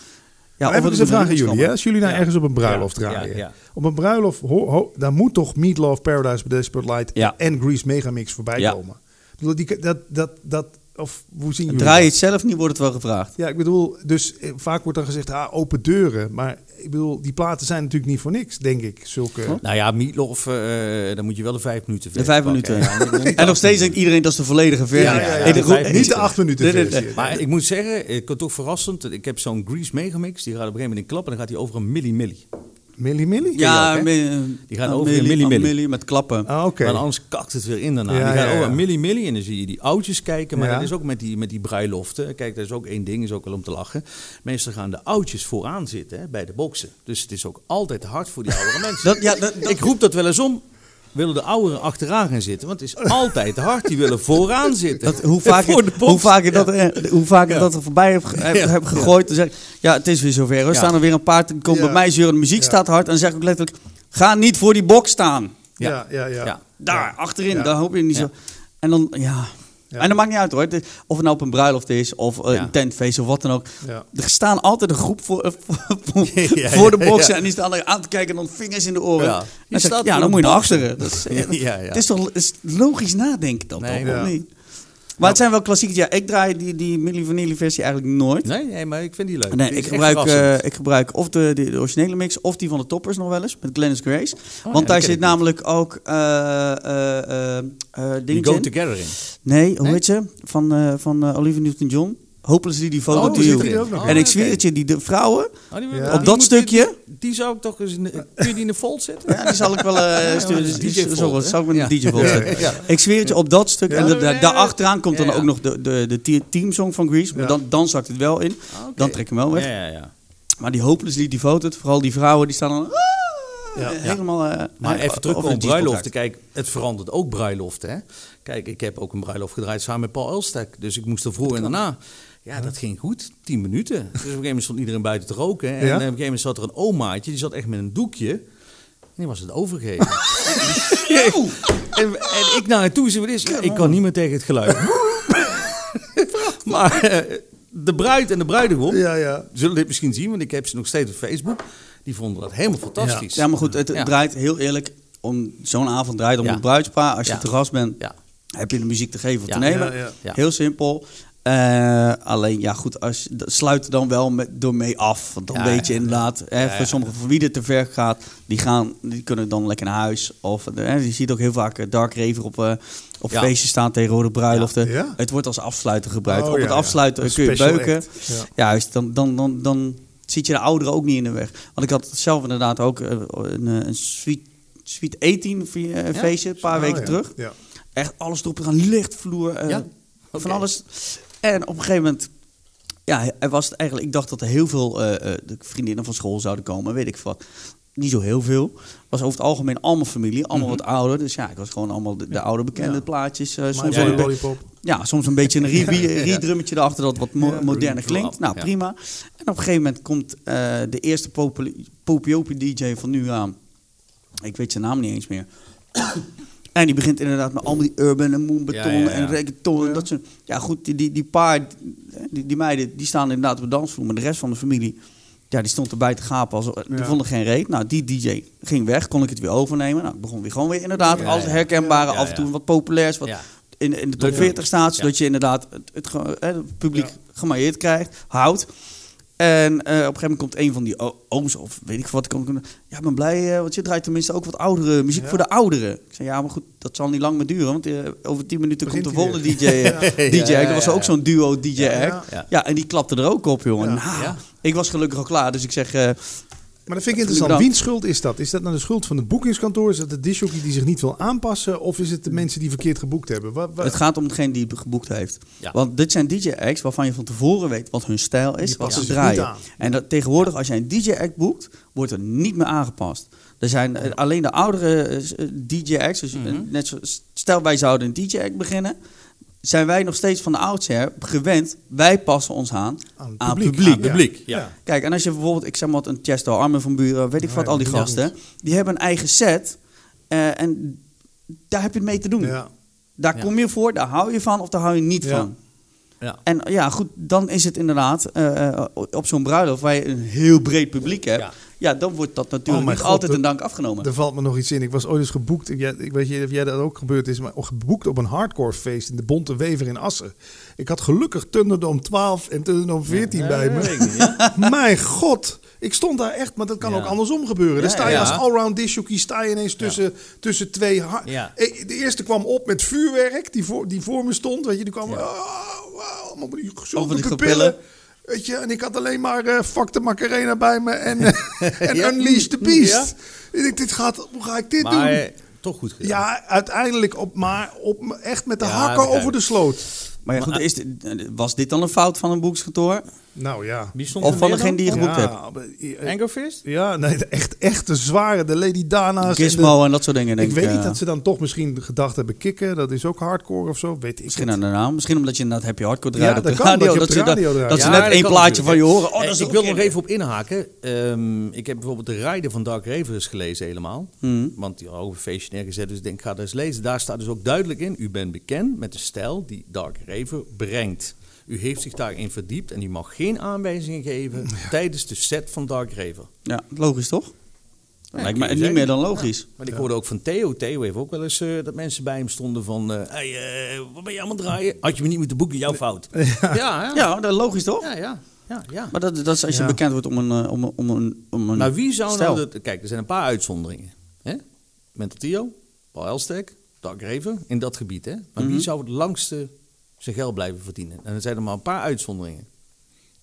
Ja, maar eens een vraag aan jullie. Hè? Als jullie nou Ja. ergens op een bruiloft draaien. ja. Op een bruiloft, ho, ho, daar moet toch Meatloaf, Paradise by Desperate Light en Grease Megamix voorbij komen. Dat, dat, dat, of hoe zien jullie Draai je het zelf niet, wordt het wel gevraagd. Ja, ik bedoel, dus eh, vaak wordt dan gezegd, ah, open deuren. Maar ik bedoel, die platen zijn natuurlijk niet voor niks, denk ik. Zulke... Nou ja, Meatloaf, eh dan moet je wel de vijf minuten De vijf minuten. pakken. Ja, En nog steeds denkt iedereen dat is de volledige versie. Ja, ja, ja. Hey, de de groep- vijf- Niet de acht minuten Nee, nee, versie. nee. Maar ik moet zeggen, ik had toch verrassend. Ik heb zo'n Grease Megamix. Die gaat op een gegeven moment in klap. En dan gaat hij over een milli milli. Millie Millie? Ja, ook, Die gaan een over in milli- milli- een milli. milli met klappen. Ah, oké. Maar anders kakt het weer in daarna. Ja, die gaan ja, over ja. een milli milli. En dan zie je die oudjes kijken. Maar Ja. dat is ook met die, met die bruiloften. Kijk, dat is ook één ding. is ook wel om te lachen. Meestal gaan de oudjes vooraan zitten hè, bij de boksen. Dus het is ook altijd hard voor die oudere mensen. Dat, ja, dat, dat- Ik roep dat wel eens om. Willen de ouderen achteraan gaan zitten? Want het is altijd te hard. Die willen vooraan zitten. dat, hoe vaak, Voor de hoe vaak ik dat, eh, hoe vaak Ja. dat er voorbij heb, ge- heb, Ja. heb gegooid. Dan zeg ik, ja, het is weer zover. Er Ja. staan er weer een paar. Dan komt Ja. bij mij zeuren, de muziek Ja. staat hard. En dan zeg ik ook letterlijk, ga niet voor die box staan. Ja, ja, ja. Ja. Daar, achterin, Ja. daar hoop je niet Ja. zo. En dan, ja, Ja. En dat maakt niet uit hoor. Of het nou op een bruiloft is, of eh, Ja. een tentfeest, of wat dan ook. Ja. Er staan altijd een groep voor, voor, voor- de ja. En die staan aan te kijken en dan vingers in de oren. Ja. En staat dan moet je naar achteren. Dat is, eh, Ja, ja. Het is toch is logisch nadenken dan Nee, toch? Of niet? Maar het zijn wel klassiekers. Ja, ik draai die, die Milli Vanilli versie eigenlijk nooit. Nee, nee, maar ik vind die leuk. Nee, Die ik gebruik, eh, ik gebruik of de, de, de originele mix of die van de toppers nog wel eens, met Glennis Grace. ja, Want die daar zit namelijk ook eh eh eh eh, Die dingetje Go in. Together in. Nee, hoe Nee? heet ze? Van, eh van eh, Olivia Newton-John. Hopelessly Oh, die You. zit erin. ook nog. Oh, en ik zweer het je, die de vrouwen, Oh, die, Ja. die Op dat stukje? Die, zou ik toch eens... In, kun je die in de fold zetten? ja, die zal ik wel eh sturen. Die- DJ Volt, zo, hè? zal ik met een Ja. DJ Volt zetten. Ja. Ik zweer het je, op dat stuk. Ja. En da- da- Ja. daarachteraan komt dan Ja, ja. ook nog de, de, de te- teamsong van Grease. Maar Ja. dan, dan zakt het wel in. Ah. Dan trek ik hem wel weg. Ja, ja, ja. Maar die Hopelessly Devoted, vooral die vrouwen, die staan dan... Ja. eh, helemaal... eh, Maar eh, even over terug op bruiloften. Kijk, het verandert ook bruiloften. Hè? Kijk, ik heb ook een bruiloft gedraaid samen met Paul Elstek. Dus ik moest er voor en daarna. Ja, dat ging goed. Tien minuten. Dus op een gegeven moment stond iedereen buiten te roken. En Ja? op een gegeven moment zat er een omaatje. Die zat echt met een doekje. En die was het overgegeven. en, en ik naar haar toe. Wat is? Ja, ik kan niet meer tegen het geluid. maar eh, de bruid en de bruidegom Ja, ja. zullen dit misschien zien. Want ik heb ze nog steeds op Facebook. Die vonden dat helemaal fantastisch. Ja, maar goed, het, draait heel eerlijk om zo'n avond draait om Ja. het bruidspaar. Als je Ja. te gast bent, Ja. heb je de muziek te geven of Ja. te nemen. Ja, ja. Ja. Heel simpel. Eh, alleen, ja goed, als, sluit er dan wel met, door mee af. Want dan Ja, weet je ja. inderdaad, hè, Ja, voor ja. sommigen voor wie dit te ver gaat, die, gaan, die kunnen dan lekker naar huis. Of eh, je ziet ook heel vaak eh, Dark Raver op, eh, op Ja. feestjes staan tegenwoordig bruiloften. Ja? Het wordt als afsluiter gebruikt. Oh, op ja, het afsluiten kun je beuken. Juist, dan, dan, dan, dan zit je de ouderen ook niet in de weg. Want ik had zelf inderdaad ook een, een Sweet, sweet 18 fe- eh, Ja? feestje, een paar Oh, weken ja. terug. Ja. Echt alles erop gaan, lichtvloer, eh, Ja? van alles. En op een gegeven moment, ja, er was het eigenlijk, ik dacht dat er heel veel eh, eh, de vriendinnen van school zouden komen, weet ik wat. Niet zo heel veel. Was over het algemeen allemaal familie, allemaal wat ouder. Dus ja, ik was gewoon allemaal de, de oude bekende Ja. plaatjes. My soms, ja, een ja, soms een beetje een re-drummetje erachter dat wat mo- moderner klinkt. Nou, prima. En op een gegeven moment komt de eerste populi- popiopi DJ van nu aan. Ik weet zijn naam niet eens meer. En die begint inderdaad met allemaal die urban en moonbeton Ja, ja, ja. en reggaeton. En dat soort, ja, goed, die, die, die paar, die, die meiden, die staan inderdaad op de dansvloer. Maar de rest van de familie, ja, die stond erbij te gapen. Als, die Ja. vonden geen reet. Nou, die DJ ging weg, kon ik het weer overnemen. Nou, ik begon weer gewoon weer inderdaad alles ja. herkenbare, Ja, af en toe wat populairs, wat Ja. in, in de top Leuk. 40 staat, Ja. zodat je inderdaad het, het, publiek Ja. gemailleerd krijgt, houdt. En eh, op een gegeven moment komt een van die ooms, of weet ik wat, komt, ja, ik ben blij, eh, want je draait tenminste ook wat oudere muziek Ja. voor de ouderen. Ik zei, ja, maar goed, dat zal niet lang meer duren, want eh, over 10 minuten Begint komt de volgende DJ. Ja. DJ Ja. Dat was ook zo'n duo DJ Ja, act. ja. Ja. en die klapte er ook op, jongen. Nou, ik was gelukkig al klaar, dus ik zeg, Maar dat vind ik interessant. Wiens schuld is dat? Is dat nou de schuld van het boekingskantoor? Is dat de disjockey die zich niet wil aanpassen? Of is het de mensen die verkeerd geboekt hebben? Wa- wa- Het gaat om hetgeen die geboekt heeft. Ja. Want dit zijn DJ-acts waarvan je van tevoren weet wat hun stijl is, wat ze draaien. En dat, tegenwoordig, als jij een DJ-act boekt, wordt er niet meer aangepast. Er zijn eh, alleen de oudere eh, DJ-acts, dus eh, net zo, stel wij zouden een DJ-act beginnen, zijn wij nog steeds van de oudsher gewend, wij passen ons aan Aan publiek. publiek. Aan het publiek, ja. Ja. Kijk, en als je bijvoorbeeld, ik zeg maar wat, een Chesto Armen van Buren, weet ik Ja, wat, al die gasten, die hebben een eigen set. eh, en daar heb je het mee te doen. Ja. Daar Ja. kom je voor, daar hou je van of daar hou je niet Ja. van. Ja. En ja, goed, dan is het inderdaad eh, eh, op zo'n bruiloft waar je een heel breed publiek hebt. Ja. Ja, dan wordt dat natuurlijk Oh mijn niet God, altijd een dank afgenomen. Er valt me nog iets in. Ik was ooit eens geboekt. Ik, weet niet of jij dat ook gebeurd is. Maar geboekt op een hardcore feest in de Bonte Wever in Assen. Ik had gelukkig Thunderdome 12 en Thunderdome 14 Ja, bij me. Mijn god. Ik stond daar echt, maar dat kan Ja. ook andersom gebeuren. Dan sta je ja. als allround disjockey sta je ineens tussen, tussen twee... Ik- De eerste kwam op met vuurwerk, die voor, die voor me stond. Weet je, die kwam... Oh, wow, allemaal met die gezonde pupillen. Weet je, en ik had alleen maar eh Fuck de Macarena bij me en, eh, en Ja. Unleash the Beast. Ja. Ik denk, dit gaat, hoe ga ik dit Maar doen? eh, toch goed gedaan. Ja, uiteindelijk op, maar op, echt met de Ja, hakken over de sloot. Maar ja, goed, is dit- was dit dan een fout van een boekskantoor? Nou ja. Wie stond Of van degene die je geboekt hebt. Ja, Angerfist? ja, nee, de echt, echt de zware, de Lady Dana's. en de- Gizmo en dat soort dingen, denk ik ik. weet niet dat ze dan toch misschien gedacht hebben kicken. Dat is ook hardcore of zo, weet ik Misschien het. aan de naam. Misschien omdat je inderdaad heb je hardcore Ja, draait op dat de kan, radio. dat je op Dat, de dat, radio draait. dat ze Ja, net dat één plaatje van je horen. Oh, Eh, dat is ik wil nog even op inhaken. Ehm, ik heb bijvoorbeeld de rijden van Dark Raver eens gelezen helemaal. Hmm. Want die een feestje neergezet, dus ik denk, ga dat eens lezen. Daar staat dus ook duidelijk in, u bent bekend met de stijl die Dark Raver brengt. U heeft zich daarin verdiept en u mag geen aanwijzingen geven tijdens de set van Dark. Ja, logisch toch? Ja, Lijkt me niet zeggen. meer dan logisch. Maar ik hoorde ook van Theo. Theo heeft ook wel eens eh, dat mensen bij hem stonden van... eh hey, eh, wat ben je allemaal draaien? Had je me niet moeten boeken, jouw fout. Ja, ja. Ja, dat is logisch toch? Ja, ja. ja, ja. Maar dat, dat is als je Ja. bekend wordt om een, om, een- om een, om een Maar wie zou stijl. nou... Dat, kijk, er zijn een paar uitzonderingen. Hè? Mental Theo, Paul Elstek, Dark in dat gebied. Hè? Maar Mhm. wie zou het langste zijn geld blijven verdienen? En er zijn er maar een paar uitzonderingen.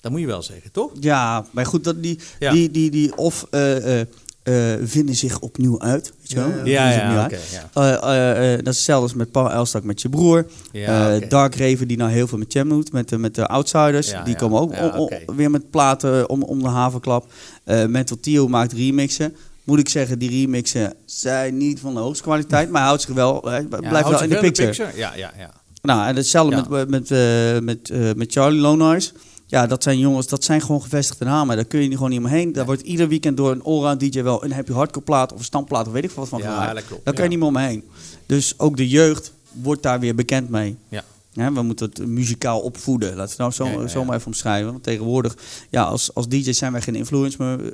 Dat moet je wel zeggen, toch? Ja, maar goed, dat die, Ja. die, die, die of eh, eh, eh, vinden zich opnieuw uit. Weet je wel? Ja, Vinden ja, ja, opnieuw oké, uit. ja. Eh, eh, eh, dat is hetzelfde als met Paul Elstak met je broer. Ja, Eh, oké. Dark Raven die nou heel veel met Jam doet, met, de- met de Outsiders. Ja, die ja. komen ook Ja, o- o- oké. weer met platen om, om de havenklap. Eh Mental Theo maakt remixen. Moet ik zeggen, die remixen zijn niet van de hoogste kwaliteit, maar houdt zich wel, Ja, blijft houdt wel in de wel picture. Ja, ja, ja. Nou, en hetzelfde Ja. met, met, eh, met, eh, met Charlie Lonars. Ja, dat zijn jongens, dat zijn gewoon gevestigde namen. Daar kun je niet gewoon niet omheen. Daar wordt ieder weekend door een allround DJ wel een happy hardcore plaat of een standplaat of weet ik veel wat van Ja, klopt. Daar kan je niet meer omheen. Dus ook de jeugd wordt daar weer bekend mee. Ja. Hè, we moeten het muzikaal opvoeden. Laten we het nou zo, Ja, ja, ja. zo maar even omschrijven. Want tegenwoordig, ja, als, als DJ's zijn wij geen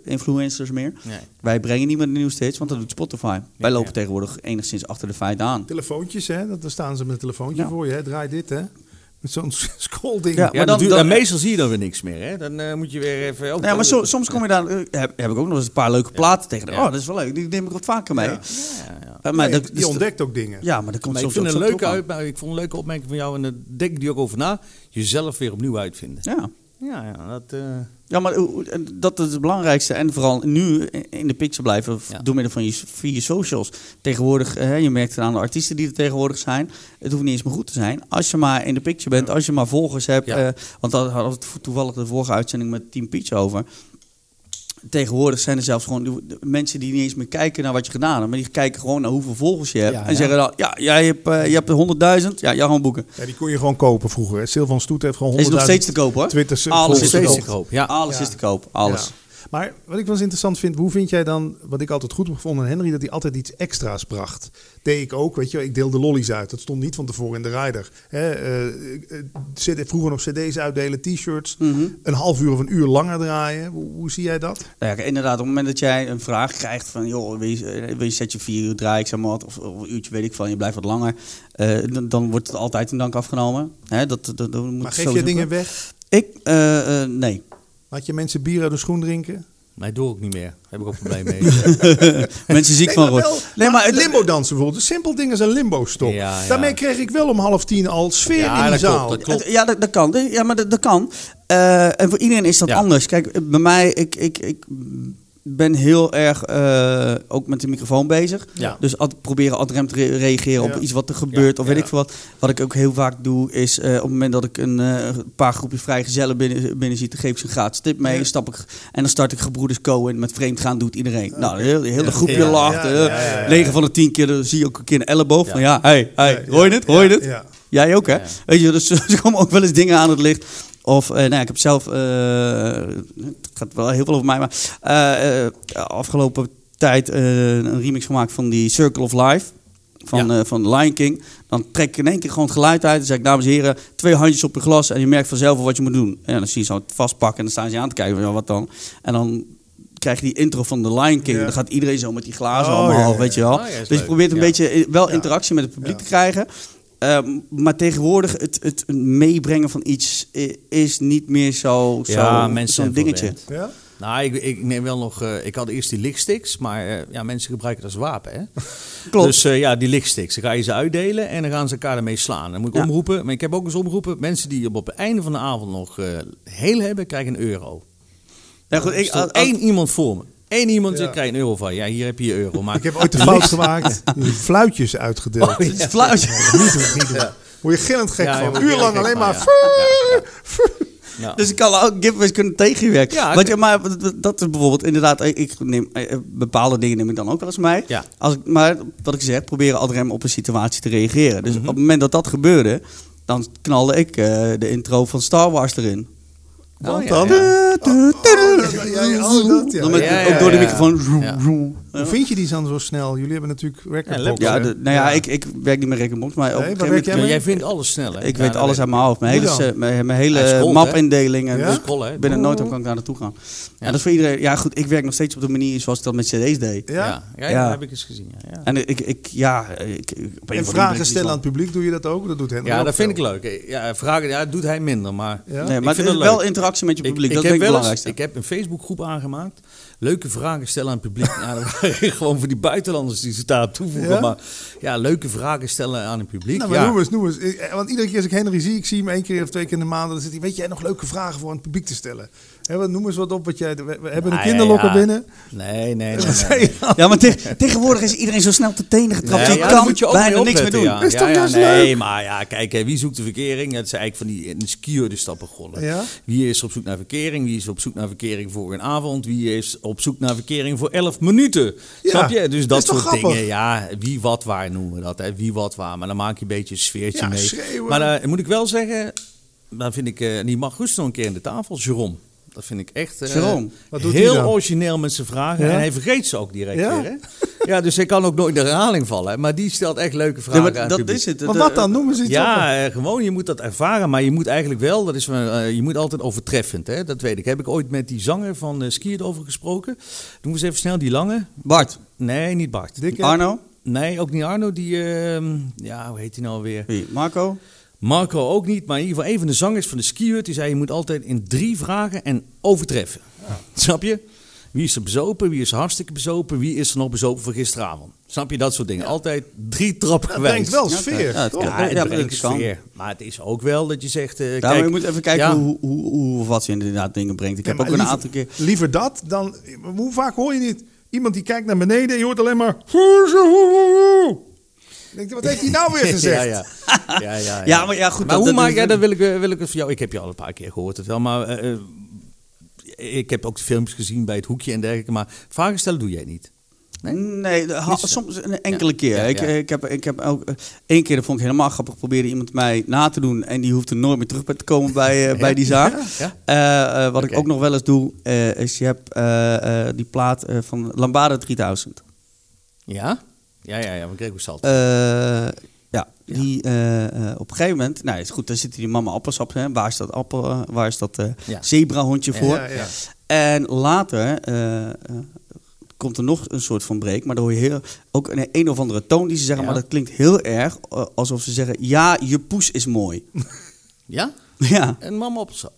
influencers meer. Nee. Wij brengen niet meer de nieuwste hits, want dat doet Spotify. Wij lopen ja. tegenwoordig enigszins achter de feiten aan. Telefoontjes, hè? Dat, daar staan ze met een telefoontje Ja. voor je. Hè? Draai dit, hè? Met zo'n scrollding. Ja, Ja, maar dan, dan- meestal zie je dan weer niks meer. Hè? Dan eh, moet je weer even... ook- Ja, maar so- soms kom je daar, eh, heb, heb ik ook nog eens een paar leuke platen tegen. Ja. Oh, dat is wel leuk. Die neem ik wat vaker mee. Ja. Ja, ja. Eh, maar Nee, dat, je dus- ontdekt ook dingen. Ja, maar dat komt Maar ik soms vind ook een zo leuke uit, maar ik vond een leuke opmerking van jou en daar denk ik die ook over na. Jezelf weer opnieuw uitvinden. Ja. Ja, ja, dat... Ja, maar dat is het belangrijkste. En vooral nu in de picture blijven Ja. door middel van je, via je socials. Tegenwoordig, eh, je merkt het aan de artiesten die er tegenwoordig zijn. Het hoeft niet eens meer goed te zijn. Als je maar in de picture bent, als je maar volgers hebt. Ja. eh, want daar hadden we het toevallig de vorige uitzending met Team Peach over. Tegenwoordig zijn er zelfs gewoon de- de mensen die niet eens meer kijken naar wat je gedaan hebt. Maar die kijken gewoon naar hoeveel volgers je hebt. Ja, en ja. zeggen dan, ja, jij hebt, eh, je hebt 100.000. Ja, jou gaan boeken. Ja, die kon je gewoon kopen vroeger. hè. Silvan Stoet heeft gewoon Is het nog 100.000 steeds te kopen hoor. Twitter Alles is te steeds koop. koop. Alles Ja. is te koop. Alles. Maar wat ik wel eens interessant vind, hoe vind jij dan, wat ik altijd goed heb gevonden aan Henry, dat hij altijd iets extra's bracht. Deed ik ook, weet je ik deelde lollies uit. Dat stond niet van tevoren in de rider. Hè, eh, eh, CD vroeger nog cd's uitdelen, t-shirts. Mhm. Een half uur of een uur langer draaien. Hoe, hoe zie jij dat? Nou ja, inderdaad, op het moment dat jij een vraag krijgt van... joh, wil je, eh, wil je setje vier uur draaien, ik zeg maar wat, of, of een uurtje weet ik van, je blijft wat langer... eh, dan, dan wordt het altijd in dank afgenomen. Hè, dat, dat, dat moet Maar geef je dingen weg? Ik? eh, eh, nee. Laat je mensen bier uit de schoen drinken? Maar doe ook niet meer. Daar heb ik ook probleem mee. Mensen ziek van wel, Nee, maar het- limbo dansen bijvoorbeeld. Simpel ding als een limbo stop. Ja, ja. Daarmee kreeg ik wel om half tien al sfeer Ja, in die dat klopt, zaal. dat klopt. Ja, dat, dat kan. Ja, maar dat, dat kan. Eh, en voor iedereen is dat Ja. anders. Kijk, bij mij, ik, ik, ik ben heel erg eh, ook met de microfoon bezig. Ja. Dus ad, proberen ad rem te re- reageren Ja. op iets wat er gebeurt. Ja, of weet ik veel wat. Wat ik ook heel vaak doe, is eh, op het moment dat ik een eh, paar groepjes vrijgezellen binnen, binnen zie, dan geef ik ze een gratis tip mee. Stap ik, en dan start ik gebroeders Cohen met vreemd gaan doet iedereen. Nou, de hele, de groepje lacht. 9 van de 10 keer dan zie je ook een keer een elleboog. Van Ja. hey, hey, hoor je het? Hoor je het? Jij ook, hè? Weet je, dus er komen ook wel eens dingen aan het licht. Of, eh, nou, ja, ik heb zelf, eh, het gaat wel heel veel over mij, maar eh, afgelopen tijd een remix gemaakt van die Circle of Life. Van, Ja. van Lion King. Dan trek ik in één keer gewoon het geluid uit. Dan zeg ik, dames en heren, twee handjes op je glas. En je merkt vanzelf wat je moet doen. En dan zie je zo het vastpakken. En dan staan ze aan te kijken. van, Ja, wat dan? En dan krijg je die intro van de Lion King. Ja. Dan gaat iedereen zo met die glazen Oh, allemaal, ja, weet je wel. Oh, dus je probeert een beetje wel interactie met het publiek te krijgen. Ehm, maar tegenwoordig, het, het meebrengen van iets is niet meer zo, zo Ja, mensen zo'n dingetje. Ja? Nou, ik, ik neem wel nog... eh, ik had eerst die lichtsticks, maar eh, ja, mensen gebruiken dat als wapen, hè? Klopt. Dus eh, ja, die lichtsticks. Dan ga je ze uitdelen en dan gaan ze elkaar ermee slaan. Dan moet ik Ja. omroepen. Maar ik heb ook eens omgeroepen. Mensen die op, op het einde van de avond nog eh, heel hebben, krijgen een euro. ja, goed, ik, als- als- één iemand voor me. Eén iemand Ja. zegt, krijg een euro van. Ja, hier heb je je euro. Maar Ik heb ooit de fout gemaakt. Fluitjes uitgedeeld. het is flauw. Niet doen, niet doen. Word je gillend gek Ja, van. Een uur lang alleen van, maar... ja. Dus ik kan ook giveaways kunnen tegenwerken. Ja, je, maar dat- is bijvoorbeeld inderdaad, ik neem, eh, bepaalde dingen neem ik dan ook wel eens mee. Ja. Als ik, maar wat ik zeg, proberen altijd op een situatie te reageren. Dus Mhm. op het moment dat dat gebeurde, dan knalde ik eh, de intro van Star Wars erin. Oh, ja, dan? ja. Ja, ja, oh, dat, ja. Dan met, Ja, ook ja, door de ja. microfoon. Hoe vind je die dan zo snel? Jullie hebben natuurlijk recordbox. Ja, de- nou ja, Ik, ik werk niet met Recordbox, maar op Nee, een moment... jij vindt alles snel, hè? Ik Ja, weet alles uit mijn hoofd. Mijn hele, mijn, mijn hele mapindeling. en Ja? dus Scrollen, hè? binnen nooit kan ik daar naartoe gaan. Ja. dat is voor iedereen... Ja, goed, ik werk nog steeds op de manier zoals ik dat met cd's deed. Ja? Ja, ja, Ja. dat heb ik eens gezien. Ja, ja. En ik, ik ja... Ik, ik, op En vragen stellen aan ben het publiek, doe je dat ook? Dat doet Henry Ja, dat vind ik leuk. Ja, vragen, ja, dat doet hij minder, maar... Ik- Nee, maar vind het is wel interactie met je publiek. dat ik is ik het belangrijkste. ik heb een Facebookgroep aangemaakt. Leuke vragen stellen aan het publiek. ja, dat waren gewoon voor die buitenlanders die ze daar toevoegen. Ja? Maar ja, leuke vragen stellen aan het publiek. Nou, maar ja. noem eens, noem eens. Ik- eh, Want iedere keer als ik Henry zie, ik zie hem één keer of twee keer in de maand, dan zit hij, weet jij nog leuke vragen voor aan het publiek te stellen? Noem eens wat op wat jij, we, we hebben een kinderlokker ja. binnen. Nee, nee, nee. Ja, maar te- tegenwoordig is iedereen zo snel te tenen getrapt. Nee, je ja, kan daar moet je ook bijna niks meer doen. Ja. Is Ja, toch ja, juist nee, leuk? maar ja, kijk, hè, wie zoekt de verkering? Het is eigenlijk van die in skiën de stappen gollen. Ja? Wie is op zoek naar verkering? Wie is op zoek naar verkering voor een avond? Wie is op zoek naar verkering voor 11 minuten? Ja, Snap je? Dus dat soort grappig? dingen. Ja, wie wat waar noemen we dat. Hè? Wie wat waar. Maar dan maak je een beetje een sfeertje Ja, mee. schreeuwen. Maar dan moet ik wel zeggen, dan vind ik, eh, die mag rustig nog een keer aan de tafel. Jerome. Dat vind ik echt eh, Jerome, wat doet hij heel origineel met zijn vragen. Ja? En hij vergeet ze ook direct Ja? weer. Hè? Ja, dus hij kan ook nooit in de herhaling vallen. Maar die stelt echt leuke vragen Ja, aan maar het dat publiek. is het. Maar wat dan? Noem eens iets op. Ja, eh, gewoon, je moet dat ervaren, maar je moet eigenlijk wel, dat is, eh, je moet altijd overtreffend, hè? dat weet ik. Heb ik ooit met die zanger van uh, Skiert over gesproken. Doen we eens even snel, die lange. Bart, Nee, niet Bart. Dikke? Arno, Nee, ook niet Arno, die, ehm, ja, hoe heet hij nou weer? wie? Marco. Marco ook niet, maar in ieder geval een van de zangers van de skihut, die zei je moet altijd in drie vragen en overtreffen. Snap je? Wie is er bezopen? Wie is er hartstikke bezopen? Wie is er nog bezopen voor gisteravond? Snap je dat soort dingen? Altijd drie trappen Dat gewijs. brengt wel Ja, sfeer. ja, het toch? Ja, het Ja, brengt dat kan. sfeer. Maar het is ook wel dat je zegt... eh, Ja, kijk, maar je moet even kijken ja. hoe, hoe, hoe of wat ze inderdaad dingen brengt. Ik Ja, heb ook een liever- aantal keer... Liever dat dan. Hoe vaak hoor je niet? Iemand die kijkt naar beneden en je hoort alleen maar. Denk wat heeft hij nou weer gezegd? Ja, ja. Ja, ja, ja. Ja, maar ja, goed, Maar dat- hoe dat maak jij, dat wil ik, eh, wil ik het voor jou... Ik heb je al een paar keer gehoord het wel, maar... eh, eh, ik heb ook de filmpjes gezien bij het hoekje en dergelijke, maar vragen stellen doe jij niet. Nee? Nee, soms een enkele Ja, keer. ja, ik, ja. ik heb, ik heb ook één keer, dat vond ik helemaal grappig, probeerde iemand mij na te doen en die hoeft er nooit meer terug bij te komen bij, bij die zaak. Ja? Eh, eh, wat ik ook nog wel eens doe, eh, is je hebt eh, eh, die plaat van Lambada 3000. Ja? Ja, ja, ja, van Gregor Salt. Eh, ja, die eh, eh, op een gegeven moment, nou is goed, daar zit die mama appelsap, hè. waar is dat appel, waar is dat eh Ja. zebrahondje voor? Ja, ja. En later komt er nog een soort van break, maar dan hoor je heel, ook een, een of andere toon die ze zeggen, Ja. maar dat klinkt heel erg alsof ze zeggen, ja, je poes is mooi. Ja? ja, En mama appelsap.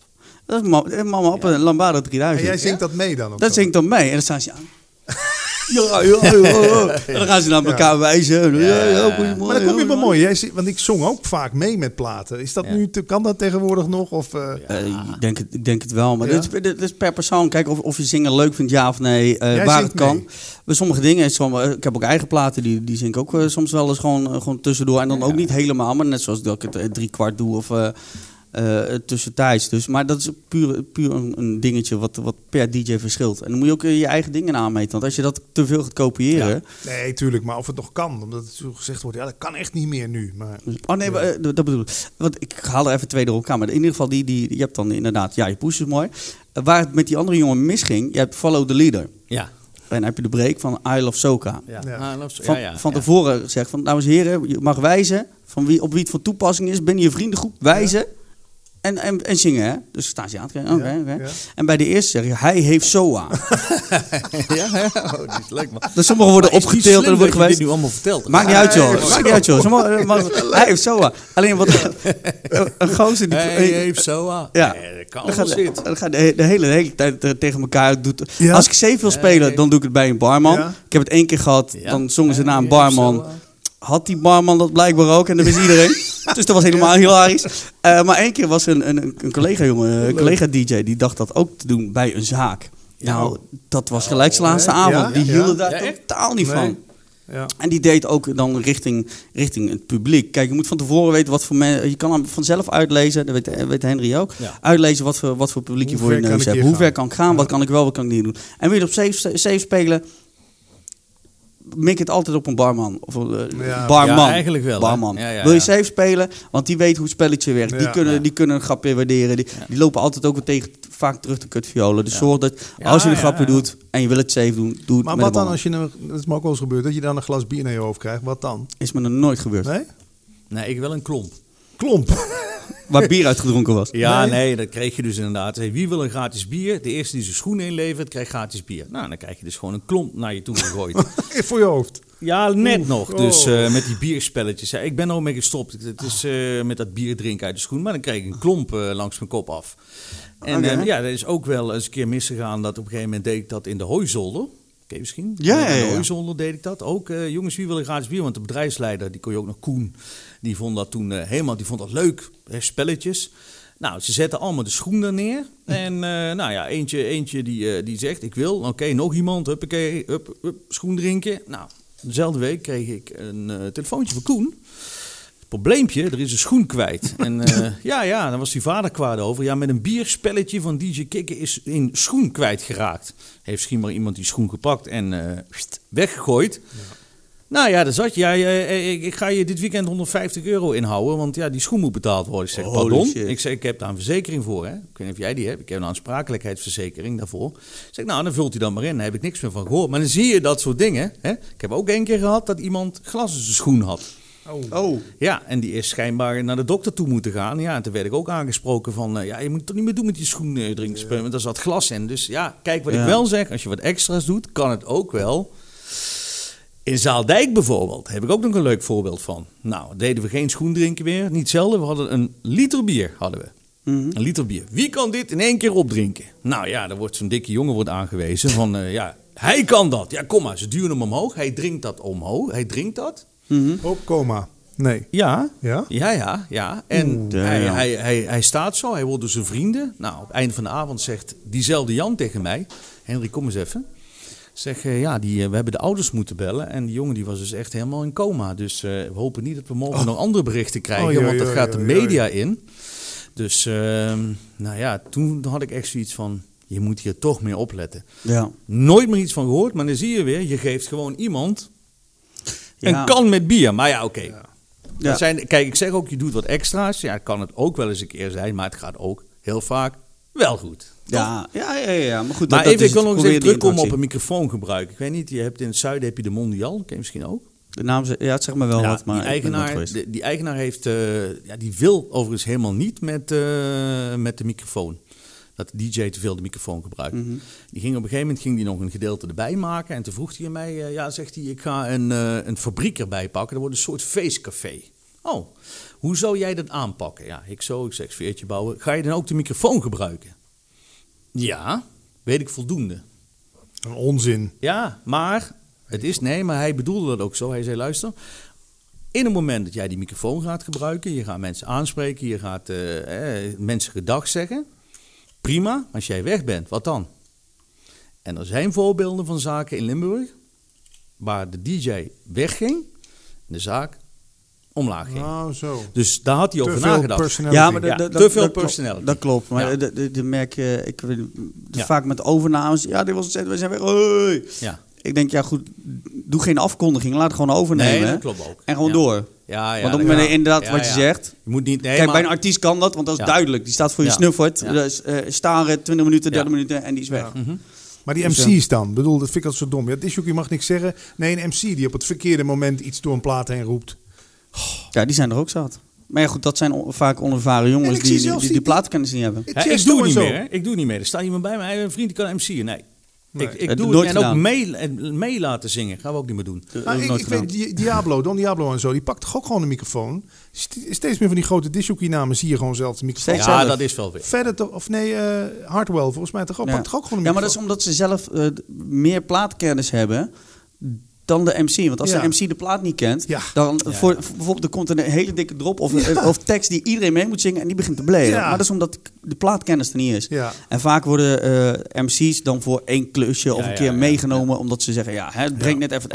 dat is ma- mama op een Lambada En 3000. jij zingt dat mee dan? Of Dat zingt dan mee en dan staan ze aan. Ja, ja, ja. En dan gaan ze naar elkaar wijzen. Ja. Maar dan kom je ja. mooi. Jij, want ik zong ook vaak mee met platen. Is dat nu kan dat tegenwoordig nog? Of, eh, Eh, ik, denk het, ik denk het wel, maar dit, is, dit is per persoon. Kijk of, of je zingen leuk vindt, ja of nee, eh, waar het kan. Bij sommige dingen, is somm- eh, ik heb ook eigen platen, die, die zing ik ook soms wel eens gewoon, gewoon tussendoor. En dan ook niet helemaal, maar net zoals dat ik het drie kwart doe of eh tussentijds. Dus, maar dat is puur, puur een, een dingetje wat, wat per DJ verschilt. En dan moet je ook je eigen dingen aanmeten. Want als je dat te veel gaat kopiëren... nee, tuurlijk. Maar of het nog kan. Omdat het zo gezegd wordt. Ja, dat kan echt niet meer nu. Maar, Oh nee, maar, eh, dat bedoel ik. Want ik haal er even twee door elkaar. Maar in ieder geval, die, die, je hebt dan inderdaad, ja, je poes is mooi. Waar het met die andere jongen misging, je hebt Follow the Leader. Ja. En dan heb je de break van I Love Soka. Ja. Ja. Van, ja, ja, van ja. tevoren gezegd van, dames en heren, je mag wijzen van wie, op wie het van toepassing is. Binnen je vriendengroep wijzen en, en, en zingen. Hè? Dus staan ze aan het kijken. Oké, Ja. En bij de eerste zeg je, hij heeft SOA. ja, ja. Oh, die is leuk, man. dus sommigen worden opgeteeld en wordt dat je geweest. dit nu allemaal vertelt. Maakt niet uit, joh. Maakt niet uit, joh. Sommigen- maar- Hij heeft SOA. Alleen wat een- gozer die... Hij heeft aan. Ja. Nee, dat kan Dan wel gaat, zitten. dan gaat de, he- de hele, de hele tijd eh, tegen elkaar. Doet, Ja? Als ik safe wil spelen, dan doe ik het bij een barman. Ik heb het één keer gehad. Dan zongen ze naar een barman. Had die barman dat blijkbaar ook en dat wist iedereen. dus dat was helemaal hilarisch. Eh, maar één keer was een, een, een collega-jongen, een collega-DJ, die dacht dat ook te doen bij een zaak. Nou, dat was gelijk zijn laatste avond. Die hielden daar totaal niet Nee. van. Ja. En die deed ook dan richting, richting het publiek. Kijk, je moet van tevoren weten wat voor mensen. Je kan hem vanzelf uitlezen, dat weet, weet Henry ook. Ja. Uitlezen wat voor, wat voor publiek je voor je neus hebt. Hoe ver kan ik gaan? Wat kan ik wel, wat kan ik niet doen? En je op safe, safe spelen? Mik het altijd op een barman. Of een eh, Ja. barman. Ja, eigenlijk wel? Barman. Ja, ja, Wil je safe spelen? Want die weet hoe het spelletje werkt. die, kunnen, Ja. die kunnen een grapje waarderen. Die, die lopen altijd ook weer tegen, vaak terug de kutviolen. Dus Ja. zorg dat Ja, als je een grapje ja. doet en je wil het safe doen, doe het Maar met wat dan als je, een, dat is me ook wel eens gebeurd, dat je dan een glas bier naar je hoofd krijgt, wat dan? Is me nog nooit gebeurd. Nee? Nee, ik wel een klomp. Klomp. Waar bier uitgedronken was. Ja, Nee. nee, dat kreeg je dus inderdaad. Hey, wie wil een gratis bier? De eerste die zijn schoenen inlevert, krijgt gratis bier. Nou, dan krijg je dus gewoon een klomp naar je toe gegooid. Voor je hoofd. Ja, net nog. oh. Dus eh, met die bierspelletjes. Ja, ik ben er ook mee gestopt. Het- is eh, met dat bier drinken uit de schoen. Maar dan kreeg ik een klomp eh, langs mijn kop af. En Oké. ja, dat is ook wel eens een keer misgegaan. Dat op een gegeven moment deed ik dat in de hooizolder. Je misschien? Ja, ja, In de hooizolder deed ik dat. Ook, jongens, wie wil een gratis bier? Want de bedrijfsleider, die kon je ook nog Koen. Die vond dat toen eh, helemaal, die vond dat leuk. Hè, spelletjes. Nou, ze zetten allemaal de schoen daar neer. En eh, nou ja, eentje, eentje die, eh, die zegt, ik wil. Oké, nog iemand. Huppakee, hup, hup, schoen drinken. Nou, dezelfde week kreeg ik een telefoontje van Koen. Probleempje, er is een schoen kwijt. En ja, ja, dan was die vader kwaad over. Ja, met een bierspelletje van DJ Kikker is een schoen kwijtgeraakt. Heeft misschien maar iemand die schoen gepakt en pst, weggegooid. Nou ja, daar zat je. Ja, eh, ik, ik ga je dit weekend 150 euro inhouden, want ja, die schoen moet betaald worden. Ik zeg, Holy pardon? shit. Ik zeg, ik heb daar een verzekering voor. Hè? Ik weet niet of jij die hebt. Ik heb een aansprakelijkheidsverzekering daarvoor. Ik zeg, nou, dan vult hij dan maar in. Daar heb ik niks meer van gehoord. Maar dan zie je dat soort dingen. Hè? Ik heb ook één keer gehad dat iemand glas in zijn schoen had. Oh. Ja, en die is schijnbaar naar de dokter toe moeten gaan. Ja, en toen werd ik ook aangesproken van... eh, ja, je moet het toch niet meer doen met die schoen eh, drinken. Want daar zat glas in. Dus ja, kijk wat Ja. ik wel zeg. Als je wat extra's doet, kan het ook wel. In Zaaldijk bijvoorbeeld heb ik ook nog een leuk voorbeeld van. Nou, deden we geen schoen drinken meer. Niet zelden. We hadden een liter bier. Hadden we. Mhm. Een liter bier. Wie kan dit in één keer opdrinken? Nou ja, dan wordt zo'n dikke jongen wordt aangewezen van... eh, ja, hij kan dat. Ja, kom maar. Ze duwen hem omhoog. Hij drinkt dat omhoog. Hij drinkt dat. Mhm. Op coma. Nee. Ja, Ja? ja, ja, ja. En Oeh, hij, hij, hij, hij staat zo, hij wordt door zijn vrienden. Nou, op het einde van de avond zegt diezelfde Jan tegen mij... Henry, kom eens even. Zeg, eh, ja, die, eh, we hebben de ouders moeten bellen. En die jongen die was dus echt helemaal in coma. Dus eh, we hopen niet dat we morgen Oh. nog andere berichten krijgen. Oei, want dat gaat de media in. Dus, ehm, nou ja, toen had ik echt zoiets van... Je moet hier toch meer opletten. Ja. Nooit meer iets van gehoord, maar dan zie je weer... Je geeft gewoon iemand Ja. een kan met bier. Maar ja, oké. Ja. Dat Zijn, kijk, ik zeg ook, je doet wat extra's. Ja, kan het ook wel eens een keer zijn, maar het gaat ook heel vaak wel goed. Ja, ja, ja, ja. Maar goed, Maar dat, even, dat ik wil nog eens even terugkomen op een microfoongebruik. Ik weet niet, je hebt in het zuiden heb je de Mondial, ken je misschien ook. De naam, ja, het zegt me wel Ja, wat, maar die, eigenaar, de- die eigenaar heeft, eh, ja, die wil overigens helemaal niet met, eh, met de microfoon. Dat de DJ te veel de microfoon gebruikt. Mhm. Die ging op een gegeven moment ging die nog een gedeelte erbij maken. En toen vroeg hij mij, eh, ja, zegt hij, ik ga een, een fabriek erbij pakken. Dat wordt een soort feestcafé. Oh, hoe zou jij dat aanpakken? Ja, ik zo, ik zeg sfeertje bouwen. Ga je dan ook de microfoon gebruiken? Ja, weet ik voldoende. Een onzin. Ja, maar het is nee, maar hij bedoelde dat ook zo. Hij zei: luister. In het moment dat jij die microfoon gaat gebruiken, je gaat mensen aanspreken, je gaat eh, eh, mensen gedag zeggen. Prima, als jij weg bent, wat dan? En er zijn voorbeelden van zaken in Limburg waar de DJ wegging en de zaak omlaag ging. Nou, zo. Dus daar had hij Te over nagedacht. Ja, maar Ja, dat, te dat, veel personality. Dat klopt, maar Ja. de, de, de merk je, ik vaak met overnames. Ja, dit was het, we zijn weer. Hoi. Ja. Ik denk, ja goed, doe geen afkondiging, laat het gewoon overnemen. Nee, dat klopt ook. En gewoon Ja. door. Ja, ja, Want op moment ja. inderdaad Ja, wat je ja. zegt. Je moet niet. Nee, Kijk, maar- bij een artiest kan dat, want dat is Ja. duidelijk. Die staat voor je Ja. snuffert. Ja. Dus, eh, staren, 20 minuten, 30 Ja. minuten en die is weg. Ja. Mhm. Maar die Dus, MC's dan? Ik bedoel, dat vind ik altijd zo dom. Ja, disjockey mag niks zeggen. Nee, een MC die op het verkeerde moment iets door een plaat heen roept. Ja, die zijn er ook zat. Maar ja, goed, dat zijn on- vaak onervaren jongens die, die, die, die- die plaatkennis niet hebben. Hè, ik doe niet meer, hè? Ik doe het niet meer. Er staat iemand bij mij, een vriend die kan MC'en. Nee. Nee. Ik, ik Het doe nooit het en ook mee, en mee laten zingen. Gaan we ook niet meer doen. Maar heb ik, weet, Di- Diablo, Don Diablo en zo, die pakt toch ook gewoon een microfoon. St- Steeds meer van die grote disjockey namen zie je gewoon zelf de microfoon. Ja, zelf. dat is wel weer. Verder toch, of nee, eh Hardwell volgens mij toch ook, Ja. pakt toch ook gewoon een Ja, maar dat is microfoon. omdat ze zelf eh, meer plaatkennis hebben dan de MC. Want als Ja. de MC de plaat niet kent, Ja. dan voor, bijvoorbeeld er komt een hele dikke drop of, of tekst die iedereen mee moet zingen en die begint te blaren. Ja. Maar dat is omdat de plaatkennis er niet is. Ja. En vaak worden eh, MC's dan voor één klusje of Ja, een keer ja, ja, meegenomen omdat ze zeggen, ja, hè, het brengt net even...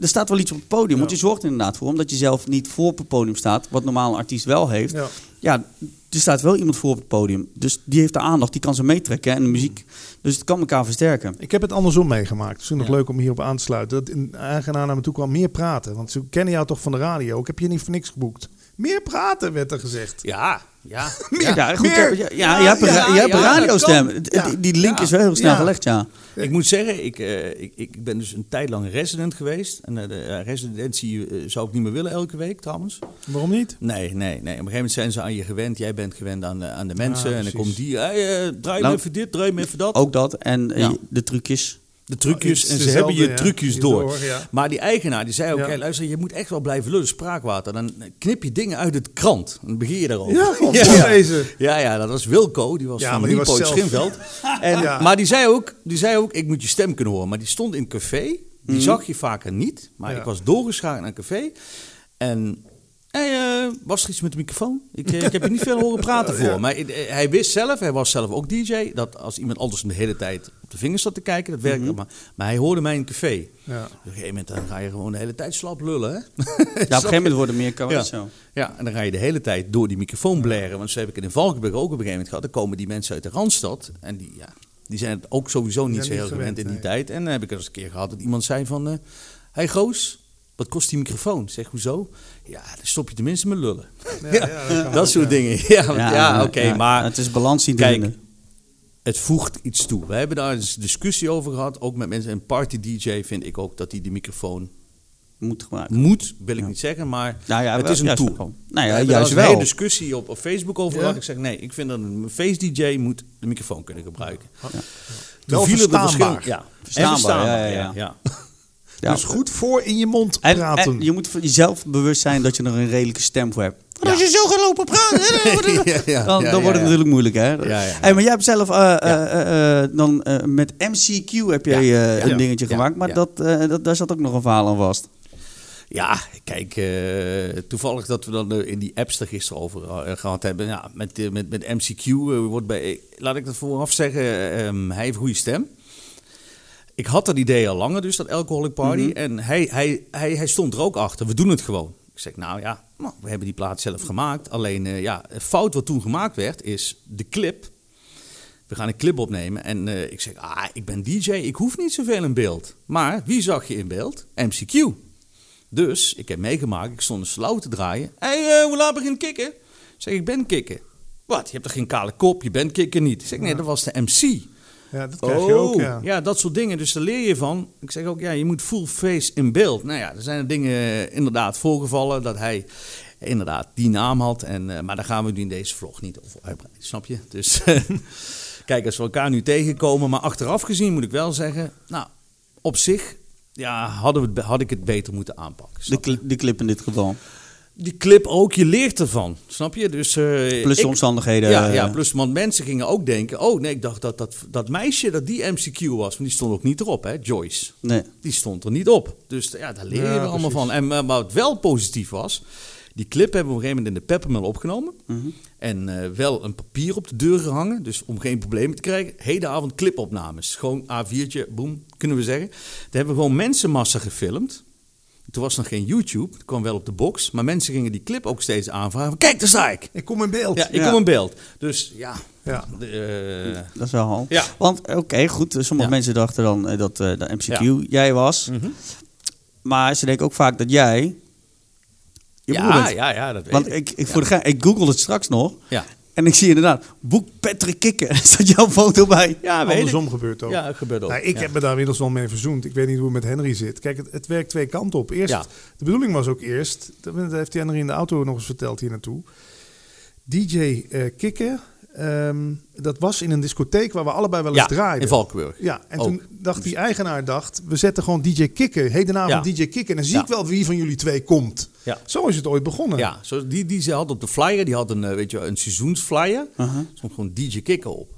Er staat wel iets op het podium, want je zorgt er inderdaad voor, omdat je zelf niet voor op het podium staat, wat normaal een artiest wel heeft. Ja. Er staat wel iemand voor op het podium. Dus die heeft de aandacht, die kan ze meetrekken en de muziek. Dus het kan elkaar versterken. Ik heb het andersom meegemaakt. Misschien nog Ja. leuk om hierop aan te sluiten. Dat een eigenaar naar me toe kwam, meer praten. Want ze kennen jou toch van de radio. Ik heb je niet voor niks geboekt. Meer praten, werd er gezegd. Ja, ja. Meer, Ja, goed, meer. ja, ja, je hebt een, je hebt een radiostem. Die- Ja. Die link Ja. is wel heel snel Ja. gelegd, ja. Ik moet zeggen, ik, eh, ik, ik ben dus een tijd lang resident geweest. En eh, de residentie eh, zou ik niet meer willen elke week trouwens. Waarom niet? Nee, nee, nee. Op een gegeven moment zijn ze aan je gewend. Jij bent gewend aan, de- aan de mensen. Ja, en dan komt die, hey, eh, draai Nou, me even dit, draai me even dat. Ook dat. En Ja. de trucjes. De trucjes. En ze hebben je ja. trucjes Je door. door, ja. Maar die eigenaar die zei ook, hey, luister, je moet echt wel blijven lullen, spraakwater. Dan knip je dingen uit het krant. Dan begin je daarover. Ja, op ja. Ja, ja, dat was Wilco, die was Ja, van zelf- Schinveld. En. Maar die zei, ook, die zei ook, ik moet je stem kunnen horen. Maar die stond in een café, die zag je vaker niet. Maar ik was doorgeschakeld naar een café. En hey, eh, was er iets met de microfoon? Ik, eh, ik heb je niet veel horen praten voor. Ja. Maar eh, hij wist zelf, hij was zelf ook DJ, dat als iemand anders de hele tijd op de vingers zat te kijken, dat werkte. maar, maar hij hoorde mij in een café. Ja. Op een gegeven moment dan ga je gewoon de hele tijd slap lullen, hè? Ja, op een gegeven moment worden meer kan Ja. zo. Ja, en dan ga je de hele tijd door die microfoon blaren. Want zo heb ik het in Valkenburg ook op een gegeven moment gehad. Dan komen die mensen uit de Randstad. En die, ja, die zijn het ook sowieso niet zo heel gewend gewend, in die nee. tijd. En dan heb ik eens een keer gehad dat iemand zei van... eh hey Goos, wat kost die microfoon? Zeg, hoezo? Ja, dan stop je tenminste met lullen. Ja, ja, dat kan dat ook, soort ja. dingen. Ja, ja, oké, ja, maar... Het is balans Kijk, vinden. het voegt iets toe. We hebben daar eens discussie over gehad. Ook met mensen. Een party DJ vind ik ook dat hij die microfoon Moet gebruiken. moet. Wil ik niet zeggen, maar Nou ja, het wel- is een juist tool. wel. Nou We ja, hebben daar juist eens een hele wel. discussie op, op Facebook over Ja? gehad. Ik zeg nee, ik vind dat een face DJ moet de microfoon kunnen gebruiken. Wel Toen vielen de verstaanbaar. verschillen- Ja, Verstaanbaar, En verstaanbaar, ja, ja, ja. Ja. Dus goed voor in je mond En, praten. en je moet jezelf bewust zijn dat je er een redelijke stem voor hebt. Ja. Als je zo gaat lopen praten, dan, dan wordt het natuurlijk moeilijk. Hè? ja, ja. Hey, maar jij hebt zelf eh, eh, eh, dan met MCQ heb jij een dingetje gemaakt, maar dat, dat, daar zat ook nog een verhaal aan vast. Ja, kijk, toevallig dat we dan in die apps er gisteren over eh, gehad hebben. Ja, met, met, met MCQ wordt bij, laat ik dat vooraf zeggen, eh, ehm, hij heeft een goede stem. Ik had dat idee al langer, dus dat Alcoholic Party. Mhm. En hij, hij, hij, hij stond er ook achter. We doen het gewoon. Ik zeg, nou ja, nou, we hebben die plaat zelf gemaakt. Alleen, eh, ja, een fout wat toen gemaakt werd, is de clip. We gaan een clip opnemen. En eh, ik zeg, ah, ik ben DJ, ik hoef niet zoveel in beeld. Maar wie zag je in beeld? MCQ. Dus ik heb meegemaakt, ik stond een slauw te draaien. Hé, hey, hoe laat begint kikken? Ik zeg, ik ben kikken. Wat, je hebt toch geen kale kop, je bent kikken niet? Ik zeg, nee, dat was de MC. Ja, dat krijg je ook, ja. Oh, ja, dat soort dingen. Dus daar leer je van. Ik zeg ook, ja, je moet full face in beeld. Nou ja, er zijn dingen eh, inderdaad voorgevallen dat hij inderdaad die naam had. En, eh, maar daar gaan we nu in deze vlog niet over uitbreiden, snap je? Dus kijk, als we elkaar nu tegenkomen, maar achteraf gezien moet ik wel zeggen, nou, op zich ja, hadden we had ik het beter moeten aanpakken. De, de clip in dit geval. Die clip ook, je leert ervan, snap je? Dus, eh, Plus de ik- omstandigheden. ja, eh, ja, plus want mensen gingen ook denken... oh nee, ik dacht dat dat, dat meisje, dat die MCQ was. Want die stond ook niet erop, hè, Joyce. Nee. Die stond er niet op. Dus ja, daar leer je Ja, er allemaal van. En maar wat wel positief was... die clip hebben we op een gegeven moment in de Peppermill opgenomen. Mhm. En eh, wel een papier op de deur gehangen. Dus om geen problemen te krijgen. Hedenavond clipopnames. Gewoon A4'tje, boem, kunnen we zeggen. Daar hebben we gewoon mensenmassa gefilmd. Toen was nog geen YouTube. Het kwam wel op de box. Maar mensen gingen die clip ook steeds aanvragen. Kijk, daar sta ik. Ik kom in beeld. Ja, ik Ja. kom in beeld. Dus ja, Ja. de, eh, Dat is wel al. Ja. Want oké, goed. Sommige Ja. mensen dachten dan eh, dat eh de MCQ Ja. jij was. mhm. Maar ze denken ook vaak dat jij je ja, bent. ja, ja, dat weet Want ik. ik, ik, voor de ik google het straks nog. Ja, En ik zie inderdaad, boek Patrick Kikker. Er staat jouw foto bij. ja weet ik. Andersom gebeurt ook. Ja, het gebeurt ook. Nou, ik ja. heb me daar inmiddels wel mee verzoend. Ik weet niet hoe het met Henry zit. Kijk, het, het werkt twee kanten op. Eerst, Ja. De bedoeling was ook eerst, dat heeft Henry in de auto nog eens verteld hier naartoe. DJ eh Kikker, ehm, dat was in een discotheek waar we allebei wel eens ja, draaiden. in Valkenburg. Ja, en Ook. toen dacht die eigenaar, dacht, we zetten gewoon DJ Kikker, hedenavond Ja. DJ Kikker. En dan zie Ja. ik wel wie van jullie twee komt. Ja. Zo is het ooit begonnen. Ja, zo, die, die ze had op de flyer, die had een, eh, weet je, een seizoensflyer. Er stond gewoon DJ Kikker op.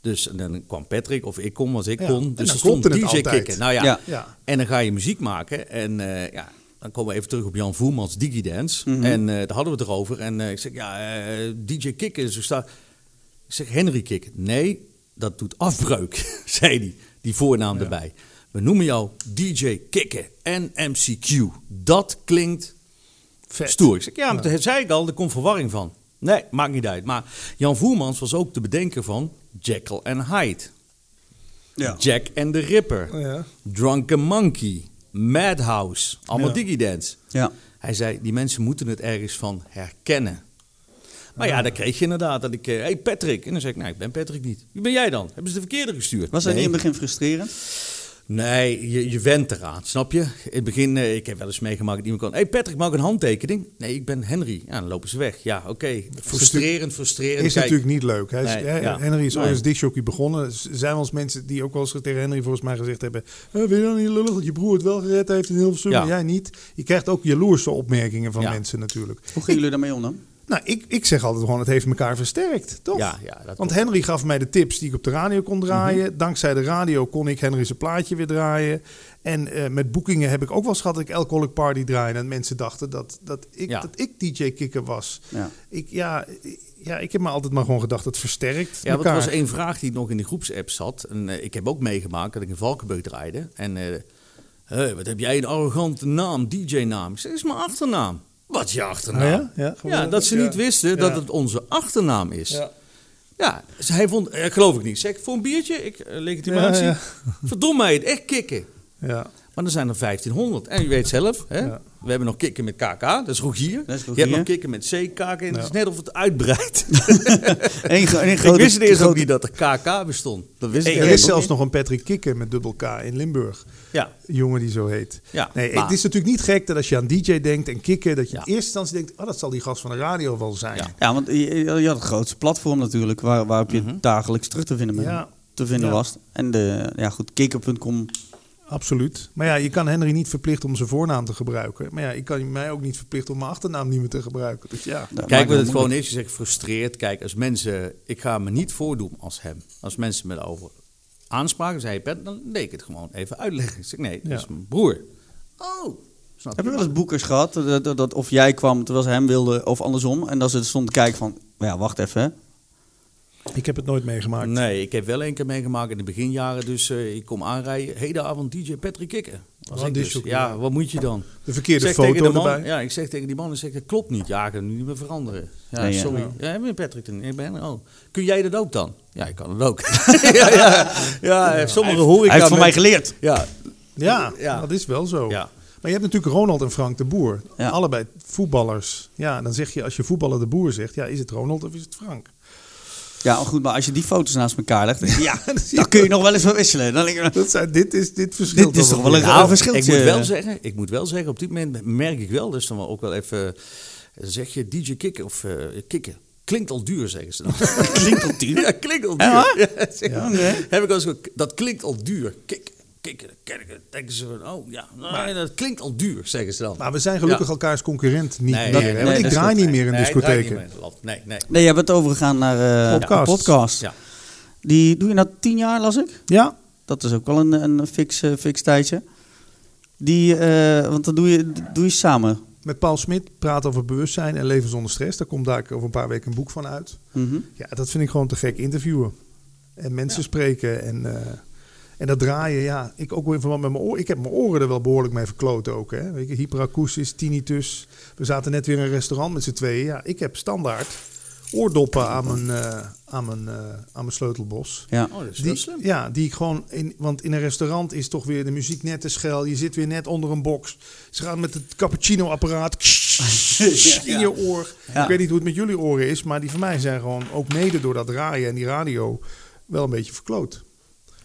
Dus en dan kwam Patrick of ik kon als ik Ja, kon. en Dus dan er stond DJ altijd. kicken. Nou ja. Ja. Ja. En dan ga je muziek maken. En eh, ja, dan komen we even terug op Jan Voermans Digidance. Mhm. En eh, daar hadden we het erover. En eh, ik zeg, ja, eh, DJ kicken. Dus ik, sta, ik zeg, Henry kicken. Nee, dat doet afbreuk, zei hij. Die voornaam erbij. We noemen jou DJ kicken en MCQ. Dat klinkt Vet. stoer. Ik zeg, ja, maar dat zei ik al, er komt verwarring van. Nee, maakt niet uit. Maar Jan Voermans was ook de bedenker van Jekyll en Hyde. Ja. Jack and the Ripper. Oh, Ja. Drunken Monkey. Madhouse. Allemaal Ja. digidance. Ja. Hij zei, die mensen moeten het ergens van herkennen. Maar ja, dan kreeg je inderdaad dat ik... Hé, hey Patrick. En dan zeg ik, nee, ik ben Patrick niet. Wie ben jij dan? Hebben ze de verkeerde gestuurd? Was dat nee. niet in het begin frustrerend? Nee, je, je went eraan, snap je? In het begin, eh, ik heb wel eens meegemaakt dat iemand kan... Hé hey Patrick, mag ik een handtekening? Nee, ik ben Henry. Ja, dan lopen ze weg. Ja, oké. Frustrerend, frustrerend. Is Kijk, natuurlijk niet leuk. Nee, ja. Henry is ooit als discjockey begonnen. Er zijn wel eens mensen die ook wel eens tegen Henry volgens mij gezegd hebben... Eh, vind je dan niet lullig dat je broer het wel gered heeft in Hilversum Ja. en jij niet? Je krijgt ook jaloerse opmerkingen van Ja. mensen natuurlijk. Hoe gingen jullie daarmee om dan? Nou, ik, ik zeg altijd gewoon, het heeft elkaar versterkt, toch? Ja, ja, dat Want. Henry gaf mij de tips die ik op de radio kon draaien. Mhm. Dankzij de radio kon ik Henry zijn plaatje weer draaien. En eh, met boekingen heb ik ook wel eens gehad dat ik Alcoholic Party draaide. En mensen dachten dat, dat, ik, Ja. dat ik DJ Kikker was. Ja. Ik, ja, ja, ik heb me altijd maar gewoon gedacht, het versterkt Ja, er elkaar. was één vraag die nog in de groepsapp zat. En eh, ik heb ook meegemaakt dat ik in Valkenburg draaide. En eh, hé, wat heb jij een arrogante naam, DJ-naam? Dat is mijn achternaam. Wat je achternaam? Ah, ja? Ja, Ja, dat ze niet wisten Ja. dat het onze achternaam is. Ja, Ja. hij vond, eh, geloof ik niet. Zeg, voor een biertje, ik, eh, legitimatie. Ja, Verdomme mij het, echt kicken. Ja. Maar er zijn er 1500. En je weet zelf, hè? Ja. we hebben nog kikken met KK, dat is Rogier. Dat is Je hebt nog kikken met CKK en het Ja. is net of het uitbreidt. Eén één ik wist eerst ook niet dat er KK bestond. Dat wist ik er is zelfs nog een Patrick Kikker met dubbel K in Limburg. Ja, Een jongen die zo heet. ja. Nee, maar- het is natuurlijk niet gek dat als je aan DJ denkt en kikken, dat je Ja. in eerste instantie denkt, oh, dat zal die gast van de radio wel zijn. Ja. Ja, want je, je had het grootste platform natuurlijk, waar, waarop je Mhm. dagelijks terug te vinden, bent- Ja, te vinden Ja. was. En de, ja goed, kikker.com. absoluut. Maar ja, je kan Henry niet verplichten om zijn voornaam te gebruiken. Maar ja, ik kan mij ook niet verplichten om mijn achternaam niet meer te gebruiken. Dus ja. dat Kijk, wat het gewoon is, je zegt frustreerd. Kijk, als mensen, ik ga me niet voordoen als hem. Als mensen me over aanspraken, zei Pet, dan deed ik het gewoon even uitleggen. Ik zeg, nee, dat Ja. is mijn broer. Oh, snap Heb je wel eens boekers gehad, dat, dat, dat of jij kwam terwijl ze hem wilden, of andersom, en dat ze stonden te kijken van, ja, wacht even, hè. Ik heb het nooit meegemaakt. Nee, ik heb wel één keer meegemaakt in de beginjaren. Dus eh, ik kom aanrijden. Hedenavond DJ Patrick. Was Oh, ik dus. Ja, wat moet je dan? De verkeerde Zeg tegen foto de man, erbij. Ja, ik zeg tegen die man, ik zeg, dat klopt niet. Ja, ik kan het niet meer veranderen. Ja, Nee, sorry. Ja. Ben Patrick. dan. Ik ben, oh. Kun jij dat ook dan? Ja, ik kan het ook. ja, ja, ja, sommige horeca... Hij heeft van mij geleerd. Ja, Ja, Ja. dat is wel zo. ja. Maar je hebt natuurlijk Ronald en Frank de Boer. Ja. Allebei voetballers. Ja, dan zeg je als je voetballer de Boer zegt, ja, is het Ronald of is het Frank? Ja, goed, maar als je die foto's naast elkaar legt, ja, dan kun je nog wel eens wel wisselen. Dan denk je, Dat zijn, dit is dit verschil. Dit is toch wel een- Nou, verschiltje. Ik moet wel zeggen, ik moet wel zeggen, op dit moment merk ik wel, dus dan ook wel even, dan zeg je DJ Kikker of eh Kikker. Klinkt al duur, zeggen ze dan. klinkt al duur. Ja, klinkt al duur. Ja, Ja. Oké. Heb ik al eens dat klinkt al duur. Kikker, kikker, kikker. Denken ze van, oh ja, nee, dat klinkt al duur, zeggen ze dan. Maar we zijn gelukkig Ja. elkaars concurrent niet Nee, meer. nee, hè? nee, Want ik draai niet meer in Nee, ik draai niet discotheken. Nee, nee. Nee, je hebt het overgegaan naar eh Podcasts. podcast. Ja. Die doe je na tien jaar, las ik. Ja, Dat is ook wel een, een fix, eh, fix tijdje. Die, eh, want dat doe je, doe je samen. met Paul Smit praat over bewustzijn en leven zonder stress. Daar komt daar over een paar weken een boek van uit. Mhm. Ja, dat vind ik gewoon te gek. Interviewen. En mensen spreken. En, eh, en dat draaien, ja. Ik ook weer in verband met mijn oren. Ik heb mijn oren er wel behoorlijk mee verkloot ook. Hè. Weet je, hyperakoestisch, tinnitus. We zaten net weer in een restaurant met z'n tweeën. Ja, ik heb standaard oordoppen aan mijn, eh, aan mijn, eh, aan mijn sleutelbos. Ja. Oh, dat is wel Die, slim. ja, die ik gewoon. In, want in een restaurant is toch weer de muziek net te schel. Je zit weer net onder een box. Ze gaan met het cappuccino-apparaat in je oor. Ja. Ik weet niet hoe het met jullie oren is, maar die van mij zijn gewoon ook mede door dat draaien en die radio wel een beetje verkloot.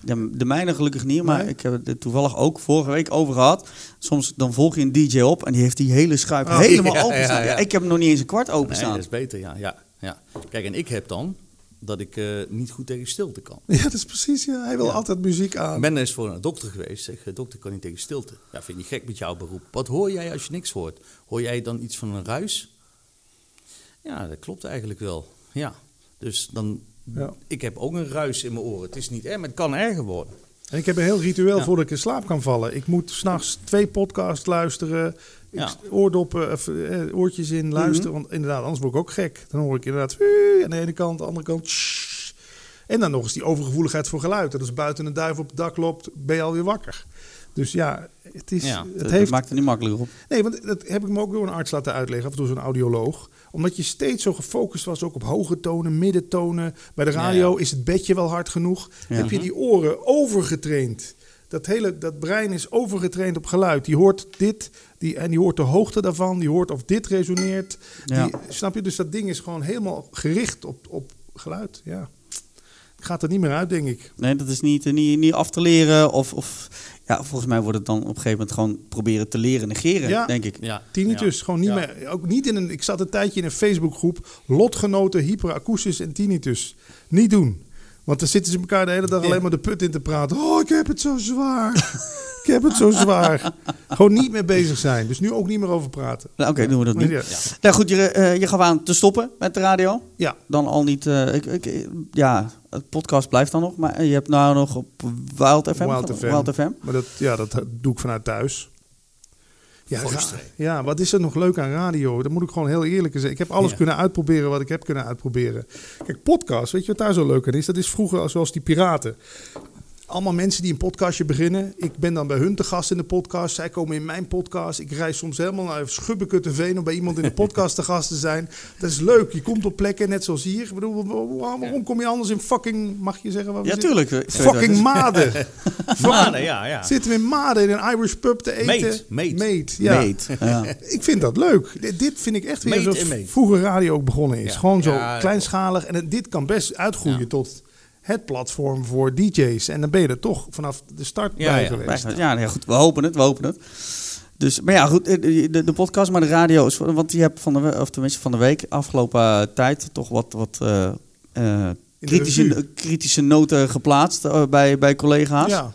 De, de mijne gelukkig niet, maar Nee? ik heb het toevallig ook vorige week over gehad. Soms dan volg je een DJ op en die heeft die hele schuif Oh, helemaal ja, openstaan. ja, ja. Ja, ik heb hem nog niet eens een kwart Nee, openstaan. dat is beter, ja. ja, ja. Kijk, en ik heb dan dat ik eh, niet goed tegen stilte kan. Ja, dat is precies. Ja. Hij wil Ja. altijd muziek aan. Ik ben eens voor een dokter geweest. Zeg, dokter kan niet tegen stilte. Ja, vind je gek met jouw beroep. Wat hoor jij als je niks hoort? Hoor jij dan iets van een ruis? Ja, dat klopt eigenlijk wel. Ja. Dus dan Ja. Ik heb ook een ruis in mijn oren. Het is niet erg, maar het kan erger worden. En ik heb een heel ritueel Ja. voordat ik in slaap kan vallen. Ik moet s'nachts twee podcasts luisteren. Ja. oordoppen, of, eh, oortjes in luisteren. Want inderdaad, anders word ik ook gek. Dan hoor ik inderdaad aan de ene kant, aan de andere kant. "Shh." En dan nog eens die overgevoeligheid voor geluid. Dat als buiten een duif op het dak loopt, ben je alweer wakker. Dus ja, het, is, Ja, het Dat, heeft maakt het niet makkelijker op. Nee, want dat heb ik me ook door een arts laten uitleggen, of door zo'n audioloog. Omdat je steeds zo gefocust was ook op hoge tonen, middentonen. Bij de radio Ja, is het bedje wel hard genoeg. Ja. Heb je die oren overgetraind. Dat hele dat brein is overgetraind op geluid. Die hoort dit die, en die hoort de hoogte daarvan. Die hoort of dit resoneert. Ja. Die, snap je? Dus dat ding is gewoon helemaal gericht op, op geluid. Ja. Gaat er niet meer uit, denk ik. Nee, dat is niet, eh, niet, niet af te leren. Of, of ja, volgens mij wordt het dan op een gegeven moment gewoon proberen te leren negeren, Ja. denk ik. Ja. Tinnitus, Ja. gewoon niet Ja. meer. Ook niet in een. Ik zat een tijdje in een Facebookgroep. Lotgenoten hyperakoestis en tinnitus. Niet doen. Want dan zitten ze elkaar de hele dag alleen maar de put in te praten. Oh, ik heb het zo zwaar. ik heb het zo zwaar. Gewoon niet meer bezig zijn. Dus nu ook niet meer over praten. Nou, Oké, doen we dat niet. Ja. Nou goed, je, eh, je gaf aan te stoppen met de radio. ja. Dan al niet, eh, ik, ik, ja, het podcast blijft dan nog. Maar je hebt nou nog op Wild FM. Wild FM. Wild FM. Maar dat, ja, dat doe ik vanuit thuis. Ja, ra- ja, wat is er nog leuk aan radio? Dat moet ik gewoon heel eerlijk zeggen. Ik heb alles Ja. kunnen uitproberen wat ik heb kunnen uitproberen. Kijk, podcast, weet je wat daar zo leuk aan is? Dat is vroeger zoals die piraten. Allemaal mensen die een podcastje beginnen. Ik ben dan bij hun te gast in de podcast. Zij komen in mijn podcast. Ik reis soms helemaal naar Schubbekutteveen om bij iemand in de podcast te gast te zijn. Dat is leuk. Je komt op plekken net zoals hier. Ik bedoel, wa- waarom kom je anders in fucking, mag je zeggen? Waar we Ja, zitten? tuurlijk. Fucking. Maden. Maanden, ja, ja. Zitten we in Maden in een Irish pub te eten? Meet, meet. ja. Ja. Ik vind dat leuk. Dit, vind ik echt weer zoals vroeger radio ook begonnen is. Ja. Gewoon zo kleinschalig. En dit kan best uitgroeien tot het platform voor DJ's. En dan ben je er toch vanaf de start Ja, bij ja. geweest. Ja, goed, we hopen het, we hopen het. Dus, maar ja, goed, eh, de, de, de podcast, maar de radio is, want je hebt van de, of tenminste van de week, afgelopen eh, tijd, toch wat, wat eh, eh, kritische, kritische noten geplaatst eh, bij, bij collega's. Ja.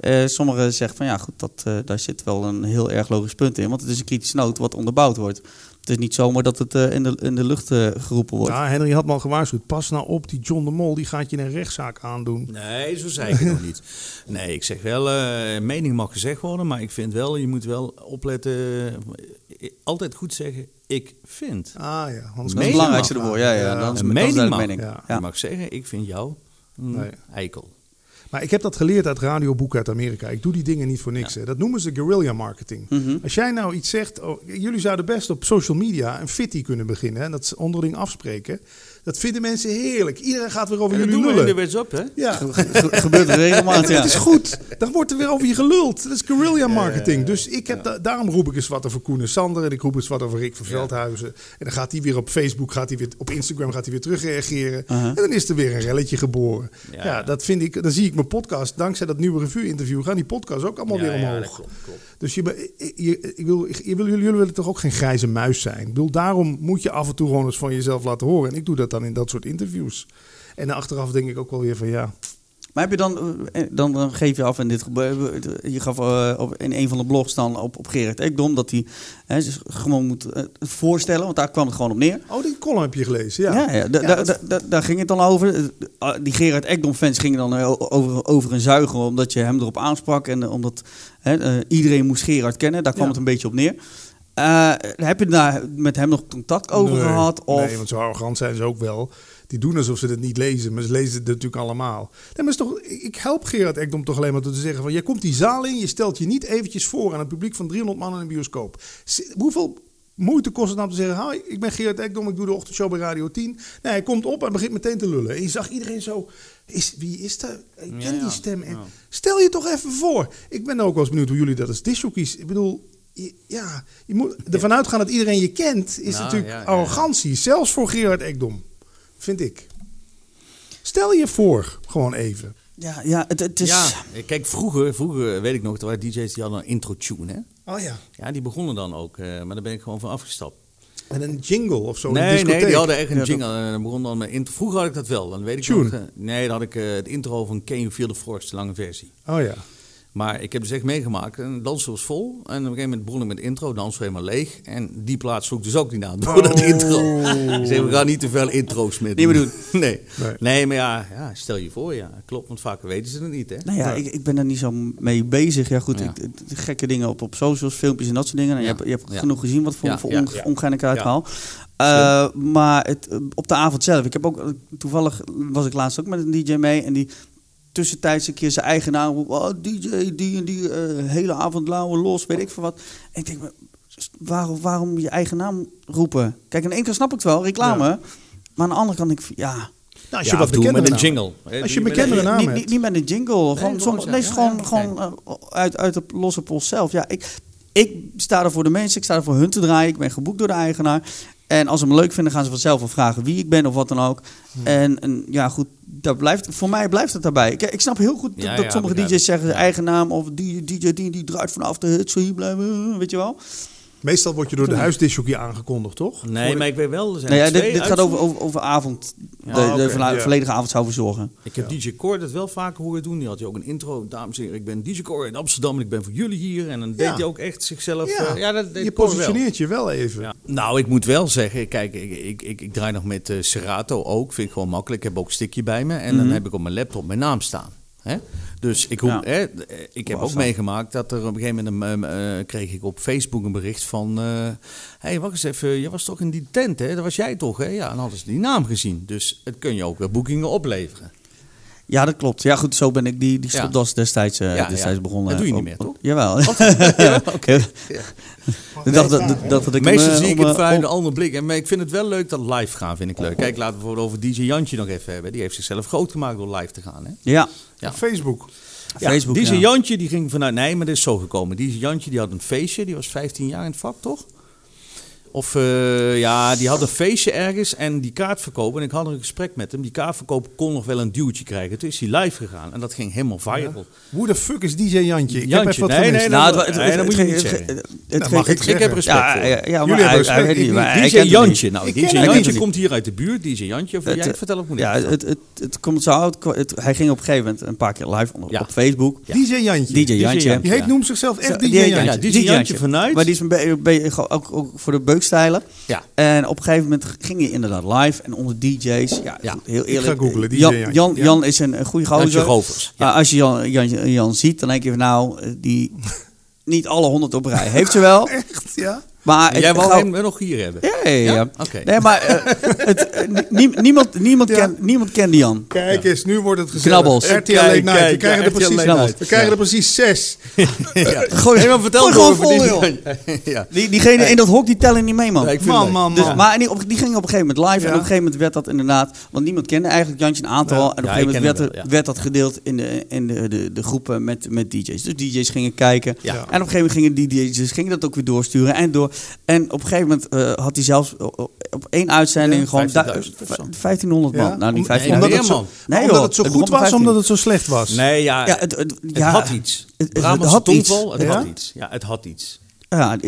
Eh, sommigen zeggen van ja, goed, dat, eh, daar zit wel een heel erg logisch punt in, want het is een kritische noot wat onderbouwd wordt. Het is niet zomaar dat het eh, in, de, in de lucht eh, geroepen wordt. Ja, Henry had me al gewaarschuwd. Pas nou op, die John de Mol die gaat je een rechtszaak aandoen. Nee, zo zei ik het nog niet. Nee, ik zeg wel, eh, mening mag gezegd worden, maar ik vind wel, je moet wel opletten, altijd goed zeggen, ik vind. Ah ja, anders dat is het belangrijkste ervoor. Ja, ja, Ja. dan mening mag. mening. Ja. Ja. Je mag zeggen, ik vind jou een Nee. eikel. Maar ik heb dat geleerd uit radioboeken uit Amerika. Ik doe die dingen niet voor niks. Hè. Dat noemen ze guerrilla marketing. Mhm. Als jij nou iets zegt, oh, jullie zouden best op social media een fitty kunnen beginnen. Hè, en dat ze onderling afspreken. Dat vinden mensen heerlijk. Iedereen gaat weer over En dat jullie doen we lullen. de WhatsApp, hè? Ja, Ge- gebeurt regelmatig. het Ja. is goed. Dan wordt er weer over je geluld. Dat is guerrilla marketing. Dus ik heb da- daarom roep ik eens wat over Koen en Sander. En ik roep eens wat over Rick van Veldhuizen. En dan gaat hij weer op Facebook, gaat hij weer, op Instagram gaat hij weer terugreageren. Uh-huh. En dan is er weer een relletje geboren. Ja, Ja. dat vind ik. Dan zie ik mijn podcast. Dankzij dat nieuwe revue-interview gaan die podcasts ook allemaal Ja, weer ja, omhoog. dat klopt, klopt. Dus je, ik wil, wil, jullie willen toch ook geen grijze muis zijn? Ik bedoel, daarom moet je af en toe gewoon eens van jezelf laten horen. En ik doe dat dan in dat soort interviews. En achteraf denk ik ook wel weer van ja. Maar heb je dan, eh, dan, dan geef je af in dit gebe- je gaf eh, op, in een van de blogs dan op, op Gerrit Ekdom dat hij hè, zich gewoon moet eh, voorstellen, want daar kwam het gewoon op neer. Oh, die column heb je gelezen. Ja, Ja, ja, dat- daar ging het dan over. Eh, ah, Die Gerard Ekdom fans gingen dan eh, over, over een zuigen omdat je hem erop aansprak en eh, omdat hè, eh, iedereen moest Gerard kennen. Daar kwam Ja. het een beetje op neer. Eh, heb je daar met hem nog contact over Nee, gehad? Of... Nee, want zo arrogant zijn ze ook wel. Die doen alsof ze het niet lezen, maar ze lezen het natuurlijk allemaal. Nee, maar is toch, ik help Gerard Ekdom toch alleen maar door te zeggen van... jij komt die zaal in, je stelt je niet eventjes voor aan een publiek van 300 man in een bioscoop. Hoeveel moeite kost het nou om te zeggen... Hi, ik ben Gerard Ekdom, ik doe de ochtendshow bij Radio 10. Nee, hij komt op en begint meteen te lullen. En je zag iedereen zo... Is, wie is dat? Ik ken Ja, die stem. En Ja. Stel je toch even voor. Ik ben ook wel eens benieuwd hoe jullie dat als disjockeys... Ik bedoel... je- Ja, je moet ervan uitgaan dat iedereen je kent, is Nou, natuurlijk arrogantie. Zelfs voor Gerard Ekdom, vind ik. Stel je voor, gewoon even. Ja, ja, het, het is... Ja, kijk, vroeger, vroeger weet ik nog, er waren DJ's die hadden een intro-tune, hè? Oh ja. Ja, die begonnen dan ook, eh, maar daar ben ik gewoon van afgestapt. En een jingle of zo. in de Nee, nee, die hadden echt een Ja, jingle. En dan begon dan met intro. Vroeger had ik dat wel. Dan weet ik Tune. nog. eh, nee, dan had ik eh, het intro van Can You Feel the Force, de lange versie. Oh ja. Maar ik heb dus echt meegemaakt. En dans was vol. En op een gegeven moment begon ik met de intro. Dans was helemaal leeg. En die plaats sloeg dus ook niet aan door dat intro. Ik zei, we gaan niet te veel intro's meer Niet meer doen. Nee. Nee. nee. maar ja, ja, stel je voor. Ja, klopt. Want vaker weten ze het niet, hè? Nou ja, Ja. ik, ik ben er niet zo mee bezig. Ja, goed, Ja. ik- de gekke dingen op, op socials, filmpjes en dat soort dingen. Nou, Ja. Je hebt, je hebt Ja. genoeg gezien wat voor, Ja, voor ja, on, ja. ongein ik eruit Ja. haal. Eh, maar het, op de avond zelf. Ik heb ook, toevallig was ik laatst ook met een DJ mee. En die tussentijds een keer zijn eigen naam roept. Oh, DJ, die en die, eh, hele avond lauwe los, weet ik veel wat. En ik denk, maar waarom, waarom je eigen naam roepen? Kijk, aan de ene kant snap ik het wel, reclame. Maar aan de andere kant ik, van, ja... Nou, als Ja, je wat toe met een jingle. Als je bekendere naam niet, hebt. niet, niet met een jingle. Gewoon, nee, gewoon, ja, gewoon eh, uit, uit de losse pols zelf. Ja, ik, ik sta er voor de mensen, ik sta er voor hun te draaien. Ik ben geboekt door de eigenaar. En als ze me leuk vinden, gaan ze vanzelf wel vragen wie ik ben of wat dan ook. En, en ja, goed, dat blijft, voor mij blijft het daarbij. Ik, ik snap heel goed dat, Ja, dat ja, sommige DJ's zeggen zijn Ja. eigen naam of die DJ die, die draait vanaf de hut, zo hier blijven, weet je wel. Meestal word je door de huisdisjockey aangekondigd, toch? Nee, Voor- maar ik weet wel. Er zijn Nou ja, twee dit, dit gaat over, over, over avond, Ja, de, de ja. volledige avond zou verzorgen. Ik heb DJ Cor dat wel vaker horen doen. Die had hij ook een intro. Dames en heren, ik ben DJ Cor in Amsterdam en ik ben voor jullie hier. En dan deed Ja. hij ook echt zichzelf... Ja, eh, ja dat deed je wel. positioneert je wel even. Ja. Nou, ik moet wel zeggen, kijk, ik, ik, ik, ik draai nog met eh, Serato ook. Vind ik gewoon makkelijk. Ik heb ook een stickje bij me. En dan Mhm. heb ik op mijn laptop mijn naam staan. Hè? Dus ik, hoef, Ja. hè, eh, ik heb ook meegemaakt dat er op een gegeven moment eh, eh, kreeg ik op Facebook een bericht van... Hé, hey, wacht eens even, jij was toch in die tent, hè? Dat was jij toch, hè? Ja, en hadden ze die naam gezien. Dus het kun je ook weer boekingen opleveren. Ja, dat klopt. Ja, goed, zo ben ik die, die Ja. stopdas destijds, eh, Ja, destijds ja. begonnen. Dat doe je niet Op- meer, op- toch? Jawel. Ja, oké. Ik dacht dat, dat, dat, dat ik Meestal eh, zie ik het eh, vanuit een andere blik. En- Maar ik vind het wel leuk dat live gaan, vind ik leuk. Kijk, laten we bijvoorbeeld over DJ Jantje nog even hebben. Die heeft zichzelf groot gemaakt door live te gaan. Hè? Ja, Ja. Op Facebook. Ja, Facebook. DJ ja. Jantje die ging vanuit... Nee, maar dat is zo gekomen. DJ Jantje die had een feestje. Die was 15 jaar in het vak, toch? Of eh, ja, die had een feestje ergens en die kaartverkoper... en ik had een gesprek met hem. Die kaartverkoper kon nog wel een duwtje krijgen. Toen is hij live gegaan en dat ging helemaal viral. Hoe de fuck is DJ Jantje? Ik heb Jantje, even wat nee, gemist. nee, Nou, dat- het, nee, moet je niet zeggen. het, het- ik Ik heb zeggen. respect Ja, voor ja, ja, maar hij, respect, hij niet, maar DJ Jantje, nou, DJ Jantje komt hier uit de buurt. DJ Jantje, of jij Het, het vertellen of moet ik Ja, het het, het, het komt zo uit. Het, hij ging op een gegeven moment een paar keer live op, Ja. op Facebook. Ja. DJ Jantje. DJ Jantje. Die heet, noemt zichzelf echt DJ Jantje. Ja, DJ Jantje vanuit. Maar die is ook, ook voor de beukstijlen. Ja. En op een gegeven moment ging hij inderdaad live. En onder DJ's, ja, Ja. heel Ik eerlijk. ga googlen, DJ Jan. Jan, Ja. Jan is een, een goede gozer. Ja. Als je Jan, Jan, Jan ziet, dan denk je van nou, eh, die niet alle honderd op rij. Heeft ze wel. Echt, ja? Maar jij het- wil gauw- hem nog hier hebben? Ja, ja, ja. Ja? Oké. Nee, maar eh, het, eh, nie- niemand, niemand, Ja. kent, niemand kende Jan. Kijk eens, nu wordt het gezellig. Knabbels. RTL Kijk, Late Night. We krijgen er precies, we krijgen Ja. er precies zes. Ja. Gooi, Hey, maar vertel gooi gewoon over vol, die- joh. ja. Die, diegene in dat hok, die tellen niet mee, man. Ja, ik vind Man, man, Dus, man. Maar die, op- die ging op een gegeven moment live. Ja. En op een gegeven moment werd dat inderdaad... Want niemand kende eigenlijk Jantje een aantal. Ja. En op een gegeven moment werd, er- wel, dat gedeeld in de, in de, de, de groepen met, met DJ's. Dus DJ's gingen kijken. En op een gegeven moment gingen die DJ's gingen dat ook weer doorsturen. En, door. En op een gegeven moment eh, had hij zelfs op, op één uitzending Ja, gewoon... 15.000 of zo. 1500 man. Ja? Nou, niet Om- 1500. omdat, meer, het zo, man. Nee, omdat joh. het zo Het goed was, omdat het zo slecht was. Nee, ja, Ja, het, het, het ja, had iets. het- had iets. het Ja? had iets. Ja, het had iets. Ja,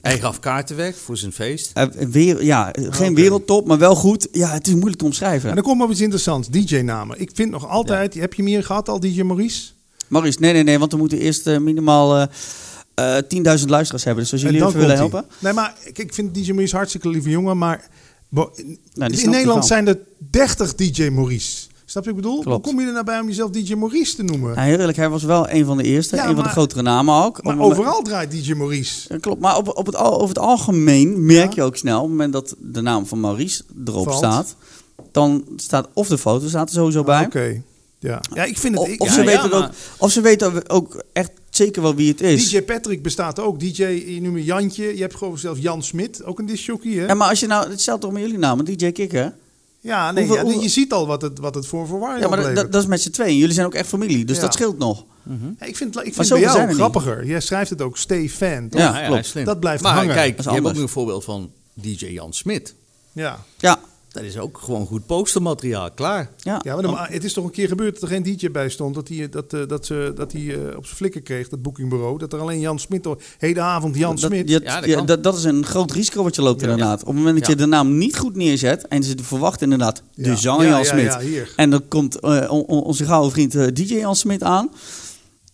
Hij gaf kaarten weg voor zijn feest. eh, weer, ja, geen oké. wereldtop, maar wel goed. Ja, het is moeilijk te omschrijven. En dan komt nog iets interessants. DJ-namen. Ik vind nog altijd... Heb je hem hier gehad al, DJ Maurice? Maurice, nee, nee, nee, want we moeten eerst eh, minimaal eh, eh, 10.000 luisteraars hebben. Dus als jullie even willen helpen. Nee, maar ik, ik vind DJ Maurice hartstikke lieve jongen, maar... bo- die in Nederland zijn er 30 DJ Maurice. Snap je ik bedoel? Klopt. Hoe kom je er nou bij om jezelf DJ Maurice te noemen? Nou, heel eerlijk, hij was wel een van de eerste, Ja, een van de grotere namen ook. maar overal draait DJ Maurice. Ja, Klopt, maar op, op het, al- over het algemeen merk Ja. je ook snel, op het moment dat de naam van Maurice erop Valt. staat, dan staat of de foto staat er sowieso bij. Oké. Ja. ja, ik vind het... Of, ik- of, ja, ze ja, weten ook, of ze weten ook echt zeker wel wie het is. DJ Patrick bestaat ook. DJ, je noemt me Jantje. Je hebt gewoon zelf Jan Smit, ook een discjockey, hè? Ja, maar als je nou, hetzelfde toch met jullie namen, DJ Kikker. Ja, nee, Hoeveel- ja, hoeveel- je ziet al wat het, wat het voor verwarring Ja, maar dat, dat is met z'n tweeën. Jullie zijn ook echt familie, dus Ja. dat scheelt nog. Ja, ik vind, ik vind het jou er niet. grappiger. Jij schrijft het ook, stay fan. toch? Ja, is slim. Dat blijft maar hangen. kijk, je hebt ook nog een voorbeeld van DJ Jan Smit. Ja. Ja, Dat is ook gewoon goed postermateriaal, klaar. ja. Ja, maar, dan- maar het is toch een keer gebeurd dat er geen DJ bij stond. Dat hij, dat, eh, dat ze, dat hij eh, op zijn flikken kreeg, dat boekingbureau. Dat er alleen Jan Smit, hedenavond Jan dat, Smit. dat- Ja, dat ja, dat, dat is een groot risico wat je loopt Ja. inderdaad. Op het moment dat je de naam niet goed neerzet en ze verwachten inderdaad de Dus, Jan Ja, ja, Smit. En dan komt eh, on- on- onze gouden vriend eh, DJ Jan Smit aan.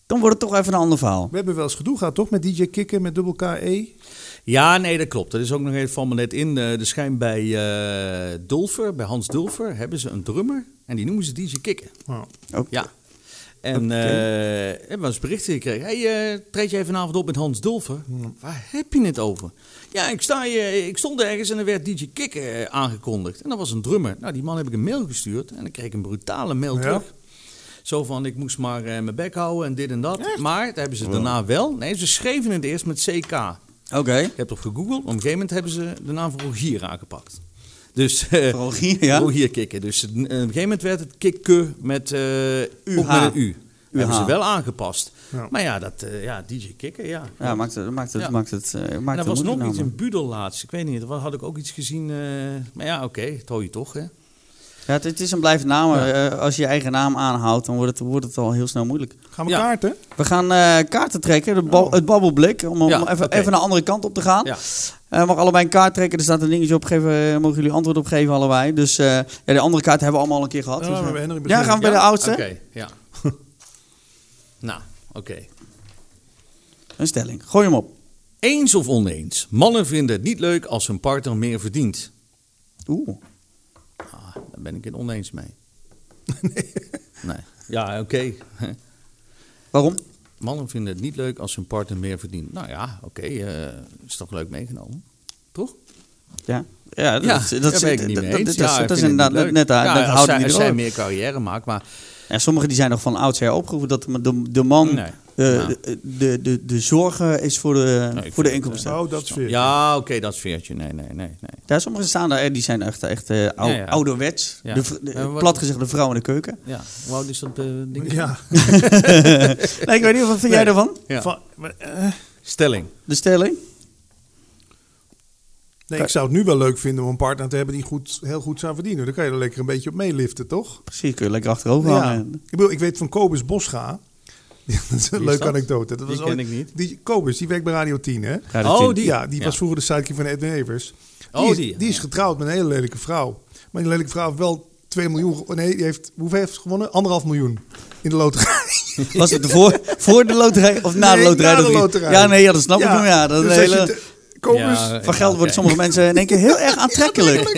dan wordt het toch even een ander verhaal. We hebben wel eens gedoe gehad, toch? Met DJ Kikken met dubbel KE. Ja, nee, dat klopt. Dat is ook nog even van me net in. Eh, de schijn bij eh Dulfer, bij Hans Dulfer, hebben ze een drummer. En die noemen ze DJ Kikken. Ook. Ja. En eh hebben we eens berichten gekregen. Hey, treed jij vanavond op met Hans Dulfer? Waar heb je het over? Ja, ik, sta hier, ik stond ergens en er werd DJ Kikken aangekondigd. En dat was een drummer. Nou, die man heb ik een mail gestuurd. En dan kreeg ik een brutale mail Ja. terug. Zo van, ik moest maar eh, mijn bek houden en dit en dat. Maar dat hebben ze daarna wel. Nee, ze schreven het eerst met CK. Oké. Ik heb het op gegoogeld. Op een gegeven moment hebben ze de naam van Rogier aangepakt. Dus eh Rogier, ja? Rogier kikken. Dus eh, op een gegeven moment werd het kikken met, eh ook met een U. Hebben ze wel aangepast. Ja. Maar ja, dat, eh, ja, DJ Kikken, ja. Ja, maakt het, maakt het, Ja. maakt het, eh, maakt het er was nog iets in Budel laatst. Ik weet niet, wat had ik ook iets gezien. eh, maar ja, oké, dat hoor je toch, hè? Ja, het, het is een blijvende naam. Eh, als je je eigen naam aanhoudt, dan wordt het, wordt het al heel snel moeilijk. Gaan we Ja. kaarten? We gaan eh, kaarten trekken, de bal- Oh. het babbelblik, om, om Ja, even, even naar de andere kant op te gaan. Ja. Eh, mag allebei een kaart trekken, er staat een dingetje op, geven, mogen jullie antwoord op geven allebei. Dus eh, ja, de andere kaart hebben we allemaal al een keer gehad. Ja, Dus, ja, gaan we bij de oudste. Oké, ja. nou, oké. Een stelling. Gooi hem op. Eens of oneens. Mannen vinden het niet leuk als hun partner meer verdient. Oeh. Ben ik het oneens mee. Nee. Ja, oké. Waarom? Mannen vinden het niet leuk als hun partner meer verdient. Nou ja, oké, eh, is toch leuk meegenomen? Toch? Ja, ja, dat, ja, dat, dat, ik niet dat- mee dat- is- Ja, inderdaad net, net daar. Ja, dat als zij, als zij meer carrière maakt, maar Ja, sommigen die zijn nog van oudsher opgeroepen dat de, de man Nee. Eh, Ja. de, de, de, de zorgen is voor de, Nee, voor de het, inkomsten. Oh, dat ja, oké, dat is veertje. Nee, nee, nee, nee. Ja, sommigen staan daar, eh, die zijn echt, echt eh, ou- Ja, ja. ouderwets. Ja. De, Eh, plat gezegd, de vrouw in de keuken. Ja, hoe oud is dat eh, ding? Ja. nee, ik weet niet, wat vind jij Nee. Ja. Van- eh, Stelling. De stelling? nee, ik zou het nu wel leuk vinden om een partner te hebben die goed, heel goed zou verdienen. Dan kan je er lekker een beetje op meeliften, toch? Precies, kun je lekker achterover Ja. hangen. Ik, bedoel, ik weet van Kobus Bosga. dat is een leuke anekdote. Dat Die was ken ooit- ik niet. Die, Kobus, die werkt bij Radio 10, hè? Oh, die. Ja, die Ja. was vroeger de sidekick van Ed Nevers. Die, Oh, is, die, die is ja. getrouwd met een hele lelijke vrouw. Maar die lelijke vrouw heeft wel 2 miljoen... Nee, die heeft... Hoeveel heeft ze gewonnen? Anderhalf miljoen in de loterij. Was het voor, voor de loterij of na de loterij? na de dat niet? loterij. Ja, nee, ja, dat snap ik hem. Ja, dat dus hele. Ja, van geld worden sommige mensen in één keer heel erg aantrekkelijk.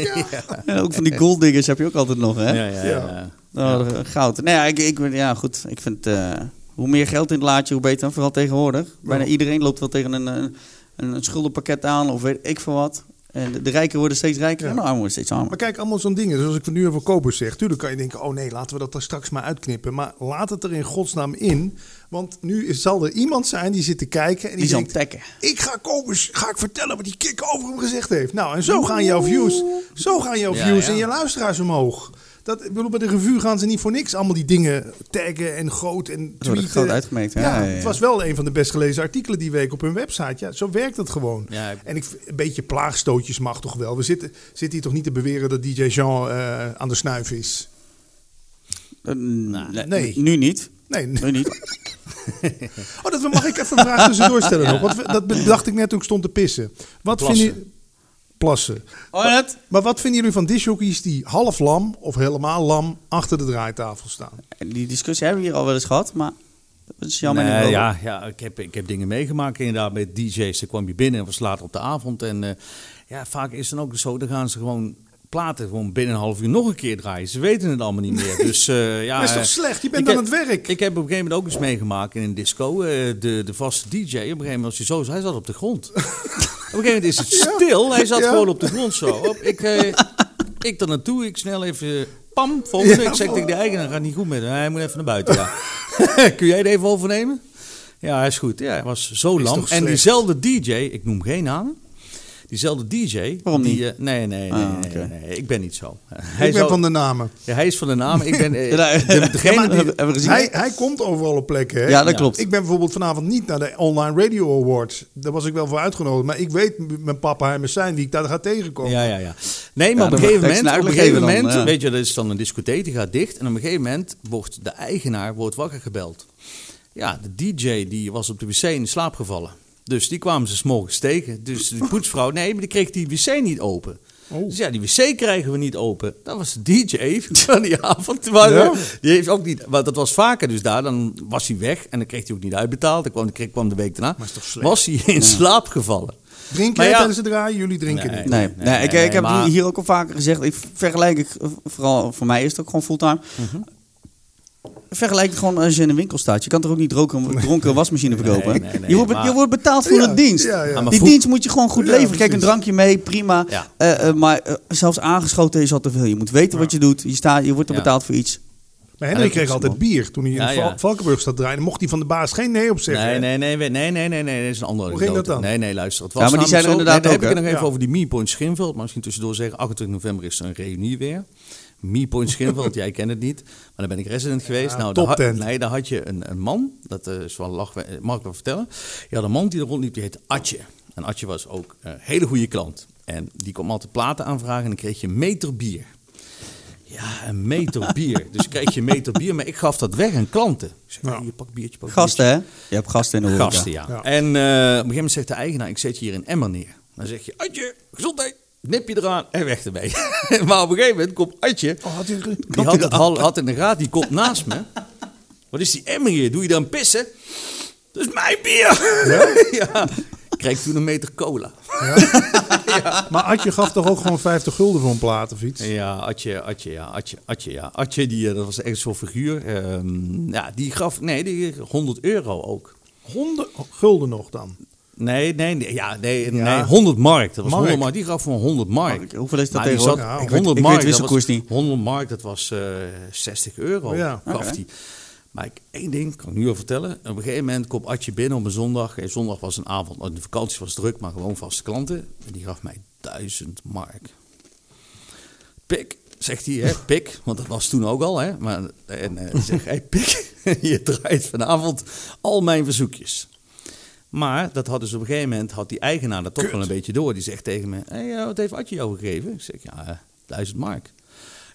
En ook van die golddiggers heb je ook altijd nog, hè? Ja, ja, ja. Ja. Oh, goud. Nee, ja, ik, ik, ja, goed. Ik vind eh, hoe meer geld in het laadje, hoe beter. Vooral tegenwoordig. Bijna iedereen loopt wel tegen een, een, een schuldenpakket aan of weet ik veel wat. En de, de rijken worden steeds rijker Ja. en de armen worden steeds armer. Maar kijk, allemaal zo'n dingen. Dus als ik het nu over Kobus zeg, tuurlijk kan je denken: oh nee, laten we dat er straks maar uitknippen. Maar laat het er in godsnaam in. Want nu is- zal er iemand zijn die zit te kijken en die, Die zal denkt: tekken. ik ga Kobus, ga ik vertellen wat die kick over hem gezegd heeft. Nou, en zo gaan jouw views, zo gaan jouw Ja, views ja. en je luisteraars omhoog. Dat, ik bedoel, bij de revue gaan ze niet voor niks allemaal die dingen taggen en groot en Dat wordt tweeten. groot uitgemerkt. Ja, Ja, ja, ja. het was wel een van de best gelezen artikelen die week op hun website. Ja, zo werkt het gewoon. Ja, ik- En ik, een beetje plaagstootjes mag toch wel. We zitten, zitten hier toch niet te beweren dat DJ Jean eh, aan de snuif is? Eh, nee, nee. Nu niet. Nee. Nu niet. Oh, dat mag ik even een vraag tussendoor stellen nog. Want dat bedacht ik net toen ik stond te pissen. Wat Plassen. vinden jullie... Plassen. Oh? Maar wat vinden jullie van disjockeys die half lam of helemaal lam achter de draaitafel staan? Die discussie hebben we hier al wel eens gehad, maar dat is jammer. Nee, ja, ja ik, heb, ik heb dingen meegemaakt inderdaad met DJ's. Dan kwam je binnen en was later op de avond. En eh, ja, vaak is het dan ook zo, dan gaan ze gewoon platen gewoon binnen een half uur nog een keer draaien. Ze weten het allemaal niet meer. Dus eh, ja, dat is toch eh, slecht? Je bent aan heb- het werk. Ik heb op een gegeven moment ook eens meegemaakt in een disco. eh, de, de vaste DJ, op een gegeven moment was hij zo, hij zat op de grond. op een gegeven moment is het stil. Hij zat Ja. gewoon op de grond zo. Ik, eh, ik er naartoe, ik snel even... Pam, volgende. Ja, ik zeg tegen de eigenaar, gaat niet goed met hem. Hij moet even naar buiten, ja. Kun jij het even overnemen? Ja, hij is goed. Ja, hij was zo lam. toch En diezelfde DJ, ik noem geen namen. Diezelfde DJ. Waarom die, niet? eh, nee, nee, nee, Ah, nee, nee, Ik ben niet zo. Hij, ik ben van de namen. ja, hij is van de naam. Ik ben eh, de, ja, degene maar die- hebben- we gezien. Hij, hij komt overal op plekken. Hè? Ja, dat Ja. klopt. Ik ben bijvoorbeeld vanavond niet naar de Online Radio Awards. Daar was ik wel voor uitgenodigd. Maar ik weet mijn papa en mijn zijn wie ik daar ga tegenkomen. Ja, ja, ja. Nee, maar Ja, op een gegeven moment, op een gegeven dan, moment ja. weet je, dat is dan een discotheek, die gaat dicht. En op een gegeven moment wordt de eigenaar wordt wakker gebeld. Ja, de DJ die was op de wc in slaap gevallen. Dus die kwamen ze s'morgens tegen. Dus de poetsvrouw, nee, maar die kreeg die wc niet open. Oh. Dus ja, die wc krijgen we niet open. Dat was de DJ van die avond. Maar Ja. Die heeft ook niet, want dat was vaker dus daar. Dan was hij weg en dan kreeg hij ook niet uitbetaald. Dan kwam, kwam de week daarna. Maar is toch slecht? Was hij in slaap gevallen. Drink Maar jij ja. tijdens het draaien? Jullie drinken Nee. niet. Nee, Nee, nee, ik, nee, ik heb maar- hier ook al vaker gezegd. Ik vergelijk het, eh, vooral voor mij is het ook gewoon fulltime. Mhm. Vergelijk het gewoon als je in een winkel staat. Je kan toch ook niet dronken, dronken een wasmachine verkopen? Nee, nee, nee, je, wordt, maar- je wordt betaald voor Ja, een dienst. ja, ja. Maar Die dienst moet je gewoon goed Ja, leveren. Kijk, een drankje mee, prima. Ja. Eh, eh, maar eh, zelfs aangeschoten is al te veel. Je moet weten wat je doet. Je, staat, je wordt er Ja. betaald voor iets. Maar Henry kreeg altijd bier toen hij in Ja, ja. Valkenburg zat draaien. Mocht hij van de baas geen nee op zeggen. Nee, nee, nee, nee, nee, nee, nee, nee, dat is een andere Hoe ging dat dan? Nee, nee, luister. Het was Ja, maar die zijn er inderdaad nee, ook, Dan heb ik nog even Ja. over die Me-Point Schinveld. Maar misschien tussendoor zeggen, 28 november is er een reunie weer. Me-Point Schinveld, jij kent het niet. Maar dan ben ik resident geweest. Ja, nou, daar, had- toptent. nee, daar had je een, een man, dat eh, is wel lach, mag ik wel vertellen. Je had een man die er rondliep, die heette Atje. En Atje was ook een hele goede klant. En die kwam altijd platen aanvragen en dan kreeg je een meter bier. Ja, een meter bier. Dus kreeg je een meter bier, maar ik gaf dat weg aan klanten. Ik zei, Ja. hey, je pak biertje, pak Gasten, hè? Je hebt gasten in de horeca. Gasten, ja. Ja. En eh, op een gegeven moment zegt de eigenaar, ik zet je hier een emmer neer. Dan zeg je, Adje, gezondheid, nip je eraan en weg ermee. maar op een gegeven moment komt Adje, Oh, had die had, het had in de raad, die komt naast me. Wat is die emmer hier? Doe je dan pissen? Dat is mijn bier. Ja? Ik kreeg toen een meter cola. Maar Adje gaf toch ook gewoon 50 gulden voor een plaat of iets? Ja, Atje, Atje, ja, Atje, Atje, ja. Atje, die, eh, dat was echt zo'n figuur. Ehm, ja, die gaf, nee, die 100 euro ook. 100 gulden nog dan. Nee, nee, nee, ja, nee, Ja. nee 100 mark. Dat was Mark. 100 mark. Die gaf voor 100 mark. Mark, hoeveel is dat Maar tegenwoordig? zat- weet- 100 ik weet mark, de dat wisselkoers was- niet. 100 mark, dat was eh 60 euro. Ja. gaf Oké. die. Maar ik, één ding kan ik nu al vertellen. Op een gegeven moment komt Adje binnen op een zondag. En zondag was een avond. De vakantie was druk, maar gewoon vaste klanten. En die gaf mij 1000 mark. Pik, zegt hij, hè, pik. Want dat was toen ook al, hè. Maar, en eh, die zegt, hey, pik, je draait vanavond al mijn verzoekjes. Maar dat hadden ze op een gegeven moment, had die eigenaar dat toch wel een beetje door. Die zegt tegen me, hey, eh, wat heeft Adje jou gegeven? Ik zeg, ja, eh, 1000 mark.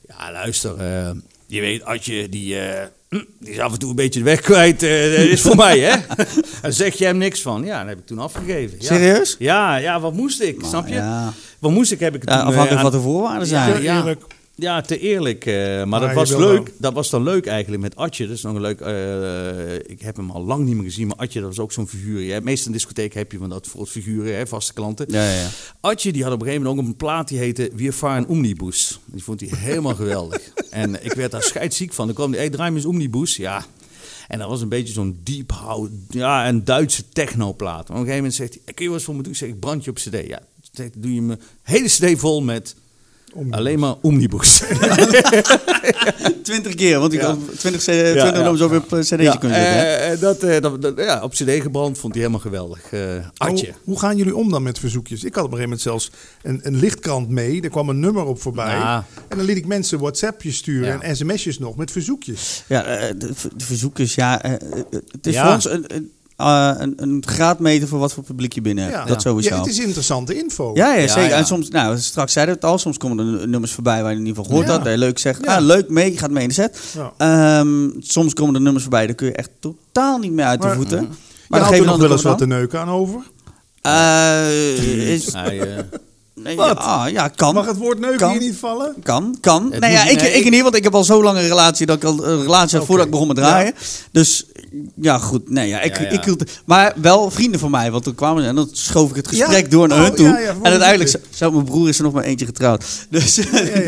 Ja, luister, eh, je weet, Adje, die, eh, hm, die is af en toe een beetje de weg kwijt. eh, dat is voor mij, hè? En zeg je hem niks van? Ja, dat heb ik toen afgegeven. Ja. Serieus? Ja, ja, wat moest ik, snap je? Ja. Wat moest ik, heb ik Ja, toen... afhankelijk aan- wat de voorwaarden zijn. Ja. eerlijk. Ja, te eerlijk. eh, maar, Maar dat was leuk. wel- Dat was dan leuk eigenlijk met Atje. Dat is nog een leuk. eh, ik heb hem al lang niet meer gezien, maar Atje, dat was ook zo'n figuur. Je hebt meestal in discotheek heb je van dat voor figuren, hè, vaste klanten. Ja, ja, ja. Atje die had op een gegeven moment ook een plaat die heette Wir fahren Omnibus. Die vond hij helemaal geweldig. En ik werd daar scheidsziek van. Dan kwam hij, hey, draai me eens Omnibus. Ja. En dat was een beetje zo'n deep house, ja, een Duitse technoplaat. Maar op een gegeven moment zegt hij, kun je wat voor me doen? Ik zeg, ik brand je op cd. Ja, doe je me hele cd vol met Omnibus. alleen maar Omnibus. 20 keer, want ik Ja. had 20, c- 20 ja. nummers over op een cd'tje Ja, kunnen zetten. hè? eh, eh, dat, eh, dat, dat- ja, op cd gebrand vond hij helemaal geweldig. Eh Atje. Hoe, hoe gaan jullie om dan met verzoekjes? Ik had op een gegeven moment zelfs een, een lichtkrant mee. Er kwam een nummer op voorbij. Ja. En dan liet ik mensen WhatsAppjes sturen Ja. en sms'jes nog met verzoekjes. Ja, de, de verzoekers, ja. het is Ja. voor ons een, een, eh, een, een graadmeter voor wat voor publiek je binnen hebt. Ja. Dat sowieso. Ja, het is interessante info. Ja, ja, zeker. ja. En soms, nou, straks zeiden we het al, soms komen er nummers voorbij waar je in ieder geval gehoord Ja. had. Dat je leuk zegt, Ja. ah, leuk mee, je gaat mee in de set. Ja. Ehm, soms komen er nummers voorbij, daar kun je echt totaal niet meer uit de Maar- voeten. Maar Maar dan er we nog dan wel eens de wat te neuken aan over. Eh, is, Hij, eh, nee, Wat? Ja, ja, kan. Mag het woord neuken Kan. hier niet vallen? Kan, kan. Het nou ja, ik, nee, ik ik- niet, want ik heb al zo lang een relatie dat ik al een relatie had voordat ik begon met draaien. Dus ja, goed. Nee, ja, ik, Ja, ja. Ik hield, maar wel vrienden van mij, want toen kwamen ze en dan schoof ik het gesprek Ja. door naar Oh, hun toe. ja, ja, en uiteindelijk, voor zo, mijn broer is er nog maar eentje getrouwd. Dus ja.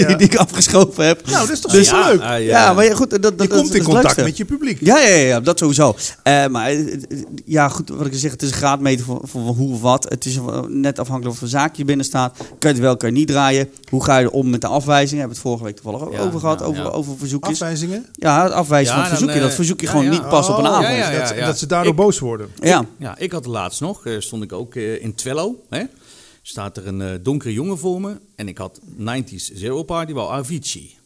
die, die ik afgeschoven heb. Nou, dat is toch Dus- leuk? ah, ja, maar goed. Dat, dat, je dat, komt dat in contact met je publiek. Ja, ja, ja, dat sowieso. Eh, maar eh, eh, ja, goed, wat ik zeg, het is een graadmeter voor, hoe of wat. Het is eh, net afhankelijk of er een zaakje binnen staat. Kan je het wel, kan je niet draaien. Hoe ga je om met de afwijzing? Hebben we het vorige week toevallig ook Ja, over gehad, over, ja. over verzoekjes. Afwijzingen? Ja, het afwijzen Ja, van het verzoekje. dan, dat eh, verzoekje ja, gewoon ja. niet past op een Oh, avond. ja, ja, dat, ja. dat ze daardoor Ik- boos worden. Ja. Ja, ik had het laatst nog, eh, stond ik ook eh, in Twello. Hè? Staat er een eh, donkere jongen voor me. En ik had 90s Zero Party, wel Avicii.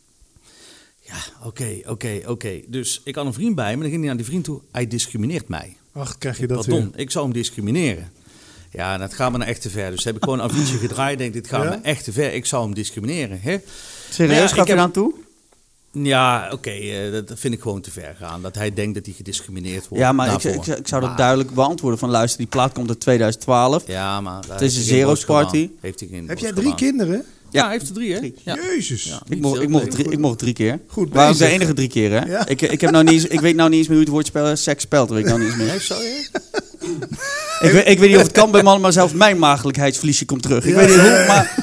Ja, oké, oké, oké. Dus ik had een vriend bij me. Dan ging hij naar die vriend toe. Hij discrimineert mij. Ach, krijg je dat Pardon, weer. ik zou hem discrimineren. Ja, dat gaat me nou echt te ver. Dus heb ik gewoon Avicii gedraaid. Denk, dit gaat Ja? me echt te ver. Ik zou hem discrimineren. Hè? Serieus, Ja, gaat er heb- aan toe? Ja, oké, eh, dat vind ik gewoon te ver gaan. Dat hij denkt dat hij gediscrimineerd wordt. Ja, maar ik, ik, ik zou dat Maar- duidelijk beantwoorden van luister, die plaat komt uit 2012. Ja, maar... Het is een Zero's party. Heeft hij geen Heb jij drie gedaan. kinderen? Ja, hij heeft er drie, hè? Drie. Ja. Jezus. Ja, Ik mocht, ik, mocht drie, ik mocht drie keer. Goed Waren ook de bezig. enige drie keer, hè? Ja. Ik, ik, heb nou niet eens, ik weet nou niet eens meer hoe het woord spellen, seks spelt. Weet ik nou niet eens meer. Nee, zo, hè? Ik weet, ik weet niet of het kan bij mannen, maar zelfs mijn maagdelijkheidsverliesje komt terug. Ik Ja. weet niet hoe, maar...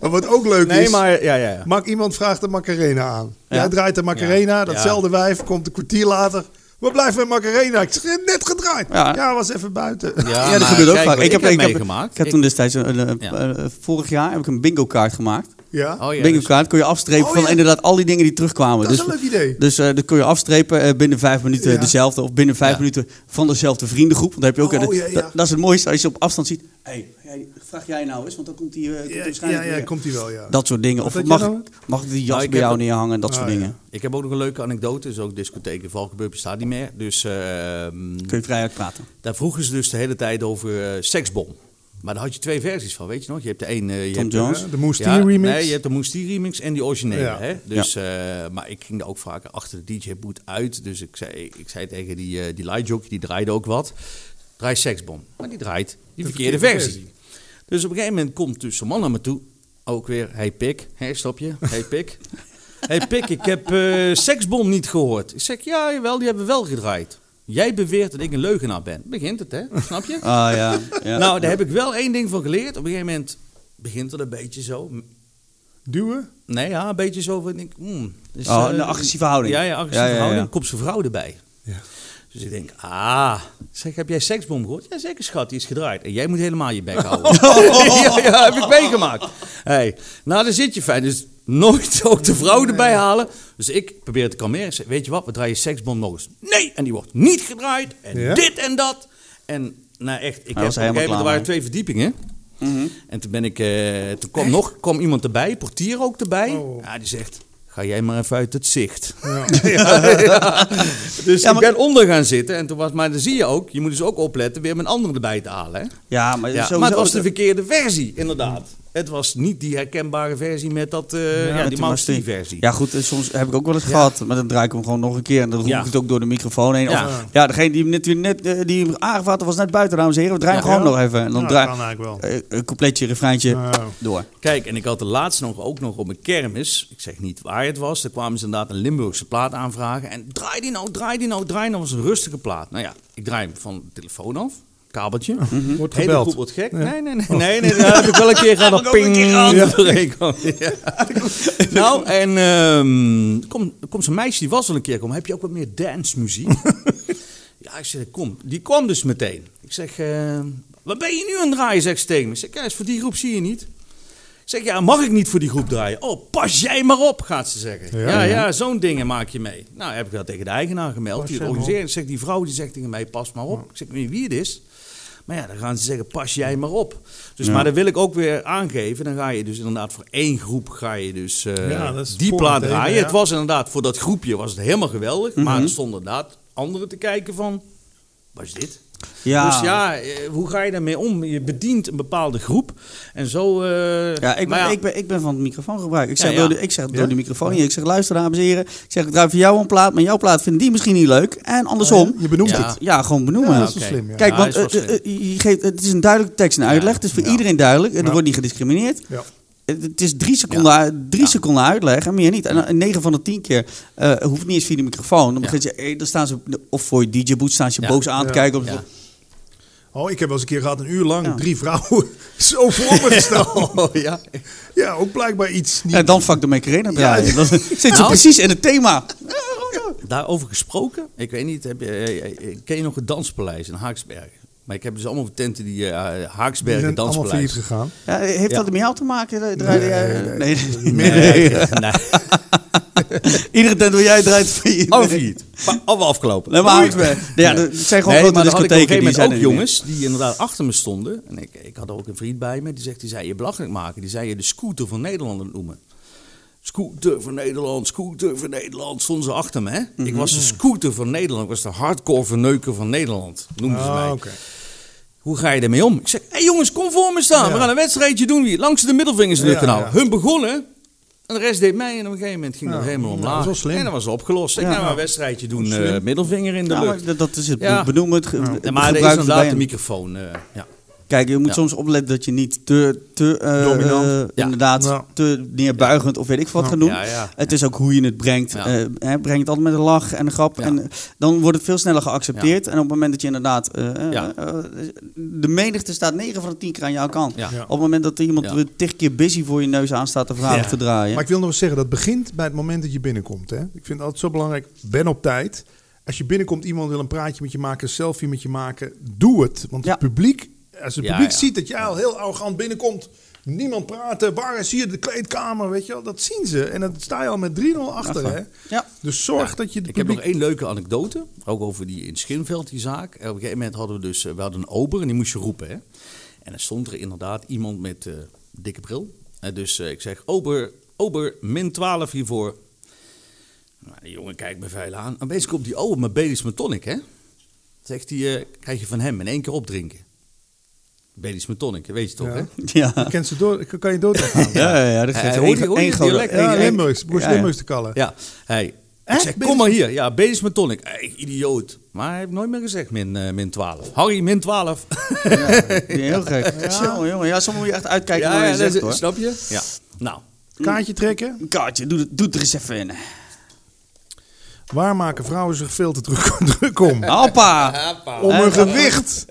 Maar wat ook leuk Nee, is, maar... Ja, ja, ja. Iemand vraagt de Macarena aan. Ja. Jij draait de Macarena, Ja. datzelfde wijf, komt een kwartier later. Waar blijft mijn Macarena? Ik zeg, net gedraaid. Ja. Ja, was even buiten. Ja, dat gebeurt ook vaak. Ik heb, ik, heb, meegemaakt. ik heb toen destijds, een, een- Ja. eh, vorig jaar heb ik een bingo kaart gemaakt. Ja, Oh, ja, bingo dus- kaart kon je afstrepen Oh, van ja. inderdaad al die dingen die terugkwamen. dat is dus een leuk idee. dus eh dat kon je afstrepen eh, binnen vijf minuten Ja. dezelfde. Of binnen vijf Ja. minuten van dezelfde vriendengroep. Want dan heb je ook... Oh, ja, ja. Dat, dat is het mooiste als je op afstand ziet. Hé, hey, vraag jij nou eens, want dan komt die, eh, waarschijnlijk ja, ja, komt hij wel, ja. Dat soort dingen. Wat Of mag, nou? mag ik die jas Nou, bij jou neerhangen en dat Ah, soort ja. dingen. Ik heb ook nog een leuke anekdote. Dus ook discotheken, Valkenburg bestaat niet meer. Dus ehm, Kun je vrij uitpraten. daar vroegen ze dus de hele tijd over seksbom. Maar daar had je twee versies van, weet je nog? Je hebt de een... eh, je Tom hebt Jones. Ja, de Ja, remix. Nee, je hebt de Moestie remix en die originele. Ja. Hè? Dus, eh, maar ik ging er ook vaker achter de DJ-boot uit. Dus ik zei, ik zei tegen die, eh die lightjockey, die draaide ook wat. Draai seksbom. Maar die draait die verkeerde, verkeerde versie. Dus op een gegeven moment komt dus een man naar me toe. Ook weer, hey pik. Hé, stop je. Hey pik. hey pik, ik heb seksbom niet gehoord. Ik zeg, ja, jawel, die hebben we wel gedraaid. Jij beweert dat ik een leugenaar ben. Begint het, hè? Snap je? Ah ja. ja. Nou, daar heb ik wel één ding van geleerd. Op een gegeven moment begint het een beetje zo. Duwen? Nee, ja, een beetje zo van... Ik, mm, dus, Oh, eh, een agressieve houding. Ja, ja, agressieve Ja, ja, ja. houding. Komt zijn vrouw erbij. Ja. Dus ik denk, ah, zeg, heb jij seksbom gehoord? Ja, zeker schat, die is gedraaid. En jij moet helemaal je bek houden. ja, ja, heb ik meegemaakt. Hey, nou, dan zit je fijn. Dus nooit ook de vrouw erbij halen. Dus ik probeer het te kalmeren. Zeg, weet je wat, we draaien seksbom nog eens. Nee, en die wordt niet gedraaid. En Ja? dit en dat. En nou echt, ik heb, op een gegeven er waren twee verdiepingen. En toen ben ik, eh, toen kwam nog kwam iemand erbij, portier ook erbij. Oh. Ja, die zegt, ga jij maar even uit het zicht. Ja. Ja. Dus Ja, ik ben onder gaan zitten en toen was, maar dan zie je ook, je moet dus ook opletten weer met anderen erbij te halen. Hè? Ja, maar, Ja, maar het was de verkeerde versie, inderdaad. Het was niet die herkenbare versie met dat, eh, ja, met die Mouse versie. Ja, goed, en soms heb ik ook wel eens gehad. Maar dan draai ik hem gewoon nog een keer. En dan roep ik het ook door de microfoon heen. Of, Ja. degene die hem net, net, eh, die hem aangevat was net buiten, dames en heren. We draaien hem gewoon nog even. En dan draai kan eigenlijk wel. eh, een coupletje, refreintje, Oh. door. Kijk, en ik had de laatste nog ook nog op een kermis. Ik zeg niet waar het was. Daar kwamen ze inderdaad een Limburgse plaat aanvragen. En draai die nou, draai die nou, draai nou. was een rustige plaat. Nou ja, ik draai hem van de telefoon af. Kabeltje. Wordt Hele gebeld. wordt gek. Ja. Nee, nee, nee. nee, nee dat heb ik wel een keer gehad. Ping. Ja. Ja. Nou, en ehm komt kom zo'n meisje, die was al een keer komen. Heb je ook wat meer dancemuziek? ja, ik zeg, kom. Die kwam dus meteen. Ik zeg, eh, wat ben je nu aan het draaien? Zeg ze tegen me. Ik zeg, is voor die groep zie je niet. Ik zeg, ja, mag ik niet voor die groep draaien? Oh, pas jij maar op, gaat ze zeggen. Ja, Ja, zo'n dingen maak je mee. Nou, heb ik dat tegen de eigenaar gemeld, Pas die het organiseert. Ik zeg, die vrouw die zegt tegen mij, pas maar op. Ik zeg, ik weet niet wie het is. Maar ja, dan gaan ze zeggen, pas jij maar op. Dus, Ja. maar dan wil ik ook weer aangeven, dan ga je dus inderdaad voor één groep ga je dus eh, Ja, dat die plaat draaien. ja. Het was inderdaad, voor dat groepje was het helemaal geweldig. Maar Mhm. er stonden inderdaad anderen te kijken van, wat is dit? Ja, Dus ja, eh, hoe ga je daarmee om? Je bedient een bepaalde groep en zo... eh, Ja, ik ben, ja, Ik, ben, ik ben van het microfoongebruik. Ik zeg, Ja, Door, ja. de, ik zeg door Ja? de microfoon hier. Ik zeg, luister dames en heren. Ik zeg, ik draai voor jou een plaat, maar jouw plaat vinden die misschien niet leuk. En andersom. Oh, ja? Je benoemt Ja. het. Ja, gewoon benoemen. Ja, dat is slim. Ja. Kijk, Ja, want eh, je geeft, het is een duidelijke tekst en uitleg. Het is voor Ja. iedereen duidelijk. Er Ja. wordt niet gediscrimineerd. Ja. Het is drie seconden, uit- drie Ja. seconden uitleg en meer niet. En eh, 9 van de 10 keer eh hoeft niet eens via de microfoon. Dan Ja. begint je, eh, dan staan ze, of voor je DJ-boot staan ze Ja. boos aan te Ja. kijken. Of, ja. Oh, ik heb wel eens een keer gehad, een uur lang, Ja. drie vrouwen zo voor me gestaan. Oh, ja. ja, ook blijkbaar iets niet. En dan fuck de Macarena draaien. Ja. Dan zit ze Nou. precies in het thema. Daarover gesproken, ik weet niet, heb je, eh, eh, ken je nog het Danspaleis in Haaksbergen? Maar ik heb dus allemaal tenten die eh Die Haaksbergen zijn allemaal failliet gegaan. Ja, heeft Ja. dat met jou te maken? Draaide jij- Nee, nee, nee, nee. Iedere tent waar jij draait failliet. Allemaal failliet. Allemaal afgelopen. Nee, maar Haaksberg. Ja, dat zijn gewoon Nee, grote discotheken. die zijn ook er jongens die inderdaad achter me stonden. En ik, ik had ook een vriend bij me, die zegt, die zei je belachelijk maken. Die zei je de scooter van Nederland noemen. Scooter van Nederland, scooter van Nederland, stonden ze achter me. Hè? Mhm. Ik was de scooter van Nederland, ik was de hardcore verneuker van Nederland, noemden ze Ah, mij. Hoe ga je ermee om? Ik zeg, hé hey jongens, kom voor me staan. Ja. We gaan een wedstrijdje doen. Wie langs de middelvingers in het Ja, kanaal. ja. Hun begonnen. En de rest deed mee en op een gegeven moment ging Ja, dat helemaal dat omlaag. slim. En dat was opgelost. Ik Ja. nou een wedstrijdje doen, eh, middelvinger in de lucht. dat, dat is het. Benoem het. gebruik maar er is het inderdaad de microfoon. eh, ja. Kijk, je moet Ja. soms opletten dat je niet te, te eh, Dominant. eh, Ja. inderdaad, Ja. te neerbuigend of weet ik wat Ja. gaan doen. Ja, ja. Het is ook hoe je het brengt. Ja. Eh, hè, breng het altijd met een lach en een grap. Ja. En dan wordt het veel sneller geaccepteerd. En op het moment dat je inderdaad... Ja. de menigte staat 9 van de 10 keer aan jouw kant. Ja. Ja. Op het moment dat er iemand Ja. weer tig keer busy voor je neus aan staat te vragen Ja. te draaien. Maar ik wil nog eens zeggen, dat begint bij het moment dat je binnenkomt. Hè? Ik vind het altijd zo belangrijk, ben op tijd. Als je binnenkomt, iemand wil een praatje met je maken, een selfie met je maken, doe het. Want Ja. het publiek, als het Ja, publiek ja. ziet dat jij al heel arrogant binnenkomt, niemand praten, waar is hier de kleedkamer, weet je wel, dat zien ze. En dan sta je al met 3-0 achter, hè. Ja. Dus zorg dat je het Ik heb nog één leuke anekdote. Ook over die in Schinveld, die zaak. Op een gegeven moment hadden we dus... eh, We hadden een ober en die moest je roepen, hè. En dan stond er inderdaad iemand met eh, dikke bril. En dus eh, ik zeg, ober, ober, min 12 hiervoor. Nou, die jongen kijkt me vuil aan. En opeens komt die ober met Belis met tonic, hè. Zegt hij, krijg je van hem in één keer opdrinken. Belis met tonic, weet je toch, Ja. hè? Ja. Je kent ze door, kan je dood gaan. Ja, ja, ja, dat je- één- één- Ja, Limburgs, Broers ja, ja. Limburgs te kallen. Ja, hij. Ik zeg, kom maar hier. Ja, Belis met tonic. Hey, idioot. Maar hij heeft nooit meer gezegd min, eh, min 12. Harry, min 12. Ja, heel gek. Jongen, jongen. Ja, soms moet je echt uitkijken naar wat je zegt, hoor. snap je? Ja. Nou, Kaartje trekken. Kaartje, doe, het- doe het er eens even in. Waar maken vrouwen zich veel te druk, druk om? Hoppa! Om een gewicht.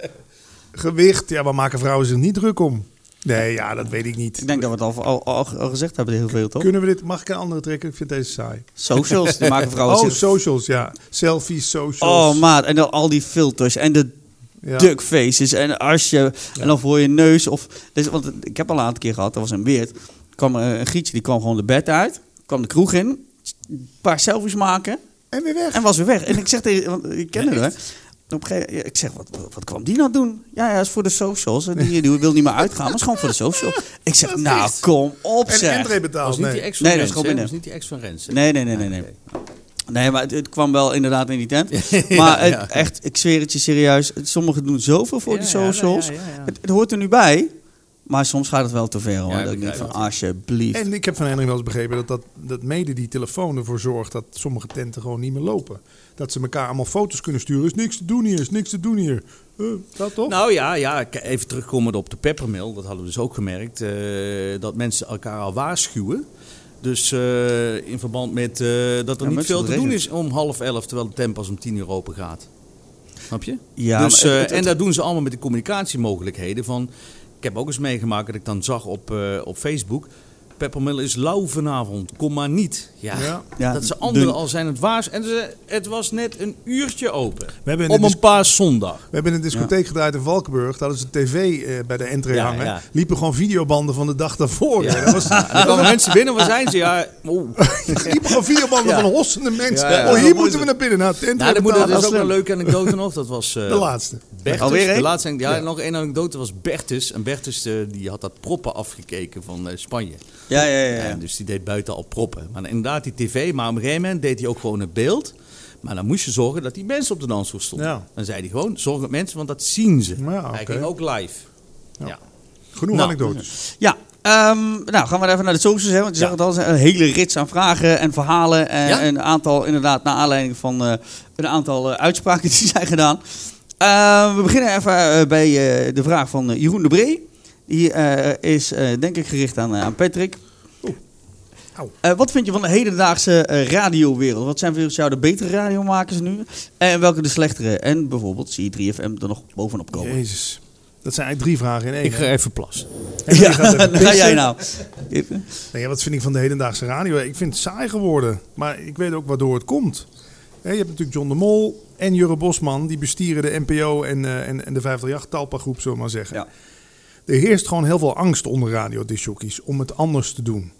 Gewicht, ja, waar maken vrouwen zich niet druk om? Nee, ja, dat weet ik niet. Ik denk dat we het al, al, al, al gezegd hebben, heel veel, toch? Kunnen we dit, mag ik een andere trekken? Ik vind deze saai. Socials, die maken vrouwen Oh, socials, ja. Selfies, socials. Oh, maat. En dan al die filters en de ja. duckfaces en als je... En dan voor je neus of... Dus, want ik heb al een aantal keer gehad, dat was een Weert. kwam er een gietje, die kwam gewoon de bed uit. kwam de kroeg in. Een paar selfies maken. En weer weg. En was weer weg. En ik zeg tegen... Want ik ken haar. Op een gegeven moment, ik zeg, wat, wat kwam die nou doen? Ja, ja, is voor de socials. En die, die wil niet meer uitgaan, maar is gewoon voor de socials. Ik zeg, nou, kom op En zeg. entree dat betaald, was niet die nee. Nee, dat is gewoon binnen. Niet die ex van? Nee, nee, nee, nee. nee. Nee, maar het, het kwam wel inderdaad in die tent. Maar het- ja. echt, ik zweer het je serieus. Sommigen doen zoveel voor ja, socials. ja, ja, ja. Het, het hoort er nu bij. Maar soms gaat het wel te ver hoor. Ja, dat ik denk begrijp van alsjeblieft. En ik heb van Henry wel eens begrepen dat, dat, dat mede die telefoon ervoor zorgt dat sommige tenten gewoon niet meer lopen. Dat ze elkaar allemaal foto's kunnen sturen. Is niks te doen hier, is niks te doen hier. Eh, dat toch? Nou ja, ja, even terugkomen op de peppermill. Dat hadden we dus ook gemerkt. eh, dat mensen elkaar al waarschuwen. Dus eh, in verband met eh, dat er Ja, niet veel te doen is om half elf, terwijl de tent pas om tien uur open gaat. Snap je? Ja, dus, maar eh, het- het- en dat doen ze allemaal met de communicatiemogelijkheden. Van, ik heb ook eens meegemaakt dat ik dan zag op, eh, op Facebook... Peppermill is lauw vanavond, kom maar niet. Ja, Ja. Ja, dat ze anderen de- al zijn het waars. En ze, het was net een uurtje open. We hebben de een paar zondag. We hebben een discotheek gedraaid in Valkenburg. Daar hadden ze tv eh, bij de entree Ja, hangen. ja. Liepen gewoon videobanden van de dag daarvoor. Ja. Dat was, mensen binnen, waar zijn ze? Ja, oeh. liepen gewoon videobanden Ja. van hossende mensen. Ja, ja, oh, hier moeten we naar binnen. Nou, tent Nou, dat, moet, betaald. dat is ook slim. een leuke anekdote nog. Dat was eh de laatste. Bertus. Alweer de één? laatste, ja, nog één anekdote was Bertus. En Bertus eh, die had dat proppen afgekeken van eh, Spanje. Ja, ja, ja. ja. En dus die deed buiten al proppen. Maar inderdaad, die tv. Maar op een gegeven moment deed hij ook gewoon het beeld. Maar dan moest je zorgen dat die mensen op de dansvloer stonden. Ja. Dan zei hij gewoon, zorg dat mensen, want dat zien ze. Ja, Hij ging ook live. Ja. Ja. Genoeg Nou, anekdotes. Ja, ehm, nou gaan we even naar de socials. Hè, want je Ja. zegt het al, een hele rits aan vragen en verhalen. En Ja? een aantal, inderdaad, naar aanleiding van eh, een aantal eh, uitspraken die zijn gedaan. Eh, we beginnen even eh, bij eh, de vraag van Jeroen de Bree. Die eh, is eh, denk ik gericht aan, eh, aan Patrick. Au. Eh, wat vind je van de hedendaagse radiowereld? Wat zijn volgens jou de betere radiomakers nu? En welke de slechtere? En bijvoorbeeld zie je 3FM er nog bovenop komen? Jezus. Dat zijn eigenlijk drie vragen in één. Ik ga even plassen. En die Ja, gaat even dan ga jij nou. Nee, wat vind ik van de hedendaagse radio? Ik vind het saai geworden. Maar ik weet ook waardoor het komt. Hè, je hebt natuurlijk John de Mol en Jurre Bosman. Die bestieren de NPO en, eh, en, en de 538 Talpa groep, zullen we maar zeggen. Ja. Er heerst gewoon heel veel angst onder radiodisjockeys om het anders te doen.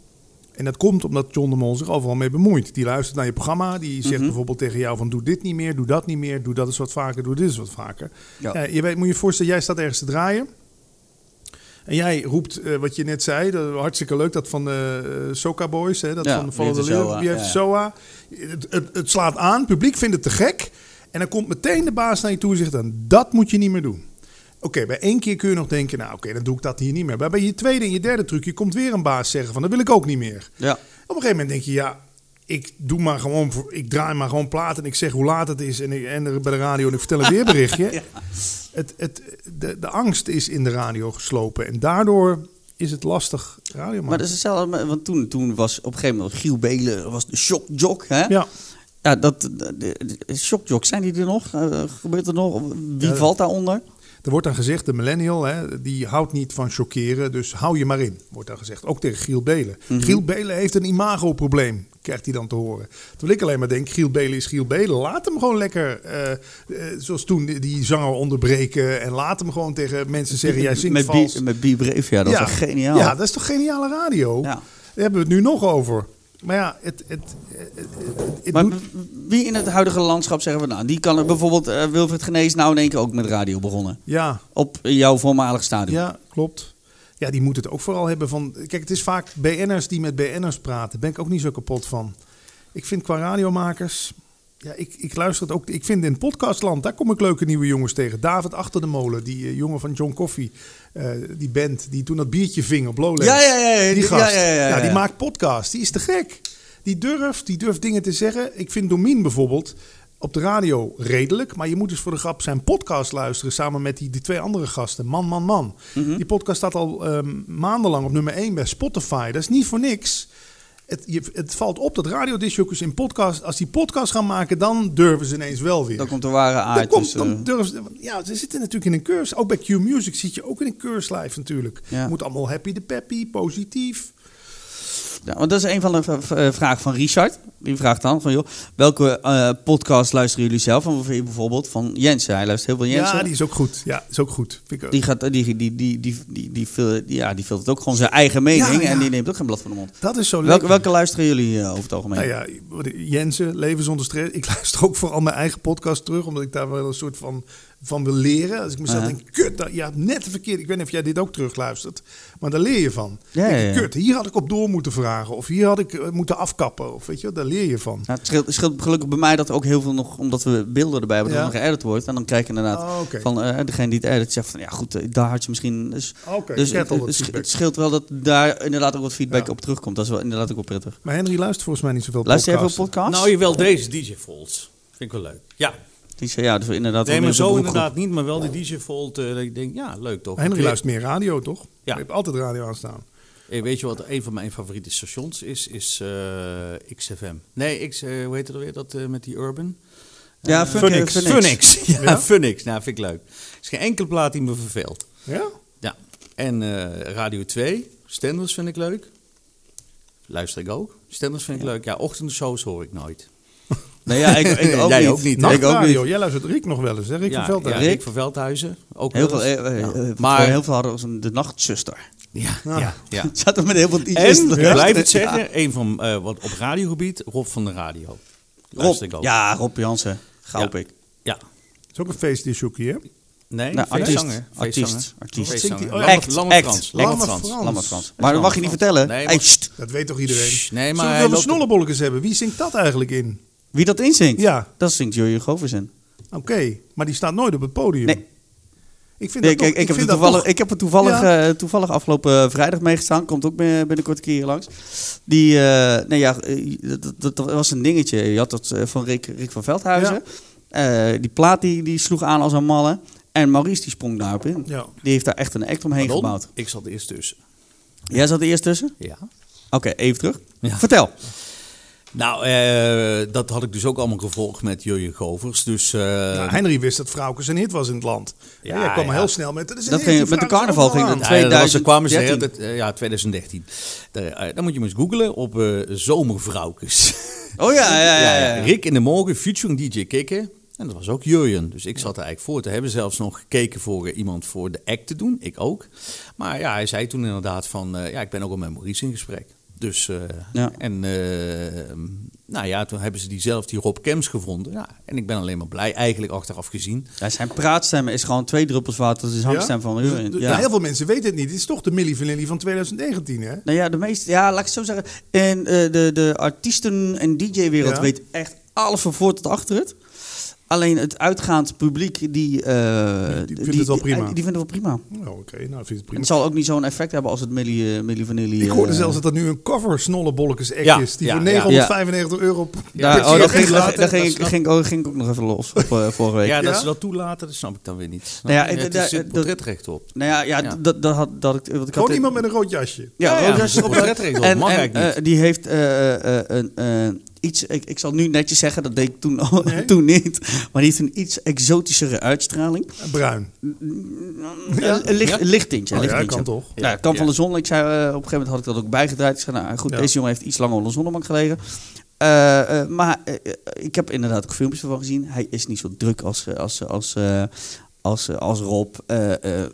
En dat komt omdat John de Mol zich overal mee bemoeit. Die luistert naar je programma. Die zegt Mhm. bijvoorbeeld tegen jou van doe dit niet meer, doe dat niet meer. Doe dat eens wat vaker, doe dit eens wat vaker. Ja. Je weet, moet je voorstellen, jij staat ergens te draaien. En jij roept eh, wat je net zei, dat, hartstikke leuk, dat van de uh, Soca Boys, hè, dat Ja, van Follow the de Leader, wie heeft. SOA. Het, het, het slaat aan, het publiek vindt het te gek. En dan komt meteen de baas naar je toe en zegt dan, dat moet je niet meer doen. Oké, bij één keer kun je nog denken, nou oké, dan doe ik dat hier niet meer. Maar bij je tweede en je derde trucje komt weer een baas zeggen van, dat wil ik ook niet meer. Ja. Op een gegeven moment denk je, ja, ik doe maar gewoon, voor- ik draai maar gewoon plaat en ik zeg hoe laat het is en, ik, en bij de radio en ik vertel een weerberichtje. het, het, de, de angst is in de radio geslopen en daardoor is het lastig radio maken. Maar dat is hetzelfde, want toen, toen was op een gegeven moment Giel Belen was de shockjock, hè? Ja, Ja, dat, de, de, de shockjocks, zijn die er nog? Eh, gebeurt er nog? Wie Ja, valt daaronder? Er wordt dan gezegd, de millennial, hè, die houdt niet van chockeren, dus hou je maar in, wordt dan gezegd. Ook tegen Giel Belen. Mhm. Giel Belen heeft een imagoprobleem, krijgt hij dan te horen. Terwijl ik alleen maar denk, Giel Belen is Giel Belen. Laat hem gewoon lekker, eh, eh, zoals toen, die, die zanger onderbreken. En laat hem gewoon tegen mensen zeggen, jij zingt met vals. Met ja, dat is toch geniaal? Ja, dat is toch geniale radio? Ja. Daar hebben we het nu nog over. Maar ja, het, het, Maar wie in het huidige landschap zeggen we nou, die kan er bijvoorbeeld eh, Wilfried Genees nou in één keer ook met radio begonnen. ja, Op jouw voormalig stadion. ja, klopt. Ja, die moet het ook vooral hebben van... Kijk, het is vaak BN'ers die met BN'ers praten. Daar ben ik ook niet zo kapot van. Ik vind qua radiomakers... Ja, ik, ik luister het ook. Ik vind in podcastland, daar kom ik leuke nieuwe jongens tegen. David Achter de Molen, die eh, jongen van John Coffee. eh, die band die toen dat biertje ving op Lowlands. Ja, ja, ja, ja, Die gast. ja, ja, ja, die maakt podcast. Die is te gek. Die durft, die durft dingen te zeggen. Ik vind Domien bijvoorbeeld op de radio redelijk. Maar je moet dus voor de grap zijn podcast luisteren. Samen met die, die twee andere gasten. Man, man, man. Mhm. Die podcast staat al ehm, maandenlang op nummer 1 bij Spotify. Dat is niet voor niks. Het, je, het valt op dat radiodisjockeys in podcast... Als die podcast gaan maken, dan durven ze ineens wel weer. Dan komt de ware Dan aard. komt, dan eh, durven ze, ja, ze zitten natuurlijk in een cursus. Ook bij Q Music zit je ook in een keurslijf natuurlijk. Ja. Je moet allemaal happy de peppy, positief. Ja, want dat is een van de eh, vragen van Richard. Die vraagt dan van, joh, welke eh, podcast luisteren jullie zelf? Van bijvoorbeeld van Jensen. Hij luistert heel veel Jensen. Ja, die is ook goed. Ja, is ook goed. Vind ik ook. Die, gaat, die, die, die, die, die, die, die, ja, die het ook gewoon zijn eigen mening. Ja, ja. En die neemt ook geen blad van de mond. Dat is zo Welke, lekker. welke luisteren jullie eh, over het algemeen? Nou ja, Jensen, Leven zonder stress. Ik luister ook vooral mijn eigen podcast terug, omdat ik daar wel een soort van, van wil leren. Als ik mezelf denk, kut, dat, ja, net verkeerd. Ik weet niet of jij dit ook terugluistert, maar daar leer je van. Ja, Denk ja, je, ja. Kut, hier had ik op door moeten vragen. Of hier had ik eh, moeten afkappen. Of weet je, wel, daar leer je van. Nou, het, scheelt, het scheelt gelukkig bij mij dat er ook heel veel nog, omdat we beelden erbij hebben, dat Ja. er nog geëdit wordt. En dan kijk je inderdaad Oh, oké. van eh, degene die het edit zegt van ja goed, eh, daar had je misschien. Dus, Oké, dus je het, scheelt wel dat daar inderdaad ook wat feedback Ja. op terugkomt. Dat is wel inderdaad ook wel prettig. Maar Henry luistert volgens mij niet zoveel Luister jij veel podcasts. podcasts? Nou, je wel deze DJ Folds. Vind ik wel leuk. Ja. Die zei ja, dus inderdaad. Nee, maar zo inderdaad niet, maar wel die DJ Fold. eh, dat ik denk, ja, leuk toch. Henry Ik- luistert meer radio, toch? Ja. Je hebt altijd radio aanstaan. Eh, Weet je wat een van mijn favoriete stations is? Is eh, XFM. Nee, X, eh, hoe heet het alweer? Dat eh, met die Urban? Ja, Fun- Funix. Funix. Funix. Ja, Ja? Funix. Nou, vind ik leuk. Er is geen enkele plaat die me verveelt. Ja? Ja. En eh, Radio 2. Stenders vind ik leuk. Luister ik ook. Stenders vind ik leuk. Ja, ochtendshows hoor ik nooit. Nee, ja, ik, ik ook Jij niet. ook niet, hè? Ik ook niet. Jij luistert Rick nog wel eens, hè? Rick ja, van Veldhuizen. Ja, Rick? Van Veldhuizen. Ook Heel wel veel, eens. eh, eh, Ja. eh, Maar- heel veel hadden we de nachtzuster. Ja, Ah. ja, ja. Zaten met heel veel DJ's. En, te ik blijf luisteren. het zeggen, een van, eh, wat op radiogebied, Rob van de Radio. Luister ik Rob, ook. ja, Rob Jansen. Gaupik. Ja. Dat is ook een feestdisjoekie, hè? Nee, Nou, artiest. feestzanger. Artiest. Feestzanger. Artiest. Feestzanger. Zingt hij- oh, Lange- act, Lange act. Frans. Frans. Frans. Lamme Frans. Maar dat mag je niet vertellen. Nee, maar-. Dat weet toch iedereen? Nee, Zullen maar we hij wel de loopt- snollebolletjes hebben? Wie zingt dat eigenlijk in? Wie dat inzingt? Ja, Dat zingt Jurjen Govers in. oké. Maar die staat nooit op het podium. Nee. Ik vind Nee, dat kijk, toch, ik, heb er vind dat toevallig, toch- ik heb toevallig, Ja. eh, toevallig afgelopen vrijdag meegestaan. Komt ook bin- binnenkort een keer hier langs. Die, eh, nee ja, eh, dat, dat, dat was een dingetje. Je had dat eh, van Rick, Rick van Veldhuizen. Eh, die plaat die, die sloeg aan als een malle. En Maurice die sprong daarop in. Ja. Die heeft daar echt een act omheen Pardon? gebouwd. Ik zat eerst tussen. Jij zat er eerst tussen? Ja. Oké, even terug. Ja. Vertel. Nou, eh, dat had ik dus ook allemaal gevolgd met Jurjen Govers. Dus, eh, Nou, Henry wist dat Vrouwkes een hit was in het land. Ja, Ja, jij kwam ja. heel snel met... Dat Dat ging- met de carnaval ging. Ja, dat was- ze kwamen ze de hele 2013. tijd- eh, ja, 2013. Daar, eh, dan moet je maar eens googlen op eh zomervrouwkes. Oh ja, ja, ja. ja, ja. Rick in de morgen featuring DJ Kikken. En dat was ook Jurjen. Dus ik zat er eigenlijk voor te hebben. Zelfs nog gekeken voor iemand voor de act te doen. Ik ook. Maar ja, hij zei toen inderdaad van... eh, ja, ik ben ook al met Maurice in gesprek. Dus, eh, Ja. en eh, nou ja, toen hebben ze die zelf, die Rob Kems gevonden. Ja, en ik ben alleen maar blij, eigenlijk achteraf gezien. Ja, zijn praatstem is gewoon twee druppels water. Dat is hangstem van Dus, Jurjen. dus, Ja. Heel veel mensen weten het niet. Dit is toch de Milli Vanilli van 2019, hè? Nou ja, de meeste, ja, laat ik het zo zeggen. En eh, de, de artiesten- en DJ-wereld Ja. weet echt alles van voor tot achter het. Alleen het uitgaand publiek, die, eh, Die- die vindt het wel prima. Die, vindt het wel prima. Oh, Oké, nou, ik vind het prima. Het zal ook niet zo'n effect hebben als het Milli, uh, Milli Vanilli... Ik hoorde eh, zelfs dat er nu een cover Snollebolletjes act Ja, is. Die ja, voor ja. 995 euro p- Daar, oh, keer ging, later- daar, daar ging, dat ik, ging, oh, ging ik ook nog even los op eh, vorige week. Ja, dat Ja? ze dat toelaten, dat snap ik dan weer niet. Nou ja, het eh, is zit dat- portretrecht op. Nou ja, ja, Ja. Dat, dat had dat ik. Want ik Gewoon had, iemand met een rood jasje. Ja, Ja, ja, roodjasjes dat op. portretrecht op, mag en eigenlijk eh, niet. die heeft eh, eh, een, eh, iets, ik, ik zal nu netjes zeggen, dat deed ik toen, al- Nee? toen niet. Maar die heeft een iets exotischere uitstraling. Bruin. Ja. Een licht, Ja? een licht tintje. Oh ja, kan toch? Ja, het kan Ja. van de zon. Ik zei, eh, op een gegeven moment had ik dat ook bijgedraaid. Ik zei, nou goed, Ja. deze jongen heeft iets langer op de zonnebank gelegen. Eh, eh, maar ik heb inderdaad ook filmpjes ervan gezien. Hij is niet zo druk als, als, als, eh, als, als Rob. Eh, eh, eh,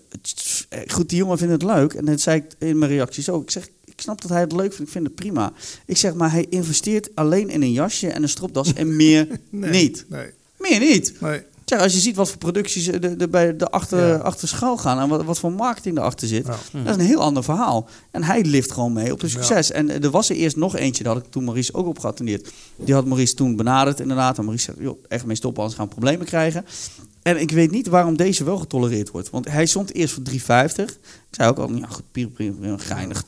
goed, die jongen vindt het leuk. En dat zei ik in mijn reacties ook. Ik zeg, ik snap dat hij het leuk vindt. Ik vind het prima. Ik zeg, maar hij investeert alleen in een jasje en een stropdas en meer Nee. niet. Nee. Meer niet. nee. Zeg, als je ziet wat voor producties er de, de, bij de achter, Ja. achter schaal gaan en wat, wat voor marketing erachter zit, Ja. dat is een heel ander verhaal. En hij lift gewoon mee op de succes. En eh, er was er eerst nog eentje, daar had ik toen Maurice ook op geattendeerd. Die had Maurice toen benaderd inderdaad. En Maurice zei, joh, echt mee stoppen, anders gaan we problemen krijgen. En ik weet niet waarom deze wel getolereerd wordt. Want hij stond eerst voor 3,50. Ik zei ook al, ja goed, prima, prima, prima, geinig,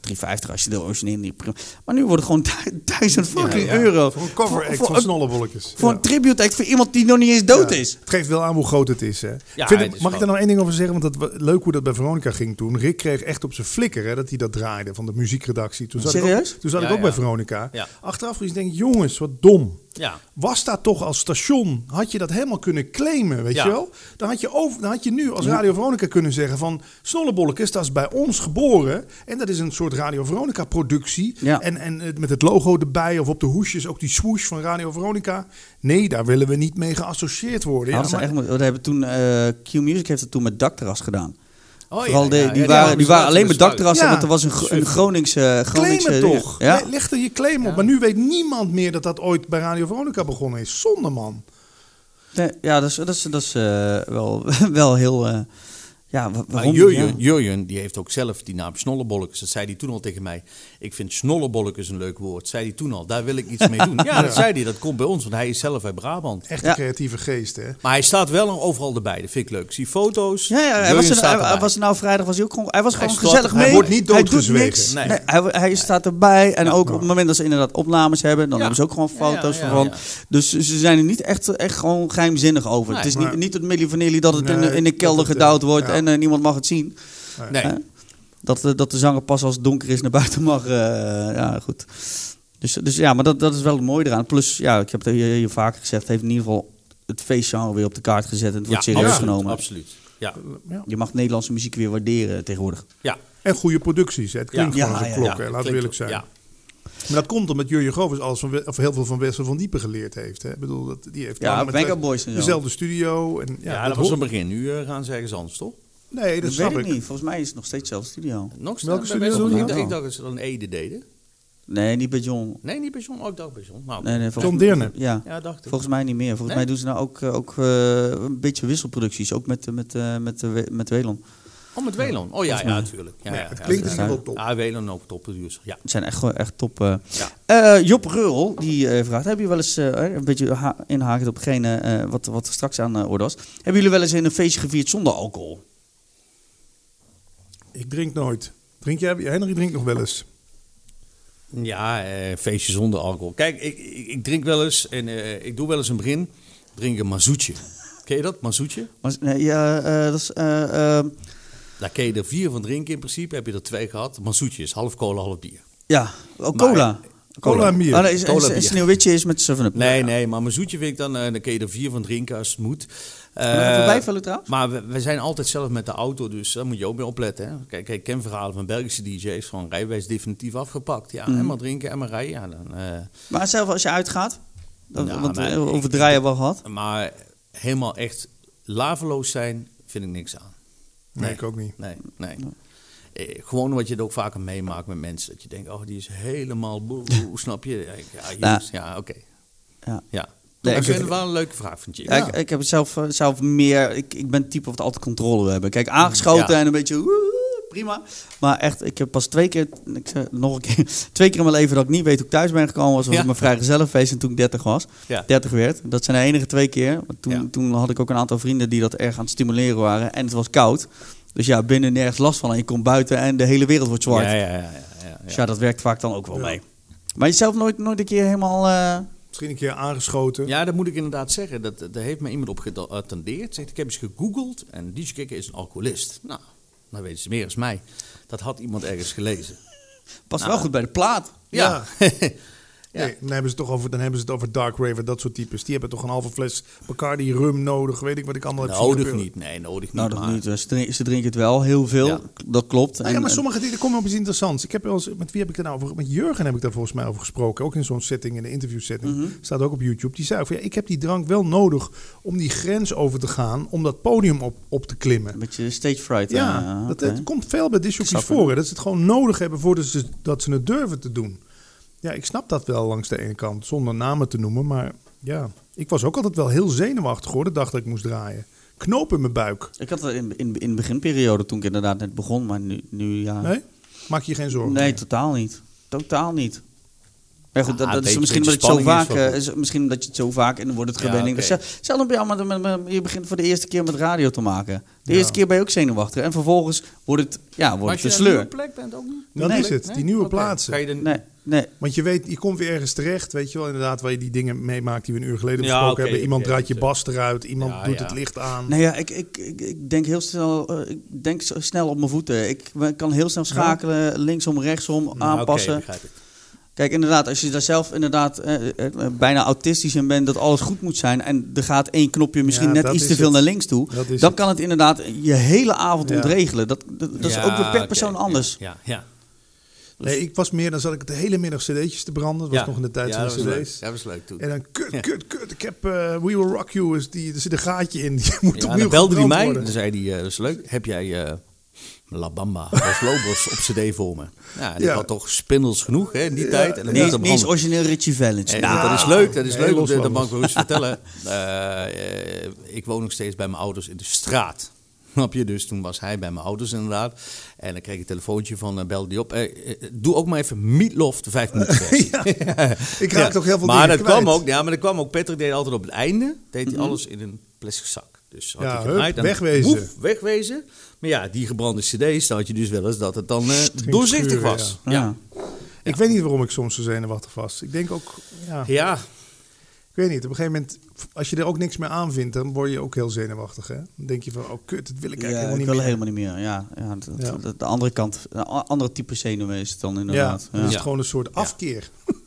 3,50 als je de origineel niet prima. Maar nu wordt het gewoon du- 1000 fucking Ja, ja. euro. Voor een cover act Voor- van voor- Snollebolletjes. Voor Ja. een tribute act voor iemand die nog niet eens dood Ja. is. Het geeft wel aan hoe groot het is. Hè. Vind het het- is mag ik daar nou één ding over zeggen? Want dat, leuk hoe dat bij Veronica ging toen. Rick kreeg echt op zijn flikker hè, dat hij dat draaide van de muziekredactie. Toen zat Ik ook, toen zat Ja, ik ook ja. bij Veronica. Ja. Achteraf gezien denk ik, jongens, wat dom. Ja. Was dat toch als station, had je dat helemaal kunnen claimen, weet Ja. je wel? Dan had je, over, dan had je nu als Radio Veronica kunnen zeggen van... Snollebolletjes, dat is bij ons geboren. En dat is een soort Radio Veronica productie. Ja. En, en met het logo erbij of op de hoesjes ook die swoosh van Radio Veronica. Nee, daar willen we niet mee geassocieerd worden. Ja, maar- echt, we hebben toen, eh, Q-Music heeft het toen met dakterras gedaan. Oh, Vooral ja, de, ja, die, ja, waren, die waren alleen met dakterrassen, Ja. want er was een, een Groningse... Claim Groningse toch. Ja? Le- Leg er je claim op. Maar nu weet niemand meer dat dat ooit bij Radio Veronica begonnen is. Zonde man. Nee, ja, dat is, dat is, dat is eh, wel, wel heel... eh, ja, wa- Maar waarom? Jurjen, ja. Jurjen, die heeft ook zelf die naam Snollebolletjes. Dat zei hij toen al tegen mij. Ik vind Snollebolletjes een leuk woord. Zei hij toen al. Daar wil ik iets mee doen. Ja, dat zei hij. Dat komt bij ons, want hij is zelf uit Brabant. Echt Ja. een creatieve geest, hè? Maar hij staat wel overal erbij. Dat vind ik leuk. Ik zie foto's. Ja, ja hij, was er, hij, hij was er nou vrijdag was hij ook gewoon, hij was Hij gewoon staat- gezellig hij mee. wordt niet Hij doet doodgezwegen. niks. Nee. Nee, hij, hij staat erbij en Ja. ook op het moment dat ze inderdaad opnames hebben, dan Ja. hebben ze ook gewoon Ja, ja, foto's ja, van. ja. Dus ze zijn er niet echt, echt gewoon geheimzinnig over. Nee, het is maar- niet, niet het Milli Vanilli dat het in, de- Nee, in de kelder gedouwd wordt en eh, niemand mag het zien. Nee. Dat, de- dat de zanger pas als het donker is naar buiten mag. eh, ja, goed. Dus, dus ja, maar dat, dat is wel het mooie eraan. Plus, ja, ik heb het hier, hier vaker gezegd, het heeft in ieder geval het feestgenre weer op de kaart gezet en het wordt serieus absoluut, genomen. Absoluut. Ja. Ja. Je mag Nederlandse muziek weer waarderen tegenwoordig. Ja. En goede producties. Hè? Het klinkt Ja. gewoon als Ja, een ja, laten we klinkt- eerlijk zijn. Ja. Maar dat komt omdat Jurjen Govers alles van, of heel veel van Wessel van Diepen geleerd heeft. Hè? Ik bedoel, dat, die heeft Ja, met Wes- Boys en zo. dezelfde studio. En, ja, Ja, dat dat was hoort- het begin. Nu eh, gaan ze ergens anders, toch? Nee, dat, Dat, snap weet ik niet. Volgens mij is het nog steeds dezelfde studio. Nog Welke studio ik, ze dacht- dan? ik dacht dat ze dan Ede deden. Nee, niet bij John. Nee, niet bij John. Oh, ik dacht bij John. Nou, Nee, nee, volgens, John Deerne. Ja, Ja, dacht ik. volgens mij niet meer. Volgens Nee? mij doen ze nou ook, eh, ook eh, een beetje wisselproducties. Ook met, eh, met, eh, met, met Welon. Oh, met Welon. Oh ja, ja, natuurlijk. Ja, Ja, ja, het ja, klinkt in ja. top. Ja, Welon ook topproducer. Ja. Het zijn echt, gewoon echt top. eh. Ja. Eh, Job Reul, die eh, vraagt... Heb je wel eens, eh, een beetje ha- inhakend op hetgene eh, wat, wat er straks aan de orde was... Hebben jullie wel eens in een feestje gevierd zonder alcohol? Ik drink nooit. Drink jij? Henry drinkt nog wel eens. Ja, eh, feestje zonder alcohol. Kijk, ik, ik, ik drink wel eens en eh, ik doe wel eens een begin. Drink een mazoetje. Ken je dat, mazoetje? Maar, nee, ja, eh, dat is... eh, eh, Daar kun je er vier van drinken in principe. Heb je er twee gehad. Mazoetje is half cola, half bier. ja, oh, cola. Cola en bier. Oh, nee, is- Cola is- bier. een sneeuwwitje is met 7-up. Nee, nee, maar mazoetje vind ik dan... eh, dan kun je er vier van drinken als het moet. Even Eh, bijvullen trouwens? Maar we, we zijn altijd zelf met de auto, dus daar moet je ook mee opletten. Hè? Kijk, kijk, ik ken verhalen van Belgische DJ's, gewoon rijbewijs definitief afgepakt. Ja, Mhm. en maar drinken en maar rijden. Ja, dan, eh, Maar zelf als je uitgaat... Ja, want maar ik- over draaien hebben we al gehad. maar helemaal echt laveloos zijn, vind ik niks aan. Nee, Nee. ik ook niet. Nee, nee. Eh, gewoon wat je het ook vaker meemaakt met mensen. Dat je denkt, oh, die is helemaal boe, snap je? Ja, Ja, oké. Ja. Ja. Nee, ik vind het wel een leuke vraag van je. Ja, Ik, ik heb het zelf, eh, zelf meer... Ik, ik ben het type wat altijd controle wil hebben. Kijk, aangeschoten en een beetje... woe, prima. Maar echt, ik heb pas twee keer, ik zeg nog een keer, twee keer in mijn leven dat ik niet weet hoe ik thuis ben gekomen was, was op mijn vrijgezellenfeest en toen ik 30 was. Ja. 30 werd. Dat zijn de enige twee keer. Toen, toen had ik ook een aantal vrienden die dat erg aan het stimuleren waren. En het was koud. Dus ja, binnen nergens last van. En je komt buiten en de hele wereld wordt zwart. Ja, ja, ja, ja, ja, Dus ja. dat werkt vaak dan ook wel Ja. mee. Maar jezelf nooit, nooit een keer helemaal... eh, Misschien een keer aangeschoten. Ja, dat moet ik inderdaad zeggen. Dat, daar heeft me iemand op geattendeerd. Zegt, ik heb eens gegoogeld en DJ Kikker is een alcoholist. Nou, dan weten ze meer als mij. Dat had iemand ergens gelezen. past Nou. wel goed bij de plaat. Ja. Ja. Nee, dan, hebben ze het toch over, dan hebben ze het over Dark Raver, dat soort types. Die hebben toch een halve fles Bacardi rum nodig. Weet ik wat ik allemaal heb Nodig gebeuren. niet. Nee, nodig niet. Nou, dat maar- niet. Ze, drinken, het wel heel veel. Ja. Dat klopt. Nou ja, maar sommige dingen komen op iets interessants. Ik heb wel eens, met wie heb ik daar nou over? Met Jurgen heb ik daar volgens mij over gesproken. Ook in zo'n setting, in een interview setting. Mhm. Staat ook op YouTube. Die zei ook van, ja, ik heb die drank wel nodig om die grens over te gaan. Om dat podium op, op te klimmen. Een beetje stage fright. Ja, eh, dat, het komt veel bij discjockeys Snap voor. Hè, dat ze het gewoon nodig hebben voordat ze, dat ze het durven te doen. Ja, ik snap dat wel langs de ene kant, zonder namen te noemen. Maar ja, ik was ook altijd wel heel zenuwachtig hoor, de dag dat ik moest draaien. Knoop in mijn buik. Ik had het in, in, in de beginperiode toen ik inderdaad net begon. Maar nu, nu ja... Nee? Maak je je geen zorgen Nee, meer? totaal niet. Totaal niet. Maar goed, Ja, dat, is misschien omdat je het zo vaak, is eh, misschien dat je het zo vaak en dan wordt het Ja, gewend. oké. Dus Hetzelfde bij jou, maar met, met- je begint voor de eerste keer met radio te maken. De Ja. eerste keer ben je ook zenuwachtig en vervolgens wordt het, ja, Maar wordt als het je een een nieuwe sleur. plek bent ook niet? Dat Nee. is het, die nieuwe plaatsen. Ga je dan... Nee, nee. Want je weet, je komt weer ergens terecht, weet je wel, inderdaad, waar je die dingen meemaakt die we een uur geleden Ja, besproken oké, hebben. Iemand draait je bas eruit, iemand Ja, doet ja. het licht aan. Nee, ja, ik, ik, ik, ik denk heel snel, eh, ik denk zo snel op mijn voeten. Ik kan heel snel schakelen, linksom, rechtsom, Nou, aanpassen. oké, begrijp ik. Kijk, inderdaad, als je daar zelf inderdaad eh, eh, eh, bijna autistisch in bent, dat alles goed moet zijn en er gaat één knopje misschien Ja, net iets te veel het. naar links toe, Dat dan het. kan het inderdaad je hele avond Ja. ontregelen. Dat, dat, dat is Ja, ook weer per persoon ja, anders. Ja, ja. Nee, ik was meer, dan zat ik de hele middag cd'tjes te branden. Dat was Ja. nog in de tijd ja, van dat de was leuk. cd's. Dat was leuk toen. En dan, kut, Ja. kut, kut, ik heb eh, We Will Rock You, is die, er zit een gaatje in, die moet Ja, opnieuw dan belde hij mij. worden. Dan zei hij, eh, dat is leuk. Heb jij eh, La Bamba Los Lobos op cd voor me? Ja, en ik Ja. had toch spindels genoeg hè, in die Ja. tijd. En dan Niet, dat branden. origineel Richie Valens. En Nou, dat is leuk, dat is Nee, leuk. Dat, dat Lobos. mag ik wel eens vertellen. Ik woon nog steeds bij mijn ouders in de straat. Snap je? Dus toen was hij bij mijn ouders inderdaad. En dan kreeg ik een telefoontje van, uh, belde die op. Eh, eh, doe ook maar even Meatloaf de vijf minuten. Ja, ik raak toch heel veel maar dat kwam ook, ja, maar dat kwam ook. Patrick deed altijd op het einde, deed hij alles in een plastic zak. Dus had Ja, hup, wegwezen. wegwezen. Maar ja, die gebrande cd's, dan had je dus wel eens dat het dan eh, doorzichtig schuren, was. ja. Ja. Ik weet niet waarom ik soms zo zenuwachtig was. Ik denk ook, ja, weet niet. Op een gegeven moment, als je er ook niks meer aan vindt, dan word je ook heel zenuwachtig. Hè? Dan denk je van, oh kut, dat wil ik eigenlijk helemaal wil niet meer. helemaal niet meer. Ja, ja, dat- Ja. dat- de andere kant, een andere type zenuwen is het dan inderdaad. Ja, is het gewoon een soort afkeer.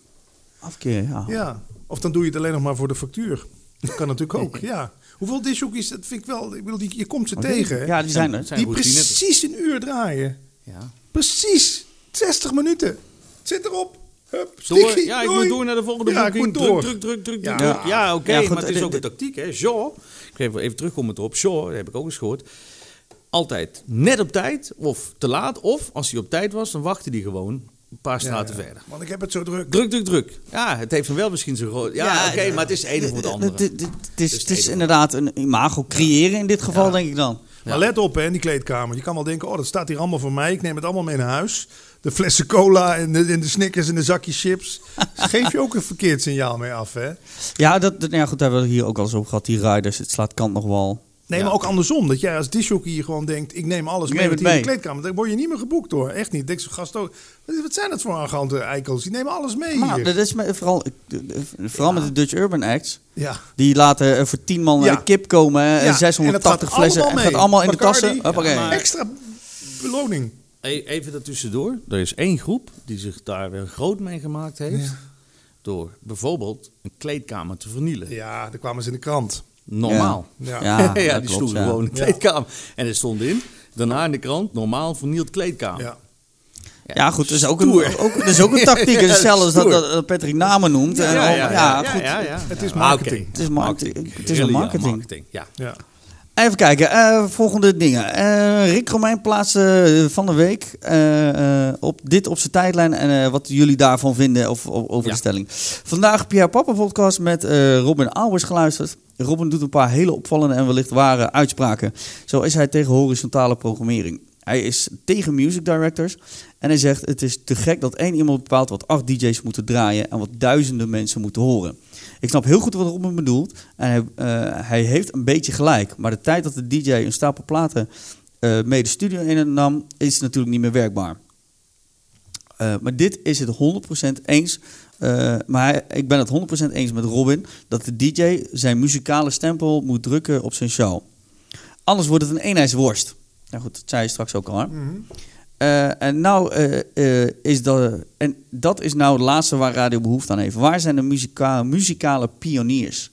Afkeer, ja. Ja. Of dan doe je het alleen nog maar voor de factuur. Dat kan natuurlijk ook, ja. Hoeveel dishoekjes, dat vind ik wel, ik bedoel, die, je komt ze tegen. hè? Ja, die zijn er. Zijn die precies een uur draaien. Ja. Precies, 60 minuten. Het zit erop. Hup, Door, ja, ik moet door naar de volgende Ja, ik boeking. moet door. Druk, druk, druk, druk, Ja. druk. Ja, oké, maar het is de- ook de- een tactiek, hè. Jean, ik geef even terugkomen erop. Jean, dat heb ik ook eens gehoord. Altijd net op tijd, of te laat. Of als hij op tijd was, dan wachtte hij gewoon een paar straten Ja, ja. verder. Want ik heb het zo druk. Druk, druk, druk. Ja, het heeft hem wel misschien zo groot. Ja, oké, maar het is het ene voor het andere. Het, het- het is, Dus het is het inderdaad een imago creëren in dit geval, denk ik dan. Maar let op hè, in die kleedkamer. Je kan wel denken, oh, dat staat hier allemaal voor mij. Ik neem het allemaal mee naar huis. De flessen cola en de, en de Snickers en de zakjes chips. Geef je ook een verkeerd signaal mee af, hè? Ja, dat, dat- ja, goed, daar hebben we hier ook al eens over gehad. Die riders, het slaat kant nog wel. Nee, Ja. maar ook andersom. Dat jij als disjockey hier gewoon denkt, ik neem alles Ik mee neem met hier in de mee. kleedkamer. Dan word je niet meer geboekt hoor. Echt niet. Denk gast ook. Wat zijn dat voor arrogante eikels? Die nemen alles mee Maar hier. dat is me- vooral, vooral met de Dutch Urban Acts. Ja. Die laten voor 10 man Ja. een kip komen en Ja, 680 en dat gaat flessen. allemaal En gaat mee. allemaal in de tassen. Extra beloning. E- Even daartussendoor. Er is één groep die zich daar weer groot mee gemaakt heeft. Ja. Door bijvoorbeeld een kleedkamer te vernielen. Ja, daar kwamen ze in de krant. Normaal. Ja. Ja, die sloegen ja. gewoon een Ja. kleedkamer. En er stond in, daarna in de krant, normaal vernield kleedkamer. Ja. Ja, goed, dat is ook een, ook, dat is ook een tactiek. Ja, hetzelfde als dat, dat, Patrick namen noemt. En Ja, ja, ja, ja, goed. ja, ja. Het is marketing. Het is marketing. Het is een marketing. marketing. Ja. Even kijken, eh, volgende dingen. Eh, Rick Romein plaatste eh, van de week op dit op zijn tijdlijn en wat jullie daarvan vinden of, over Ja. de stelling. Vandaag Pierre Papa podcast met Robin Auwers geluisterd. Robin doet een paar hele opvallende en wellicht ware uitspraken. Zo is hij tegen horizontale programmering. Hij is tegen music directors. En hij zegt: Het is te gek dat één iemand bepaalt wat acht DJ's moeten draaien. en wat duizenden mensen moeten horen. Ik snap heel goed wat Robin bedoelt. En hij, eh, hij heeft een beetje gelijk. Maar de tijd dat de DJ een stapel platen uh, mee de studio in nam, is natuurlijk niet meer werkbaar. Uh, maar dit is het 100% eens. Maar ik ben het 100% eens met Robin dat de DJ zijn muzikale stempel moet drukken op zijn show. Anders wordt het een eenheidsworst. Nou goed, dat zei je straks ook al. Hè? Uh, en, nou, uh, is dat, en dat is nou het laatste waar Radio behoefte aan heeft. Waar zijn de muzikale pioniers?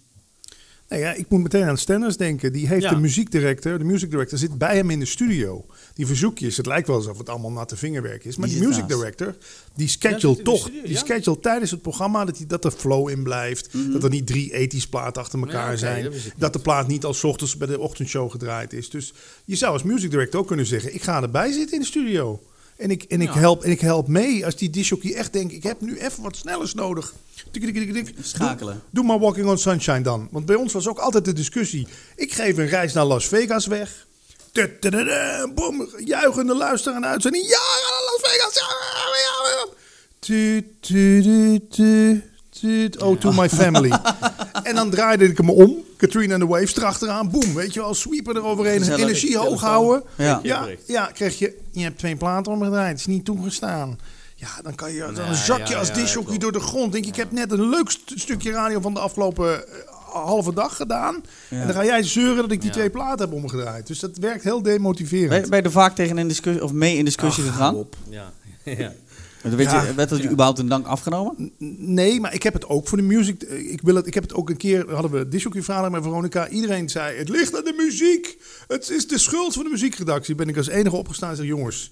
Nou ja, ik moet meteen aan Stenners denken. Die heeft ja. de muziekdirector, de music director zit bij hem in de studio. Die verzoekjes, het lijkt wel alsof het allemaal natte vingerwerk is. Maar die, die music naast. director, die schedule ja, toch. Studio, die ja? schedule tijdens het programma dat, die, dat er flow in blijft. Mm -hmm. Dat er niet drie ethisch platen achter elkaar okay, zijn. Dat, dat de plaat niet als ochtends bij de ochtendshow gedraaid is. Dus je zou als music director ook kunnen zeggen, ik ga erbij zitten in de studio. En ik, en, ik help, en ik help mee als die disjockey echt denkt... ik heb nu even wat snellers nodig. Tik, tik, tik, tik. Schakelen. Doe, doe, maar Walking on Sunshine dan. Want bij ons was ook altijd de discussie... ik geef een reis naar Las Vegas weg... Boom, juichende luisteren en uitzending. Ja, Las Vegas. Oh, to my family. en dan draaide ik hem om. Katrina and the Waves erachteraan. Boom, weet je wel. Sweeper eroverheen. Gezellig, energie hoog houden. Ja. Ja, ja, kreeg je... Je hebt twee platen omgedraaid. Het is niet toegestaan. Ja, dan kan je... Dan zak je als disjockey door de grond. Denk ik, ik heb net een leuk st stukje radio van de afgelopen halve dag gedaan. Ja. En dan ga jij zeuren dat ik die ja. twee platen heb omgedraaid. Dus dat werkt heel demotiverend. Ben, ben je er vaak tegen een discussie of mee in discussie Ach, gegaan? Op. Ja. ja. Weet je, werd dat je überhaupt een dank afgenomen? Nee, maar ik heb het ook voor de muziek. Ik, wil het, ik heb het ook een keer, hadden we disjockey verhaal met Veronica. Iedereen zei, het ligt aan de muziek. Het is de schuld van de muziekredactie. Ben ik als enige opgestaan en zeg, jongens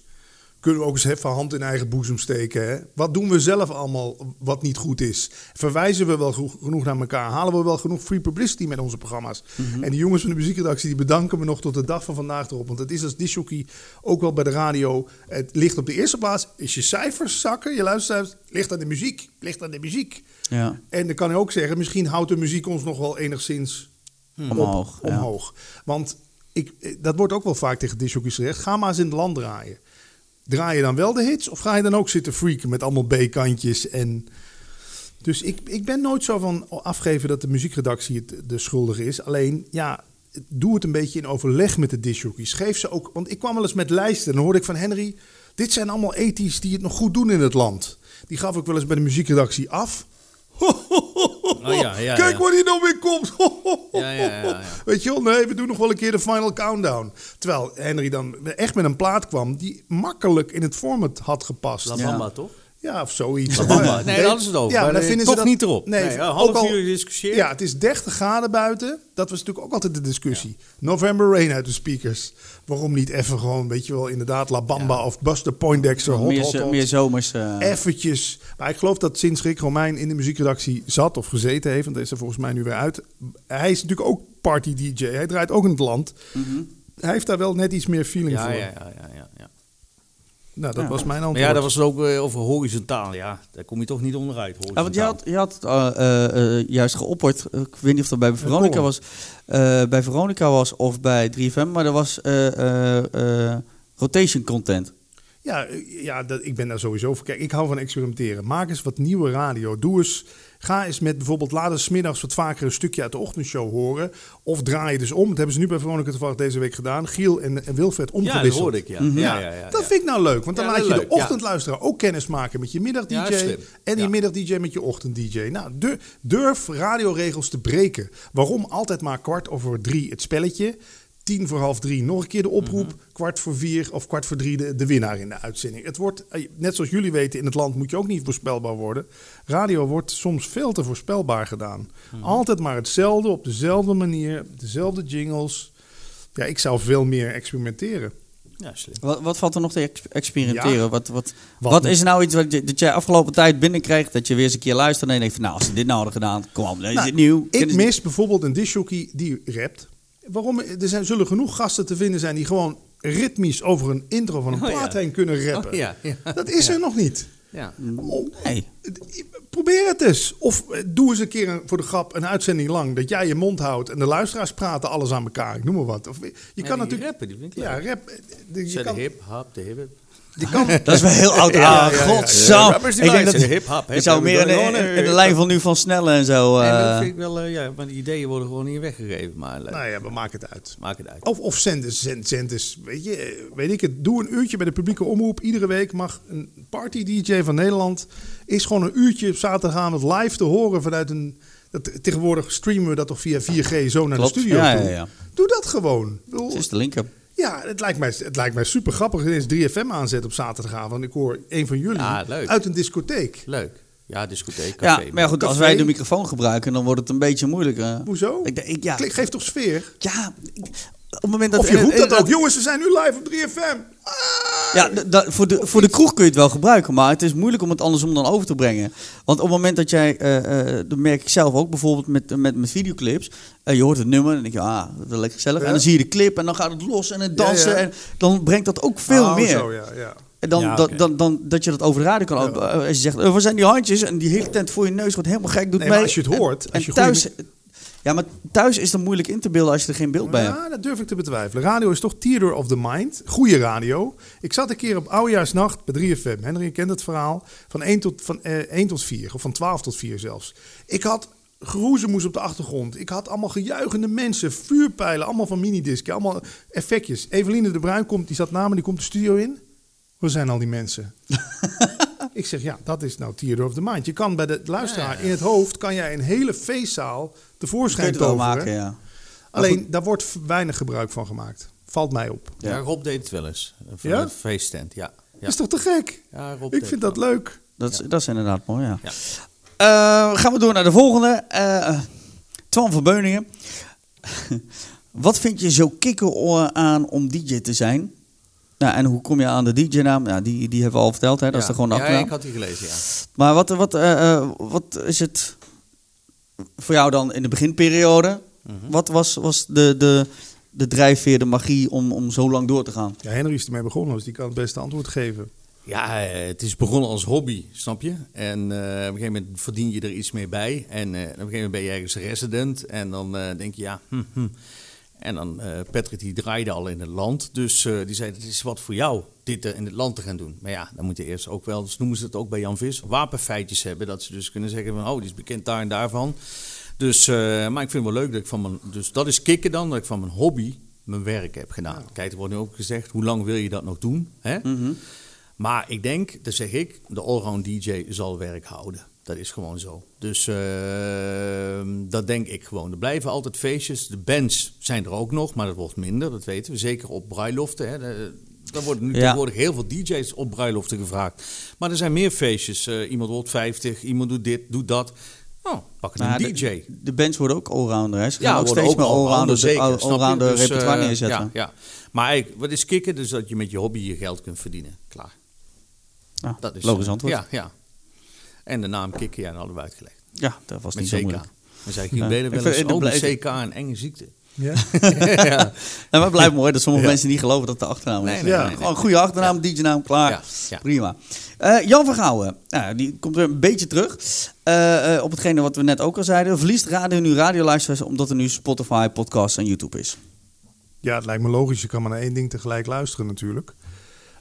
kunnen we ook eens even hand in eigen boezem steken. Hè? Wat doen we zelf allemaal wat niet goed is? Verwijzen we wel genoeg naar elkaar? Halen we wel genoeg free publicity met onze programma's? Mm -hmm. En die jongens van de muziekredactie die bedanken me nog tot de dag van vandaag erop. Want het is als disjockey, ook wel bij de radio. Het ligt op de eerste plaats. Is je cijfers zakken, je luistert, ligt aan de muziek. Ligt aan de muziek. Ja. En dan kan je ook zeggen, misschien houdt de muziek ons nog wel enigszins hmm. omhoog. Omhoog. Ja. Want ik, dat wordt ook wel vaak tegen disjockeys gezegd. Ga maar eens in het land draaien. Draai je dan wel de hits of ga je dan ook zitten freaken met allemaal B-kantjes en... Dus ik, ik ben nooit zo van afgeven dat de muziekredactie het de schuldige is. Alleen, ja, doe het een beetje in overleg met de disjockeys. Geef ze ook... Want ik kwam wel eens met lijsten en dan hoorde ik van Henry... Dit zijn allemaal ethisch die het nog goed doen in het land. Die gaf ik wel eens bij de muziekredactie af. Oh, ja, ja, Kijk ja. waar hij nou weer komt. Ja, ja, ja, Weet je wel, nee, we doen nog wel een keer de final countdown. Terwijl Henry dan echt met een plaat kwam die makkelijk in het format had gepast. La Bamba, toch? Ja, of zoiets. Bamba. Nee, dat is het over. Ja, maar dan vinden toch ze dat, niet erop. Nee, nee ook half al- uur discussiëren. Ja, het is 30 graden buiten. Dat was natuurlijk ook altijd de discussie. November Rain uit de speakers. Waarom niet even gewoon, weet je wel, inderdaad La Bamba of Buster Poindexter, hot, meer, hot, zo- hot. meer zomers. eh, Eventjes. Maar ik geloof dat sinds Rick Romein in de muziekredactie zat of gezeten heeft, want hij is er volgens mij nu weer uit. Hij is natuurlijk ook party DJ. Hij draait ook in het land. mhm. Hij heeft daar wel net iets meer feeling Ja, voor. ja, ja, ja, ja, ja. Nou, dat Ja. was mijn Maar antwoord. ja, dat was het ook eh, over horizontaal. Ja, daar kom je toch niet onderuit. Ja, want je had, je had eh, eh, juist geopperd, ik weet niet of dat bij Veronica was, eh, bij Veronica was of bij 3FM, maar er was eh, eh, eh, rotation content. Ja, ja dat, ik ben daar sowieso voor. Kijk, ik hou van experimenteren. Maak eens wat nieuwe radio. Doe eens, ga eens met bijvoorbeeld later 's middags wat vaker een stukje uit de ochtendshow horen. Of draai je dus om. Dat hebben ze nu bij Veronica toevallig deze week gedaan. Giel en, en Wilfred Ja, dat omgewisseld. hoorde ik, ja. Mhm. ja, ja, ja, dat ja. vind ik nou leuk, want dan laat je dat de ochtendluisteraar ook kennis maken met je middag-dj dat en die middag-dj met je ochtend-dj. Nou, du- durf radioregels te breken. Waarom altijd maar kwart over drie het spelletje? Tien voor half drie nog een keer de oproep. Mhm. Kwart voor vier of kwart voor drie de, de winnaar in de uitzending. Het wordt, eh, net zoals jullie weten, in het land moet je ook niet voorspelbaar worden. Radio wordt soms veel te voorspelbaar gedaan. Mhm. Altijd maar hetzelfde, op dezelfde manier, dezelfde jingles. Ja, ik zou veel meer experimenteren. Ja, slim. Wat, wat valt er nog te ex- experimenteren? Ja. Wat, wat, Wat is nou iets wat, je, dat jij afgelopen tijd binnenkrijgt, dat je weer eens een keer luistert en denkt van, nou, als ze dit nou hadden gedaan, kom op, is Nou, dit nieuw? Ik mis bijvoorbeeld een disjockey die rapt. Waarom? Er zijn, zullen genoeg gasten te vinden zijn die gewoon ritmisch over een intro van een Oh, ja. plaat heen kunnen rappen. Oh, ja, ja. Dat is er nog niet. Ja. Oh, Nee. Probeer het eens. Of eh, doe eens een keer een- voor de grap een uitzending lang dat jij je mond houdt en de luisteraars praten alles aan elkaar. Ik noem maar wat. Of, je kan natuurlijk. rappen, die vind ik ja, rap. eh, de- Je Zet kan, de hip, hop, de hip. Hop. kan, Dat is wel heel oud. Ja, ja, Ah, ja, ja. Ik denk dat hip-hop, je hip-hop. zou meer in, Gewoon, in, in de lijn van nu van snelle en zo. En dat eh, vind ik wel, eh, ja, maar de ideeën worden gewoon niet weggegeven. Maar nou ja, we maken het uit. maak het uit. Of, of zend eens, zend, zend eens, weet je, weet ik het. Doe een uurtje bij de publieke omroep. Iedere week mag een party-dj van Nederland... is gewoon een uurtje op zaterdagavond live te horen vanuit een... Dat, tegenwoordig streamen we dat toch via 4G zo naar Klopt. de studio Ja, toe. ja, ja. Doe dat gewoon. Ik Het is de linker. Ja, het lijkt mij, het lijkt mij super grappig. Ineens 3FM aanzet op zaterdagavond. Ik hoor een van jullie Ja, uit een discotheek. Leuk. Ja, discotheek, Ja, café. maar ja, goed, als Café. wij de microfoon gebruiken, dan wordt het een beetje moeilijker. Hoezo? Ik, denk- ik, ja, Geef toch sfeer? ja, ik- op het moment dat... Of je roept dat ook. Jongens, we zijn nu live op 3FM. Ah! Ja, voor, de, voor de kroeg kun je het wel gebruiken, maar het is moeilijk om het andersom dan over te brengen. Want op het moment dat jij, eh, eh, dat merk ik zelf ook, bijvoorbeeld met, met, met videoclips, eh, je hoort het nummer en dan denk je, ah, dat is wel lekker gezellig. Ja. En dan zie je de clip en dan gaat het los en het dansen Ja, ja. en dan brengt dat ook veel Oh, meer. Zo, ja, ja. En dan, Ja, dan, dan, dan, dat je dat over de radio kan. Ja. Als je zegt, waar zijn die handjes? En die hele tent voor je neus wordt helemaal gek, doet Nee, mee. maar als je het hoort, En, als je thuis, ja, maar thuis is het moeilijk in te beelden als je er geen beeld bij hebt. Ja, dat durf ik te betwijfelen. Radio is toch theater of the mind. Goede radio. Ik zat een keer op Oudejaarsnacht bij 3FM. Henry, je kent het verhaal. Van 1 tot, van, eh, 1 tot 4. Of van 12 tot 4 zelfs. Ik had geroezemoes op de achtergrond. Ik had allemaal gejuichende mensen. Vuurpijlen. Allemaal van minidisken. Allemaal effectjes. Eveline de Bruin komt. Die zat na me. Die komt de studio in. Waar zijn al die mensen? ik zeg, ja, dat is nou theater of the mind. Je kan bij de luisteraar in het hoofd... kan jij een hele feestzaal tevoorschijn toveren. maken, ja. Alleen, daar wordt weinig gebruik van gemaakt. Valt mij op. Ja, Ja. Rob deed het wel eens. Ja? Vanuit de feesttent, ja. ja. Is toch te gek? Ja, Rob Ik vind dat wel. leuk. Dat is, dat is inderdaad mooi, ja. Ja. Eh, gaan we door naar de volgende. Eh Twan van Beuningen. Wat vind je zo kikker aan om DJ te zijn? Nou, en hoe kom je aan de DJ-naam? Nou, die, die hebben we al verteld, hè? dat is Ja. er gewoon de Ja, ik had die gelezen, ja. Maar wat, wat, eh, eh, wat is het voor jou dan in de beginperiode? Mhm. Wat was, was de, de, de drijfveer, de magie om, om zo lang door te gaan? Ja, Henry is ermee begonnen, dus die kan het beste antwoord geven. Ja, eh, het is begonnen als hobby, snap je? En eh, op een gegeven moment verdien je er iets mee bij. En eh, op een gegeven moment ben je ergens resident. En dan eh, denk je, ja... Hm, hm. En dan, eh Patrick die draaide al in het land. Dus eh, die zei, het is wat voor jou, dit eh, in het land te gaan doen. Maar ja, dan moet je eerst ook wel, dus noemen ze het ook bij Jan Vis, wapenfeitjes hebben. Dat ze dus kunnen zeggen van, oh, die is bekend daar en daarvan. Dus, maar ik vind het wel leuk dat ik van mijn, dus dat is kicken dan, dat ik van mijn hobby mijn werk heb gedaan. Kijk, er wordt nu ook gezegd, hoe lang wil je dat nog doen? Hè? Mhm. Maar ik denk, dat zeg ik, de allround DJ zal werk houden. Dat is gewoon zo. Dus eh, dat denk ik gewoon. Er blijven altijd feestjes. De bands zijn er ook nog, maar dat wordt minder. Dat weten we. Zeker op bruiloften. Hè. Er worden nu Ja. tegenwoordig heel veel DJ's op bruiloften gevraagd. Maar er zijn meer feestjes. Eh, iemand wordt 50, iemand doet dit, doet dat. Oh, pak een DJ. De, de bands worden ook allrounder. Hè? Ze gaan Ja, ook steeds meer al- allrounder, zeker, je? allrounder Dus, repertoire eh, neerzetten. Ja, ja. Maar wat is kicken? Dus dat je met je hobby je geld kunt verdienen. Klaar. Dat is, logisch eh, antwoord. Ja, ja. En de naam dat hadden we uitgelegd. Ja, dat was Met niet zo CK. moeilijk. Dan zei Ja. Giel Belen Ik wel eens, de oh, blij- CK een enge ziekte. Ja? ja. Nou, maar het blijft mooi dat sommige Ja. mensen niet geloven dat de achternaam is. Nee, nee, Ja. nee, nee. Gewoon een goede achternaam, DJ-naam, klaar. Ja, ja. Prima. Eh, Jan van Gouwen, nou, die komt weer een beetje terug eh, eh, op hetgene wat we net ook al zeiden. Verliest radio nu radioluisteraars omdat er nu Spotify, podcasts en YouTube is? ja, het lijkt me logisch. Je kan maar naar één ding tegelijk luisteren natuurlijk.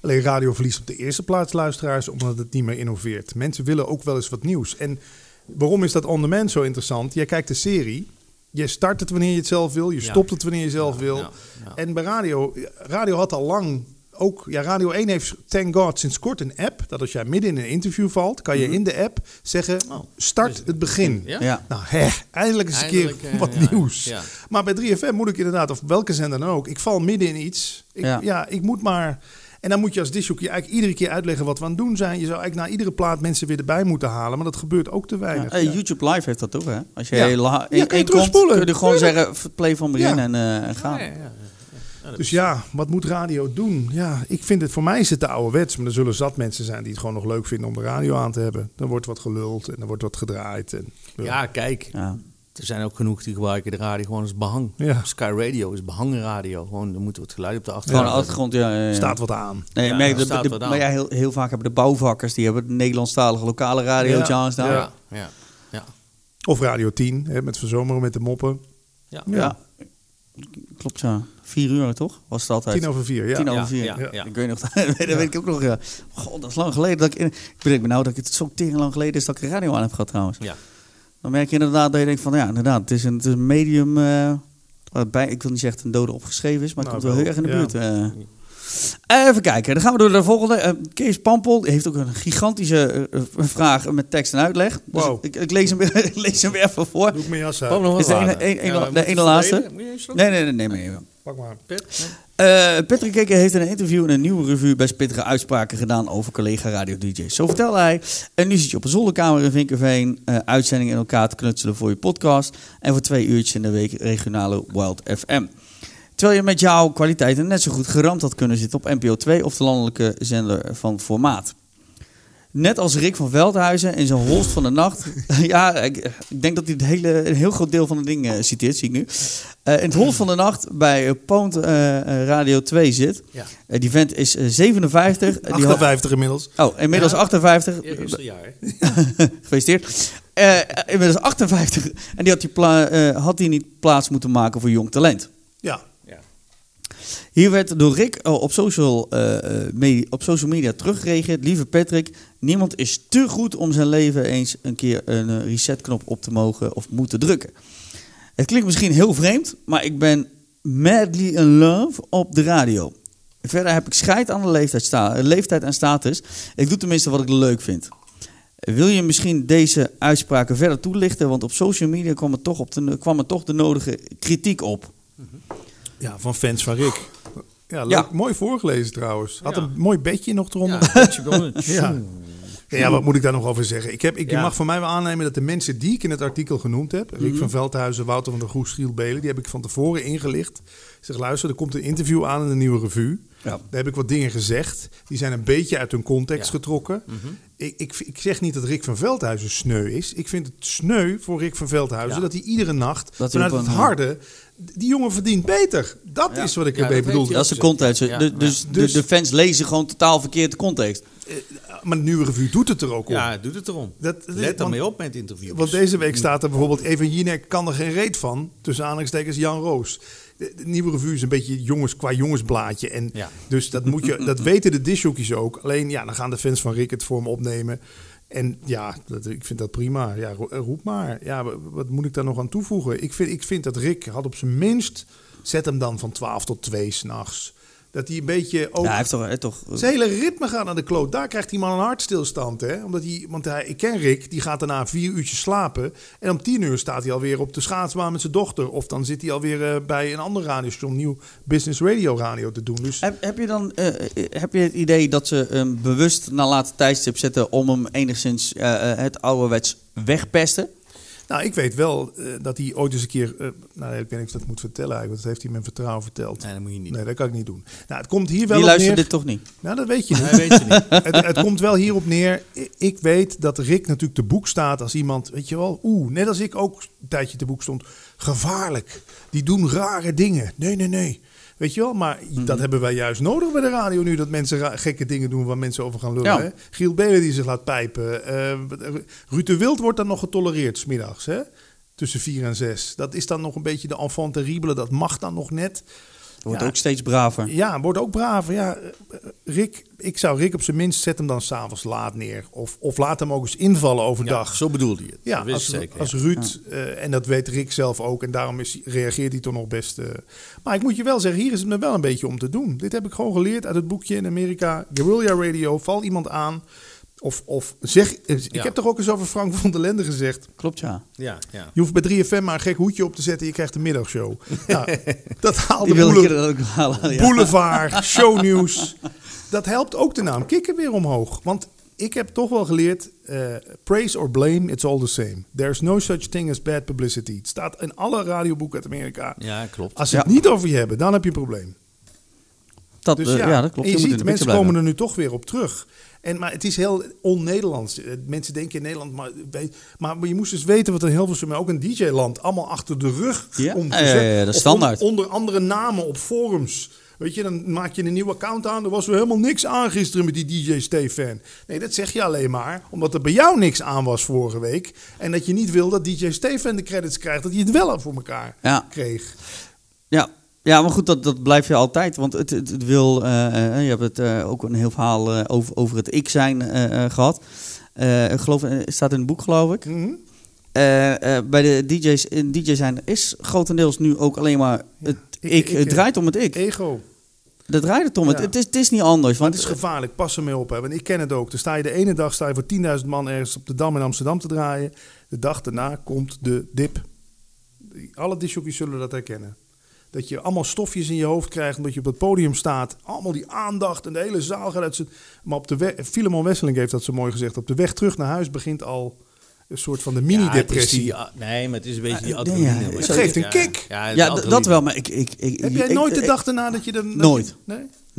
Alleen radio verliest op de eerste plaats luisteraars omdat het niet meer innoveert. Mensen willen ook wel eens wat nieuws. En waarom is dat on demand zo interessant? Jij kijkt de serie. Je start het wanneer je het zelf wil. Je Ja. stopt het wanneer je zelf wil. Ja, ja. En bij radio, radio had al lang ook, ja, Radio 1 heeft, thank god, sinds kort een app. Dat als jij midden in een interview valt, kan je in de app zeggen, Oh, start dus- het begin. Ja? Ja. Nou, hè, eindelijk eens een keer eh, wat ja, nieuws. ja. Maar bij 3FM moet ik inderdaad, of welke zender dan ook, ik val midden in iets. Ik, Ja. ja. ik moet maar... En dan moet je als disjockey eigenlijk iedere keer uitleggen wat we aan het doen zijn. Je zou eigenlijk na iedere plaat mensen weer erbij moeten halen. Maar dat gebeurt ook te weinig. Ja. YouTube Live heeft dat ook, hè? Als je Ja. la- Ja, in, kan je terugspoelen. kun je gewoon zeggen, play van begin Ja. en, eh, en gaan. Dus ja, wat moet radio doen? Ja, ik vind het voor mij is het te ouderwets. Maar er zullen zat mensen zijn die het gewoon nog leuk vinden om de radio aan te hebben. Dan wordt wat geluld en er wordt wat gedraaid. En, ja, kijk. Er zijn ook genoeg die gebruiken de radio gewoon als behang. Ja. Sky Radio is behangradio. Gewoon, dan moeten we het geluid op de Gewoon achtergrond. de achtergrond, ja. ja, ja. Staat wat aan. Nee, Ja, maar, er de- staat de- wat aan. maar ja, heel, heel vaak hebben de bouwvakkers, die hebben het Nederlandstalige lokale radio Ja. aanstaan. ja, ja, ja. Of Radio 10, hè, met verzomeren met de moppen. Ja. Ja. Klopt, ja. Vier uur toch? Was het altijd? Tien over vier, ja. Tien over vier. ja, ja. Ik weet nog, dat weet ik ook nog. Ja. God, dat is lang geleden. Dat ik, in- ik bedenk me nou dat ik het zo tering lang geleden is dat ik radio aan heb gehad trouwens. Ja. Dan merk je inderdaad dat je denkt van ja, inderdaad, het is een, het is een medium. eh, waarbij, ik wil niet zeggen dat een dode opgeschreven is, maar het Nou, komt wel heel erg in de buurt. eh. Even kijken, dan gaan we door naar de volgende. Eh, Kees Pampel heeft ook een gigantische vraag met tekst en uitleg. Dus Wow. ik, ik, lees hem, weer- ik lees hem weer even voor. Doe ik mijn jas wel Is de ene- een- een- Ja, de ene laatste? verleden? Moet je een slok? Nee, nee, nee, nee. nee, nee. Pak maar. Pet? Eh, Patrick heeft in een interview in een nieuwe revue best pittige uitspraken gedaan over collega radio DJ's. Zo vertelde hij: een nu zit je op een zolderkamer in Vinkerveen, eh uitzendingen in elkaar te knutselen voor je podcast en voor twee uurtjes in de week regionale Wild FM. Terwijl je met jouw kwaliteiten net zo goed geramd had kunnen zitten op NPO 2 of de landelijke zender van formaat. Net als Rick van Veldhuizen in zijn Holst van de Nacht. ja, ik, ik denk dat hij het hele, een heel groot deel van de ding eh, citeert, zie ik nu. Eh, in het Holst van de Nacht bij eh, eh, Radio 2 zit. Ja. Die vent is eh, 57. Die had- 58 inmiddels. oh, inmiddels Ja. 58. Eerste jaar? Gefeliciteerd. Inmiddels 58. En die had, die pla- had hij niet plaats moeten maken voor jong talent. Hier werd door Rick eh, op, social, eh, eh, op social media teruggereageerd. Lieve Patrick, niemand is te goed om zijn leven eens een keer een resetknop op te mogen of moeten drukken. Het klinkt misschien heel vreemd, maar ik ben madly in love op de radio. Verder heb ik scheid aan de leeftijd, sta- leeftijd en status. Ik doe tenminste wat ik leuk vind. Wil je misschien deze uitspraken verder toelichten? Want op social media kwam er toch, de, kwam er toch de nodige kritiek op. ja, van fans van Rick. Ja, leuk. Ja. mooi voorgelezen trouwens. Had Ja. een mooi bedje nog eronder. Ja. Ja. Ja, wat moet ik daar nog over zeggen? Ik, heb, ik Ja. mag van mij wel aannemen dat de mensen die ik in het artikel genoemd heb... Rick van Veldhuizen, Wouter van der Goes, Giel Belen... die heb ik van tevoren ingelicht. Ik zeg, luister, er komt een interview aan in de Nieuwe Revue. Ja. Daar heb ik wat dingen gezegd. Die zijn een beetje uit hun context Ja. getrokken. ik, ik, ik zeg niet dat Rick van Veldhuizen sneu is. Ik vind het sneu voor Rick van Veldhuizen... Ja. dat hij iedere nacht Dat hij vanuit het een- harde... Die jongen verdient beter. Dat Ja. is wat ik Ja, dat bedoel. Dat is de context. Ja, De- ja. dus, de- Dus- de, fans lezen gewoon totaal verkeerd de context. Maar de Nieuwe Revue doet het er ook om. Ja, doet het erom. Dat- Let want- daarmee op met interviews. Want deze week staat er bijvoorbeeld even Jinek kan er geen reet van. Tussen aanhalingstekens Jan Roos. De, de nieuwe revue is een beetje jongens qua jongensblaadje. En Ja. Dus dat, moet je, dat weten de discjockeys ook. Alleen ja, dan gaan de fans van Rick het voor me opnemen. En ja, ik vind dat prima. Ja, ro- roep maar. Ja, wa- wat moet ik daar nog aan toevoegen? Ik vind, ik vind dat Rick had op zijn minst... Zet hem dan van 12 tot 2 s'nachts. Dat hij een beetje ook... Ja, hij heeft toch... toch Zijn hele ritme gaat naar de kloot. Daar krijgt die man een hartstilstand. Hè? Omdat hij, want hij, ik ken Rick, die gaat daarna vier uurtjes slapen. En om tien uur staat hij alweer op de schaatsbaan met zijn dochter. Of dan zit hij alweer eh, bij een ander radiostation, nieuw Business Radio Radio te doen. Dus heb, heb je dan eh, eh, heb je het idee dat ze hem bewust naar later tijdstip zetten om hem enigszins eh, het ouderwets wegpesten? Nou, ik weet wel eh, dat hij ooit eens een keer... eh, nou, ik weet niet of ik dat moet vertellen eigenlijk. want Dat heeft hij mijn vertrouwen verteld. Nee, dat moet je niet Nee, dat kan ik niet doen. Nou, het komt hier wel Die luistert neer... dit toch niet? Nou, dat weet je niet. Nee, weet je niet. het, het komt wel hierop neer. Ik weet dat Rick natuurlijk te boek staat als iemand, weet je wel, oeh, net als ik ook een tijdje te boek stond, gevaarlijk. Die doen rare dingen. Nee, nee, nee. Weet je wel, maar dat hebben wij juist nodig bij de radio nu, dat mensen gekke dingen doen waar mensen over gaan lullen. Ja. Hè? Giel Belen die zich laat pijpen. eh, Ruud de Wild wordt dan nog getolereerd, smiddags, hè? Tussen vier en zes. Dat is dan nog een beetje de enfant terrible, dat mag dan nog net. Wordt Ja. ook steeds braver. Ja, wordt ook braver. Ja, eh, Rick, ik zou Rick op zijn minst zet hem dan s'avonds laat neer. Of, of laat hem ook eens invallen Ja, overdag. zo bedoelde je het. Ja, als, zeker. als ja. Ruud, eh, en dat weet Rick zelf ook, en daarom is, reageert hij toch nog best. eh. Maar ik moet je wel zeggen, hier is het me wel een beetje om te doen. Dit heb ik gewoon geleerd uit het boekje in Amerika, Guerrilla Radio. Val iemand aan, of, of zeg. Ik Ja. heb toch ook eens over Frank van der Lende gezegd. Klopt, ja. Ja, ja. Je hoeft bij 3FM maar een gek hoedje op te zetten, je krijgt een middagshow. Ja, dat haalde Die wil ik Boele- er ook halen. Ja. Boulevard, shownieuws. Dat helpt ook de naam Kikker weer omhoog. Want ik heb toch wel geleerd, eh, praise or blame, it's all the same. There's no such thing as bad publicity. Het staat in alle radioboeken uit Amerika. ja, klopt. Als ze het niet over je hebben, dan heb je een probleem. Dat, Dus eh, ja, dat klopt. En Je ziet, mensen komen er nu toch weer op terug. En, maar het is heel on-Nederlands. Eh, Mensen denken in Nederland, maar, maar, maar je moest dus weten wat in Hilversum, maar ook in DJ-land, allemaal achter de rug Ja? ja, ja, dat is standaard. on- onder andere namen op forums. Weet je, dan maak je een nieuw account aan. Er was weer helemaal niks aan gisteren met die DJ Stefan. Nee, dat zeg je alleen maar omdat er bij jou niks aan was vorige week. En dat je niet wil dat DJ Stefan de credits krijgt. Dat hij het wel voor elkaar Ja. kreeg. Ja. Ja, maar goed, dat, dat blijf je altijd. Want het, het, het wil. eh, eh, je hebt het eh, ook een heel verhaal eh, over, over het ik zijn eh, eh, gehad. Eh, ik geloof, het staat in het boek, geloof ik. Mhm. Eh, eh, bij de DJ's, in DJ zijn is grotendeels nu ook alleen maar het ik- ik. ik, het eh, draait om het ik. Ego. Dat draait het om. Het, Ja. het, is, het is niet anders. Maar Want het is gevaarlijk, pas ermee op. Hè. Want ik ken het ook. Dan sta je de ene dag sta je voor 10.000 man ergens op de Dam in Amsterdam te draaien. De dag daarna komt de dip. Alle disjockeys zullen dat herkennen. Dat je allemaal stofjes in je hoofd krijgt omdat je op het podium staat. Allemaal die aandacht en de hele zaal gaat uit zijn... Maar op de weg... Filemon Wesseling heeft dat zo mooi gezegd. Op de weg terug naar huis begint al een soort van de mini-depressie. ah, nee, maar het is een beetje die ja, adrenaline. ja, het geeft een kick. Ja, dat wel. Maar ik. ik, ik Heb jij ik- nooit de ik- dag erna dat je dan... dat Nooit. je- nee?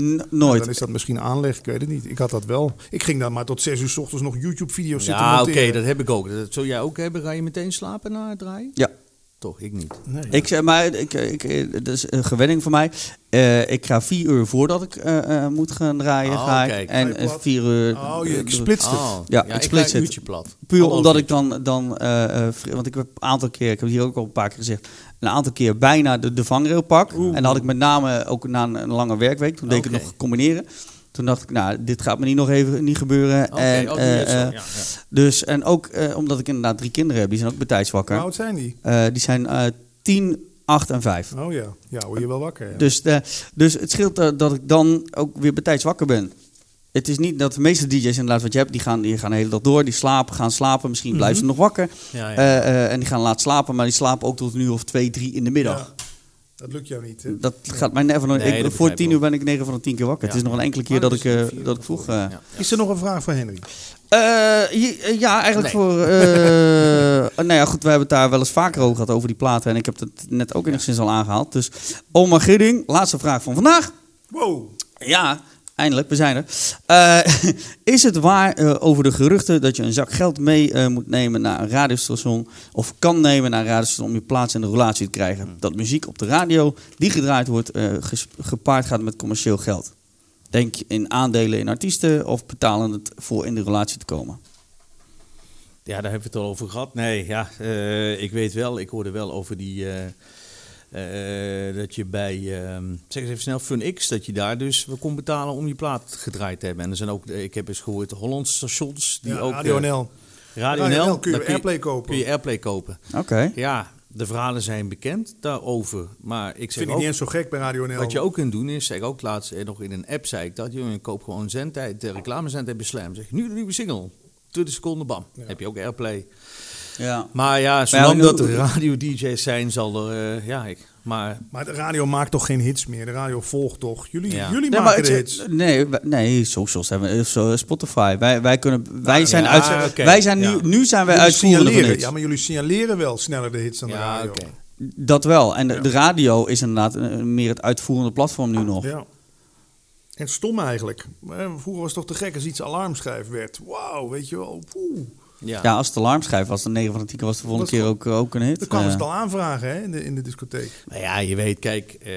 N- Nou, nooit. dan is dat misschien aanleg, ik weet het niet. Ik had dat wel. Ik ging dan maar tot zes uur s ochtends nog YouTube-video's zitten Ja, oké, monteren. dat heb ik ook. Dat zou jij ook hebben? Ga je meteen slapen na het draaien? Ja. Toch, ik niet. Nee, Ik zeg maar, ik, ik, dat is een gewenning voor mij. Eh, ik ga vier uur voordat ik eh, eh, moet gaan draaien. Oh, ga ik. kijk. En Ga vier uur. Oh, je eh, splitst het. Oh, Ja, ja, ik ik splits het. uurtje plat. Puur omdat ik dan, dan eh, eh, want ik heb een aantal keer, ik heb het hier ook al een paar keer gezegd, een aantal keer bijna de, de vangrail pak. En dan had ik met name ook na een, een lange werkweek, toen deed ik het nog combineren. Toen dacht ik, nou, dit gaat me niet nog even niet gebeuren. En, oh, eh, zo. eh, Ja, ja. dus, en ook eh, omdat ik inderdaad drie kinderen heb, die zijn ook bij tijds Hoe wakker. oud zijn die? Eh, die zijn eh 10, 8 en 5. Oh ja, ja word je wel wakker. Ja. Dus, dus het scheelt dat ik dan ook weer bij tijds wakker ben. Het is niet dat de meeste DJ's inderdaad wat je hebt, die gaan, die gaan de hele dag door, die slapen, gaan slapen, misschien blijven ze nog wakker. Ja, ja. Eh, eh, en die gaan laat slapen, maar die slapen ook tot een uur of twee, drie in de middag. Dat lukt jou niet. Hè? Dat gaat mij never nooit. Nee, dat voor tien uur ben ik 9 van de 10 keer wakker. Ja. Het is nog een enkele keer Maar dat dat ik, is eh, dat ik vroeg. Eh, ja. Is er nog een vraag voor Henry? Eh, je- ja, eigenlijk Nee. voor. eh, nou ja, goed, we hebben het daar wel eens vaker over gehad over die platen. En ik heb het net ook enigszins al aangehaald. Dus, Oma Gidding, laatste vraag van vandaag. Wow. Ja, eindelijk, we zijn er. Eh, is het waar eh, over de geruchten dat je een zak geld mee eh, moet nemen naar een radiostation... of kan nemen naar een radiostation om je plaats in de relatie te krijgen? Dat muziek op de radio die gedraaid wordt gepaard gaat met commercieel geld? Denk in aandelen in artiesten of betalen het voor in de relatie te komen? Ja, daar hebben we het al over gehad. Nee, ja, ik weet wel, ik hoorde wel over die. Eh, dat je bij, ehm, zeg eens even snel, FunX, dat je daar dus wel kon betalen om je plaat gedraaid te hebben. En er zijn ook, eh, ik heb eens gehoord, Hollandse stations die Ja, ook. Radio eh, NL. Radio Radio NL, kun je Airplay kopen. Kun je Airplay kopen. Oké. Ja, de verhalen zijn bekend daarover. Maar ik zeg Vind ik niet eens zo gek bij Radio NL. wat je ook kunt doen is, zeg ook laatst eh, nog in een app zei ik dat, je koopt gewoon zendtijd, de reclamezendtijd bij Slam. Zeg, nu de nieuwe single. 20 seconden, bam. Heb je ook Airplay. Ja. Maar ja, zolang dat er radio-dj's zijn, zal er... eh, ja, ik, maar Maar de radio maakt toch geen hits meer? De radio volgt toch? Jullie, Ja. jullie Nee, maar maken de het- hits. Nee, nee, socials hebben we, zo, Spotify. Wij, wij, kunnen, wij zijn, ja, uit, wij zijn nu, ja. nu zijn wij Jullie uitvoerende van signaleren. hits. Ja, maar jullie signaleren wel sneller de hits dan de ja, radio. oké. Dat wel. En de, Ja. de radio is inderdaad eh, meer het uitvoerende platform nu nog. Ja. En stom eigenlijk. Eh, Vroeger was het toch te gek als iets alarmschijf werd. Wauw, weet je wel. Poeh. Ja. Ja, als het alarmschijf was, dan 9 van de 10 keer was de volgende keer ook, ook een hit. Dan kwamen ze het al aanvragen hè, in, de, in de discotheek. Nou ja, je weet, kijk, eh,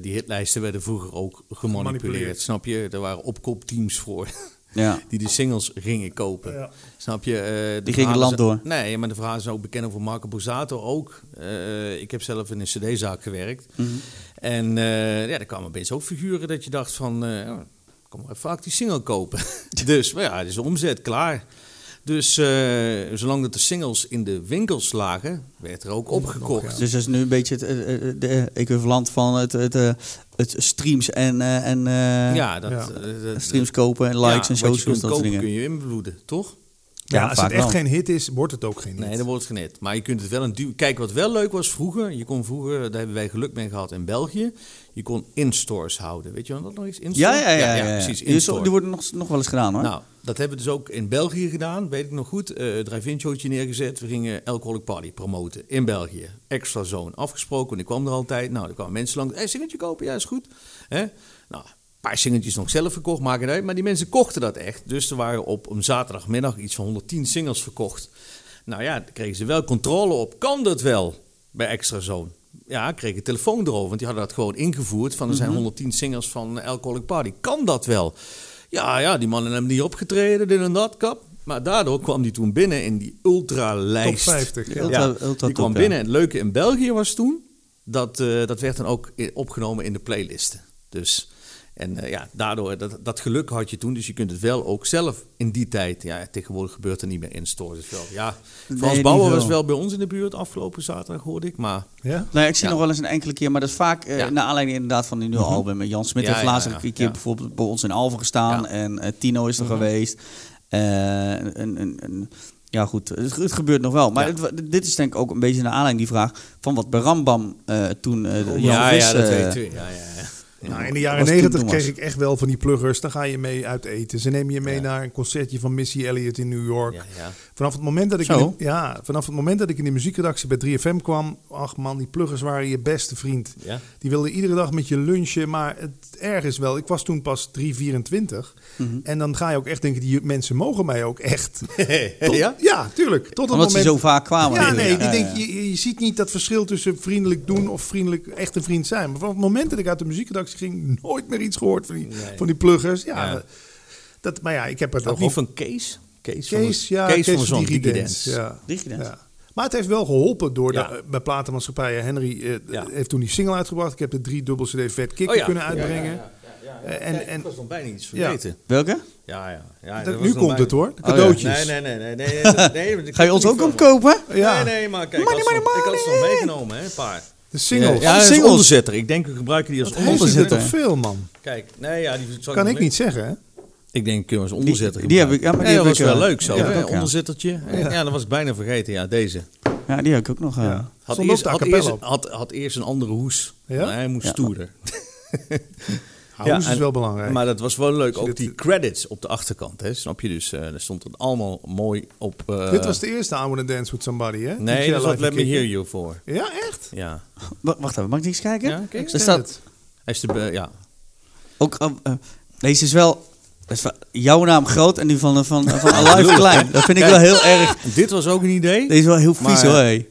die hitlijsten werden vroeger ook gemanipuleerd. Gemanipuleerd. Snap je? Er waren opkoopteams voor ja. die de singles gingen kopen. Ja. Snap je? Eh, de Die gingen land zijn- door. Nee, maar de verhalen zijn ook bekend over Marco Borsato ook. Eh, ik heb zelf in een cd-zaak gewerkt. Mhm. En eh, ja, er kwamen opeens ook figuren dat je dacht van... eh oh, kom maar vaak die single kopen. dus, maar ja, het is omzet, klaar. Dus eh, zolang dat de singles in de winkels lagen, werd er ook opgekocht. ja. Dus dat is nu een beetje het eh, eh, de equivalent van het, het, eh, het streams en, eh, en eh, Ja, dat, Ja. streams kopen en likes ja, en wat socials, kunt dat soort kopen dingen. kun je invloeden, toch? Ja, Ja, als vaak het echt wel. geen hit is, wordt het ook geen hit. Nee, dat wordt het genet. Maar je kunt het wel een duw. Kijk, wat wel leuk was vroeger. Je kon vroeger, daar hebben wij geluk mee gehad in België. Je kon in-stores houden. Weet je wel dat nog eens? In-store? Ja, ja, ja. ja, ja. precies. Die, is- In-store. die worden nog, nog wel eens gedaan hoor. Nou, dat hebben we dus ook in België gedaan, weet ik nog goed. Eh drive-in showtje neergezet. We gingen Alcoholic Party promoten in België. Extra zone afgesproken, want ik kwam er altijd. Nou, er kwamen mensen langs. Hé, hey, singeltje kopen? Ja, is goed. Hè? Nou, paar singeltjes nog zelf verkocht, maken uit. Maar die mensen kochten dat echt. Dus er waren op een zaterdagmiddag iets van 110 singles verkocht. Nou ja, daar kregen ze wel controle op. Kan dat wel bij Extra Zone? Ja, ik kreeg een telefoon erover, want die hadden dat gewoon ingevoerd. Van er zijn 110 singles van Alcoholic Party. Kan dat wel? Ja, ja, die mannen hebben niet opgetreden, dit en dat, kap. Maar daardoor kwam die toen binnen in die ultra-lijst. Top 50, ja. Ultra- Ja, ultra die top, kwam ja. binnen. En het leuke in België was toen, dat, eh, dat werd dan ook opgenomen in de playlisten. Dus, en eh, ja, daardoor, dat, dat geluk had je toen. Dus je kunt het wel ook zelf in die tijd. Ja, tegenwoordig gebeurt er niet meer in stores. Dus wel, ja, Frans Bauer was wel bij ons in de buurt afgelopen zaterdag, hoorde ik. Maar Ja? Nee, ik zie Ja. nog wel eens een enkele keer, maar dat is vaak eh Ja. naar aanleiding inderdaad van die nieuwe album. En Jan Smit Ja, heeft ja, laatst ja, een keer ja. bijvoorbeeld bij ons in Alphen gestaan Ja. en eh, Tino is er geweest. Eh, en, en, en- ja goed, het, het gebeurt nog wel. Maar Ja. het wa- dit is denk ik ook een beetje naar aanleiding die vraag van wat bij Rambam eh, toen Jan ja, Vis, ja, dat weet u. Ja, ja, ja. Nou, in de jaren negentig kreeg ik echt wel van die pluggers. Dan ga je mee uit eten. Ze nemen je mee Ja. naar een concertje van Missy Elliott in New York. Ja, ja. Vanaf het moment dat ik in de, ja, vanaf het moment dat ik in de muziekredactie bij 3FM kwam, ach man, die pluggers waren je beste vriend. Die wilden iedere dag met je lunchen, maar het erg is wel, ik was toen pas 324 Mhm. en dan ga je ook echt denken, die mensen mogen mij ook echt. Tot- ja? ja, tuurlijk. Tot Omdat ze moment. zo vaak kwamen. Ja, nee, die denk, je, je ziet niet dat verschil tussen vriendelijk doen of vriendelijk echt een vriend zijn. Maar vanaf het moment dat ik uit de muziekredactie ging, nooit meer iets gehoord van die, Nee. van die pluggers. Ja, Ja. Dat, maar ja, ik heb het Ook niet van Kees? Kees, van Kees, de, ja, Kees, Kees, van Digidance. Digidance. Ja. Maar het heeft wel geholpen door Ja. de, bij platenmaatschappijen. Henry eh, Ja. heeft toen die single uitgebracht. Ik heb de drie dubbel CD Vet Oh ja. kunnen uitbrengen. Eh, en- en- ik was nog bijna iets Ja. vergeten. Welke? Ja, ja. ja. Dat- nu komt bijna- het hoor, de Oh ja. cadeautjes. Nee, nee, nee. nee, nee, Ga je ons ook niet opkopen? Ja. Nee, nee, maar kijk, Money, ik had ze- money, ik had ze nog meegenomen, hè, een paar. De singles. Ja, dat singles. onderzetter. Ik denk, we gebruiken die als er onderzetter. toch veel, man? Kijk, nee, ja, die Kan ik niet zeggen, hè? Ik denk, kunnen we als onderzetter Die- die heb ik- ja, maar die Nee, dat was wel eh, leuk zo, ja, hè? ook, ja. Onderzettertje. Ja. dat was ik bijna vergeten. Ja, deze. Ja, die heb ik ook nog. eh. Ja. Had eerst, de had, eerst, had, had eerst een andere hoes. Ja? Maar hij moest Ja. stoerder. Hoes is en- wel belangrijk. Maar dat was wel leuk. Ook die credits op de achterkant, hè? snap je? Dus eh daar stond het allemaal mooi op. eh, Dit was de eerste I Wanna Dance With Somebody, hè? Nee, dat was Let Me. Hear You voor. Ja, echt? Ja. Wa- Wacht even, mag ik eens kijken? Ja, kijk. Er staat. Hij is de, be- ja. ook, eh, eh, deze is wel, dat is wel jouw naam groot en die van, van, van Alive klein. Dat vind ik wel heel erg. Dit was ook een idee. Deze is wel heel vies Maar- hoor.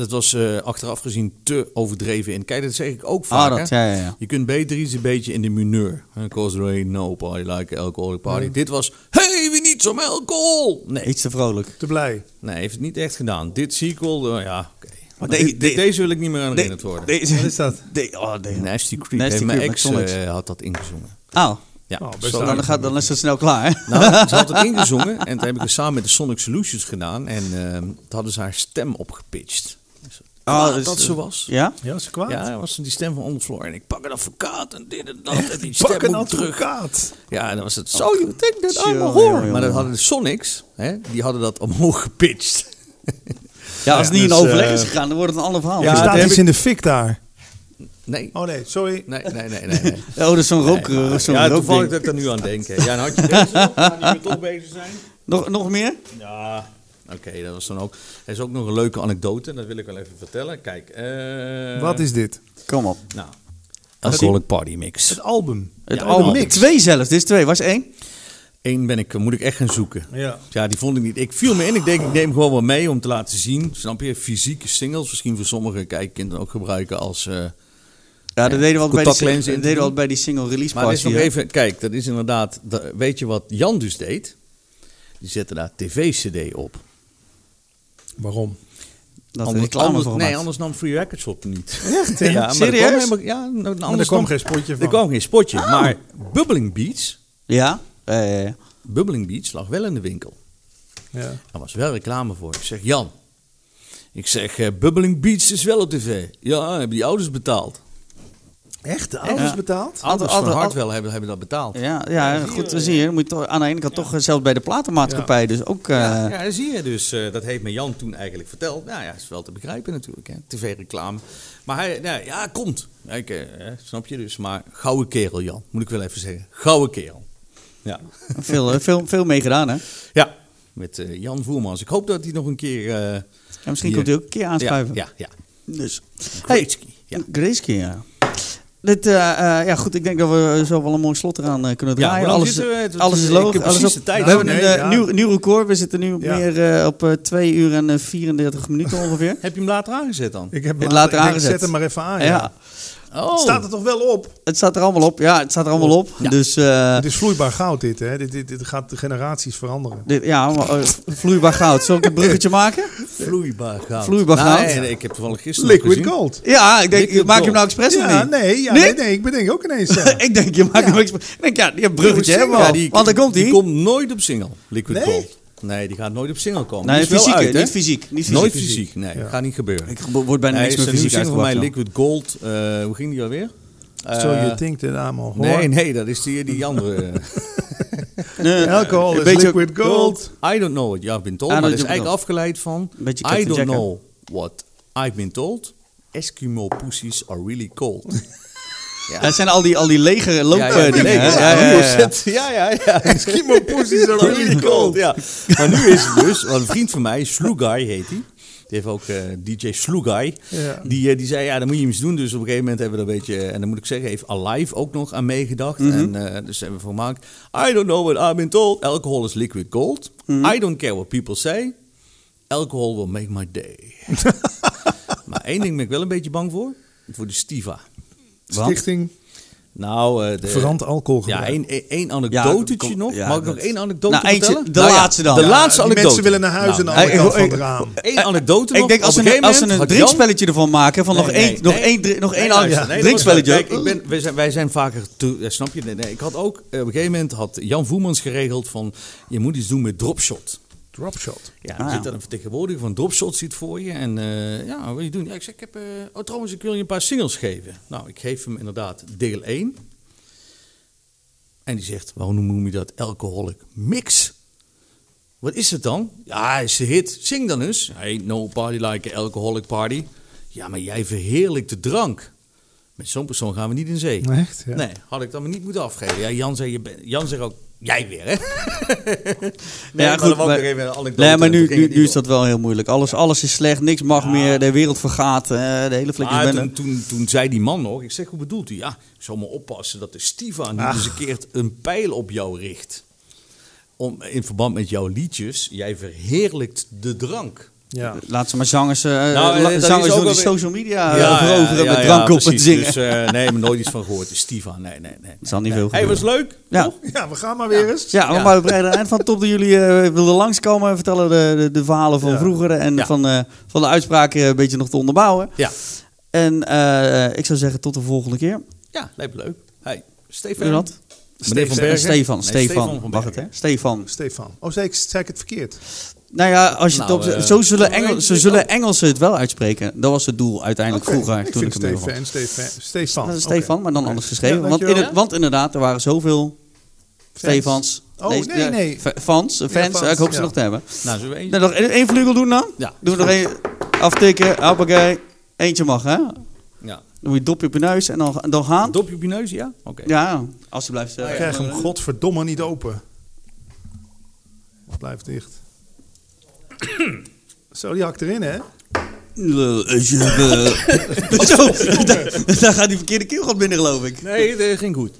Dat was eh, achteraf gezien te overdreven in. Kijk, dat zeg ik ook Ah, vaak. dat, ja, ja, ja. Je kunt beter iets een beetje in de mineur. Cause there ain't no party like alcoholic party. Dit was, hey, we need some alcohol. Nee, Iets te vrolijk. Te blij. nee, heeft het niet echt gedaan. Dit sequel, eh, ja, oké. Maar Maar de- dit- de- deze wil ik niet meer aan herinnerd worden. Deze, Wat is dat? de- oh. Nasty Creep. Nasty mijn ex eh, had dat ingezongen. Oh, Ja, Oh, best Zo- dan, gaat, dan is het snel klaar. Nou, ze had het ingezongen en toen heb ik het samen met de Sonic Solutions gedaan. En ehm toen hadden ze haar stem opgepitcht. Oh, dat dus- dat ze was. Ja? Ja, is ze kwaad? Ja, dat was die stem van On the Floor. En ik pak een advocaat en dit en dat. En die Pak stem een moet terug. advocaat. Ja, en dan was het So you think that I'm a whore. Maar dat hadden de Sonics, hè, die hadden dat omhoog gepitcht. Ja, als het niet dus, in overleg is eh, gegaan, dan wordt het een ander verhaal. Ja, er dat staat iets ik- in de fik daar. Nee. Oh nee, sorry. Nee, nee, nee, nee. nee. Oh, dat is zo'n rook, Nee. zo'n ja, toevallig dat ik er nu aan denk. Ja, dan had je deze nog, maar die toch bezig zijn. Nog, nog meer? Ja, oké, dat was dan ook. Er is ook nog een leuke anekdote, dat wil ik wel even vertellen. Kijk, eh, Wat is dit? Kom op. Nou, Alcoholic Party Mix. Het album. Het Ja, album. mix. Twee zelfs, dit is twee. Was één? Eén ben ik, moet ik echt gaan zoeken. Ja. Ja, die vond ik niet. Ik viel me in. Ik denk, ik neem gewoon wel mee om te laten zien. Snap je? Fysieke singles. Misschien voor sommige kijkkinderen ook gebruiken als. eh, Ja, dat deden we altijd bij, die, deden we altijd bij die single release maar er is party. nog even. Kijk, dat is inderdaad. dat- weet je wat Jan dus deed? Die zette daar tv-CD op. Waarom? Dat er Anders- reclame anders- nee, anders nam Free Records op niet. Echt? ja, er Serieus? kwam helemaal- ja, nou, Maar er kwam geen spotje Er van. kwam geen spotje. Maar Bubbling Beats. Ja? Eh, Bubbling Beats lag wel in de winkel. Ja. Daar was wel reclame voor. Ik zeg, Jan. Ik zeg, eh, Bubbling Beats is wel op tv. Ja, hebben die ouders betaald. Echt? Ja. betaald? Ouders altijd- van Hartwell hebben, hebben dat betaald. ja, ja, goed, dan zie je. Moet je toch, aan de ene kant toch eh, zelfs bij de platenmaatschappij. Dus ook... eh, Ja, ja, dat zie je dus. eh, dat heeft me Jan toen eigenlijk verteld. Nou ja, is wel te begrijpen natuurlijk. hè. TV-reclame. Maar hij, ja, ja komt. Ja, ik, eh, eh, snap je dus. Maar gouden kerel, Jan. Moet ik wel even zeggen. Gouden kerel. Ja. veel, eh, veel, veel mee gedaan, hè? Ja. Met eh, Jan Voermans. Ik hoop dat hij nog een keer... eh, Ja, misschien Hier. komt hij ook een keer ja, aanschuiven. ja, ja. Dus. Gretzky. Ja. Ja. Dit, eh, eh, ja goed, ik denk dat we zo wel een mooi slot eraan eh, kunnen Ja, draaien. lang alles? Het- alles is logisch. Alles op, de tijd. We hebben een nee, ja. nieuw, nieuw record. We zitten nu op Ja. meer eh, op eh 2 uur en eh, 34 minuten ongeveer. Heb je hem later aangezet dan? Ik heb Het later, later ik denk, aangezet. Zet hem maar even aan. ja. Oh. Staat het toch wel op? het staat er allemaal op. Ja, het staat er allemaal op. Ja. Dus eh, Het is vloeibaar goud dit, hè? Dit, dit, dit gaat de generaties veranderen. dit, ja, maar, eh, vloeibaar goud. Zal ik een bruggetje maken? Vloeibaar goud. Vloeibaar Nou, goud. Nee, nee, ik heb toevallig gisteren nog Liquid gezien. gold. Ja, ik denk, Liquid maak je hem nou expres of Ja, niet? nee, ja, Nee? nee? nee, ik bedenk ook ineens. Ja. ik denk, je maakt hem expres. Ik denk, ja, die bruggetje hebben we Ja, al. die, Want dan komt die hij. komt nooit op single, Liquid Nee? Gold. Nee, die gaat nooit op single komen. Nee, Die is wel fysiek, uit, hè? niet fysiek. Niet fysiek. Nooit fysiek, nee, Ja. gaat niet gebeuren. Ik word bijna Nee, niks meer fysiek single van mij. Liquid Gold. Eh, hoe ging die alweer? So Eh, you think that I'm a whore? Nee, nee, dat is die, die andere. Nee, Alcohol is beetje- liquid gold. I don't know what you've been told. Ah, maar dat is eigenlijk afgeleid van... I don't know what I've been told. Eskimo pussies are really cold. Ja, het zijn al die, al die lege loopdingen. Ja, ja, ja, ja. Eskimo pussies are really cold. Ja. Maar nu is het dus, want een vriend van mij, Slugai heet hij. Die heeft ook eh, DJ Slugai. Ja. Die, eh, die zei, ja, dan moet je iets doen. Dus op een gegeven moment hebben we dat een beetje... En dan moet ik zeggen, heeft Alive ook nog aan meegedacht. Mhm. En eh, dus hebben we gemaakt. I don't know what I've been told. Alcohol is liquid gold. Mhm. I don't care what people say. Alcohol will make my day. maar één ding ben ik wel een beetje bang voor. Voor de Stiva. Stichting Nou, eh, de, Verant ja, alcoholgebruik. één, één- één anekdotetje nog. ja, Mag ik nog één anekdote Nou, eentje, vertellen? de Nou laatste dan. De Ja, laatste die anekdote. mensen willen naar huis Nou, aan de andere ik- kant van ik- het raam. Eén anekdote Ik nog. denk als ze een een, als ze drinkspelletje ervan maken, van nog Nee, één, nee, nog één, nog één drinkspelletje. Kijk, ik ben, wij, zijn, wij zijn vaker... Te, snap je? Nee, nee, ik had ook... eh, op een gegeven moment had Jan Voermans geregeld van... Je moet iets doen met dropshot. Dropshot. Ja, Ah, ja. zit dan een vertegenwoordiger van Dropshot zit voor je. En eh, ja, wat wil je doen? Ja, ik zeg, ik heb... eh, oh, trouwens, ik wil je een paar singles geven. Nou, ik geef hem inderdaad deel 1. En die zegt, waarom noem je dat alcoholic mix? Wat is het dan? Ja, is de hit. Zing dan eens. Ain't no party like an alcoholic party. Ja, maar jij verheerlijkt de drank. Met zo'n persoon gaan we niet in zee. Echt? Ja. Nee, had ik dan maar niet moeten afgeven. Ja, Jan zei, je Jan zegt ook, jij weer hè? nee, Ja, goed, maar- even anekdote Nee, maar nu, nu, nu is dat wel heel moeilijk. Alles, alles is slecht, niks mag meer, de wereld vergaat, eh, de hele flikjes Maar bende. toen, toen, toen zei die man nog, ik zeg, hoe bedoelt u? Ja, ik zal maar oppassen dat de Stiva niet eens een keer een pijl op jou richt. Om, in verband met jouw liedjes, jij verheerlijkt de drank. Ja. Laat ze maar zangers, eh Nou, eh, dat zangers door die social media ja, veroveren met ja, drank op precies. zingen. Dus, eh, nee, maar nooit iets van gehoord. De Stiva, nee, nee, nee. Dat zal niet nee. veel Hey, was gebeuren. leuk? Ja. toch? ja, we gaan maar weer eens. Ja, Ja. maar we bereiden eind van top dat jullie eh, wilden langskomen. Vertellen de, de, de verhalen van Ja. vroeger en Ja. van, eh, van de uitspraken een beetje nog te onderbouwen. Ja. En eh, ik zou zeggen tot de volgende keer. Ja, me leuk. Hey, Stefan. Eh? Stefan, Nee, Stefan, het hè? Bergen. Stefan. Stefan. Oh, zei ik, zei ik het verkeerd? Nou ja, als je Nou, het op, eh, zo zullen, Engel, zo zullen. Engelsen het wel uitspreken. Dat was het doel uiteindelijk Oké, vroeger. Ik toen vind ik hem Stefan, Stefan, Stefan. Dat is Oké. Stefan, maar dan anders geschreven. Ja, want, in het, want inderdaad, er waren zoveel Stefans. Oh, nee, ja, nee. fa- Fans, fans, fans, ik hoop ze ja. nog te hebben. Nou, zullen we? Nou, nog één één vleugel doen dan? Ja. Doen we nog één aftikken, hoppakee. Eentje mag, hè? Dan Ja. moet je dopje op je neus en dan, dan gaan. Dopje op je neus, ja? Oké. Ja, als je blijft... eh, Ik krijg hem godverdomme niet open. Het blijft dicht. Zo, die hakt erin, hè? Zo, daar, daar gaat die verkeerde keelgat binnen, geloof ik. Nee, dat ging goed.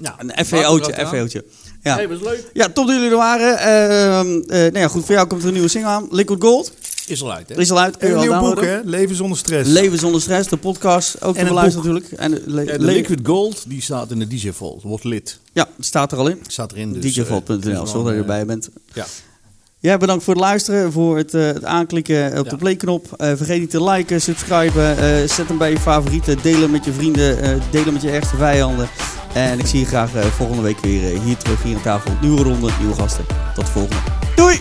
Ja, Een FVO'tje, FVO'tje. Ja. Hey, was leuk. ja, top dat jullie er waren. Ehm, eh, nou ja, goed, voor jou komt er een nieuwe single aan. Liquid Gold. Is al uit, hè? Is al uit, kun En je een al nieuw boek, hè? Leven zonder stress. Leven zonder stress, de podcast. Ook te een beluisteren natuurlijk. En de, le- Ja, de le- Liquid Gold, die staat in de DJ Vault. Wordt lid. Ja, staat er al in. Staat erin. Dus, DJvault.nl, eh, zorg wel, dat je eh, erbij bent. Ja. Ja, bedankt voor het luisteren, voor het, eh, het aanklikken op Ja. de playknop. Eh vergeet niet te liken, subscriben, eh, zet hem bij je favorieten, delen met je vrienden, delen met je ergste vijanden. En ik zie je graag volgende week weer hier terug, hier aan tafel. Nieuwe ronde, nieuwe gasten. Tot de volgende. Doei!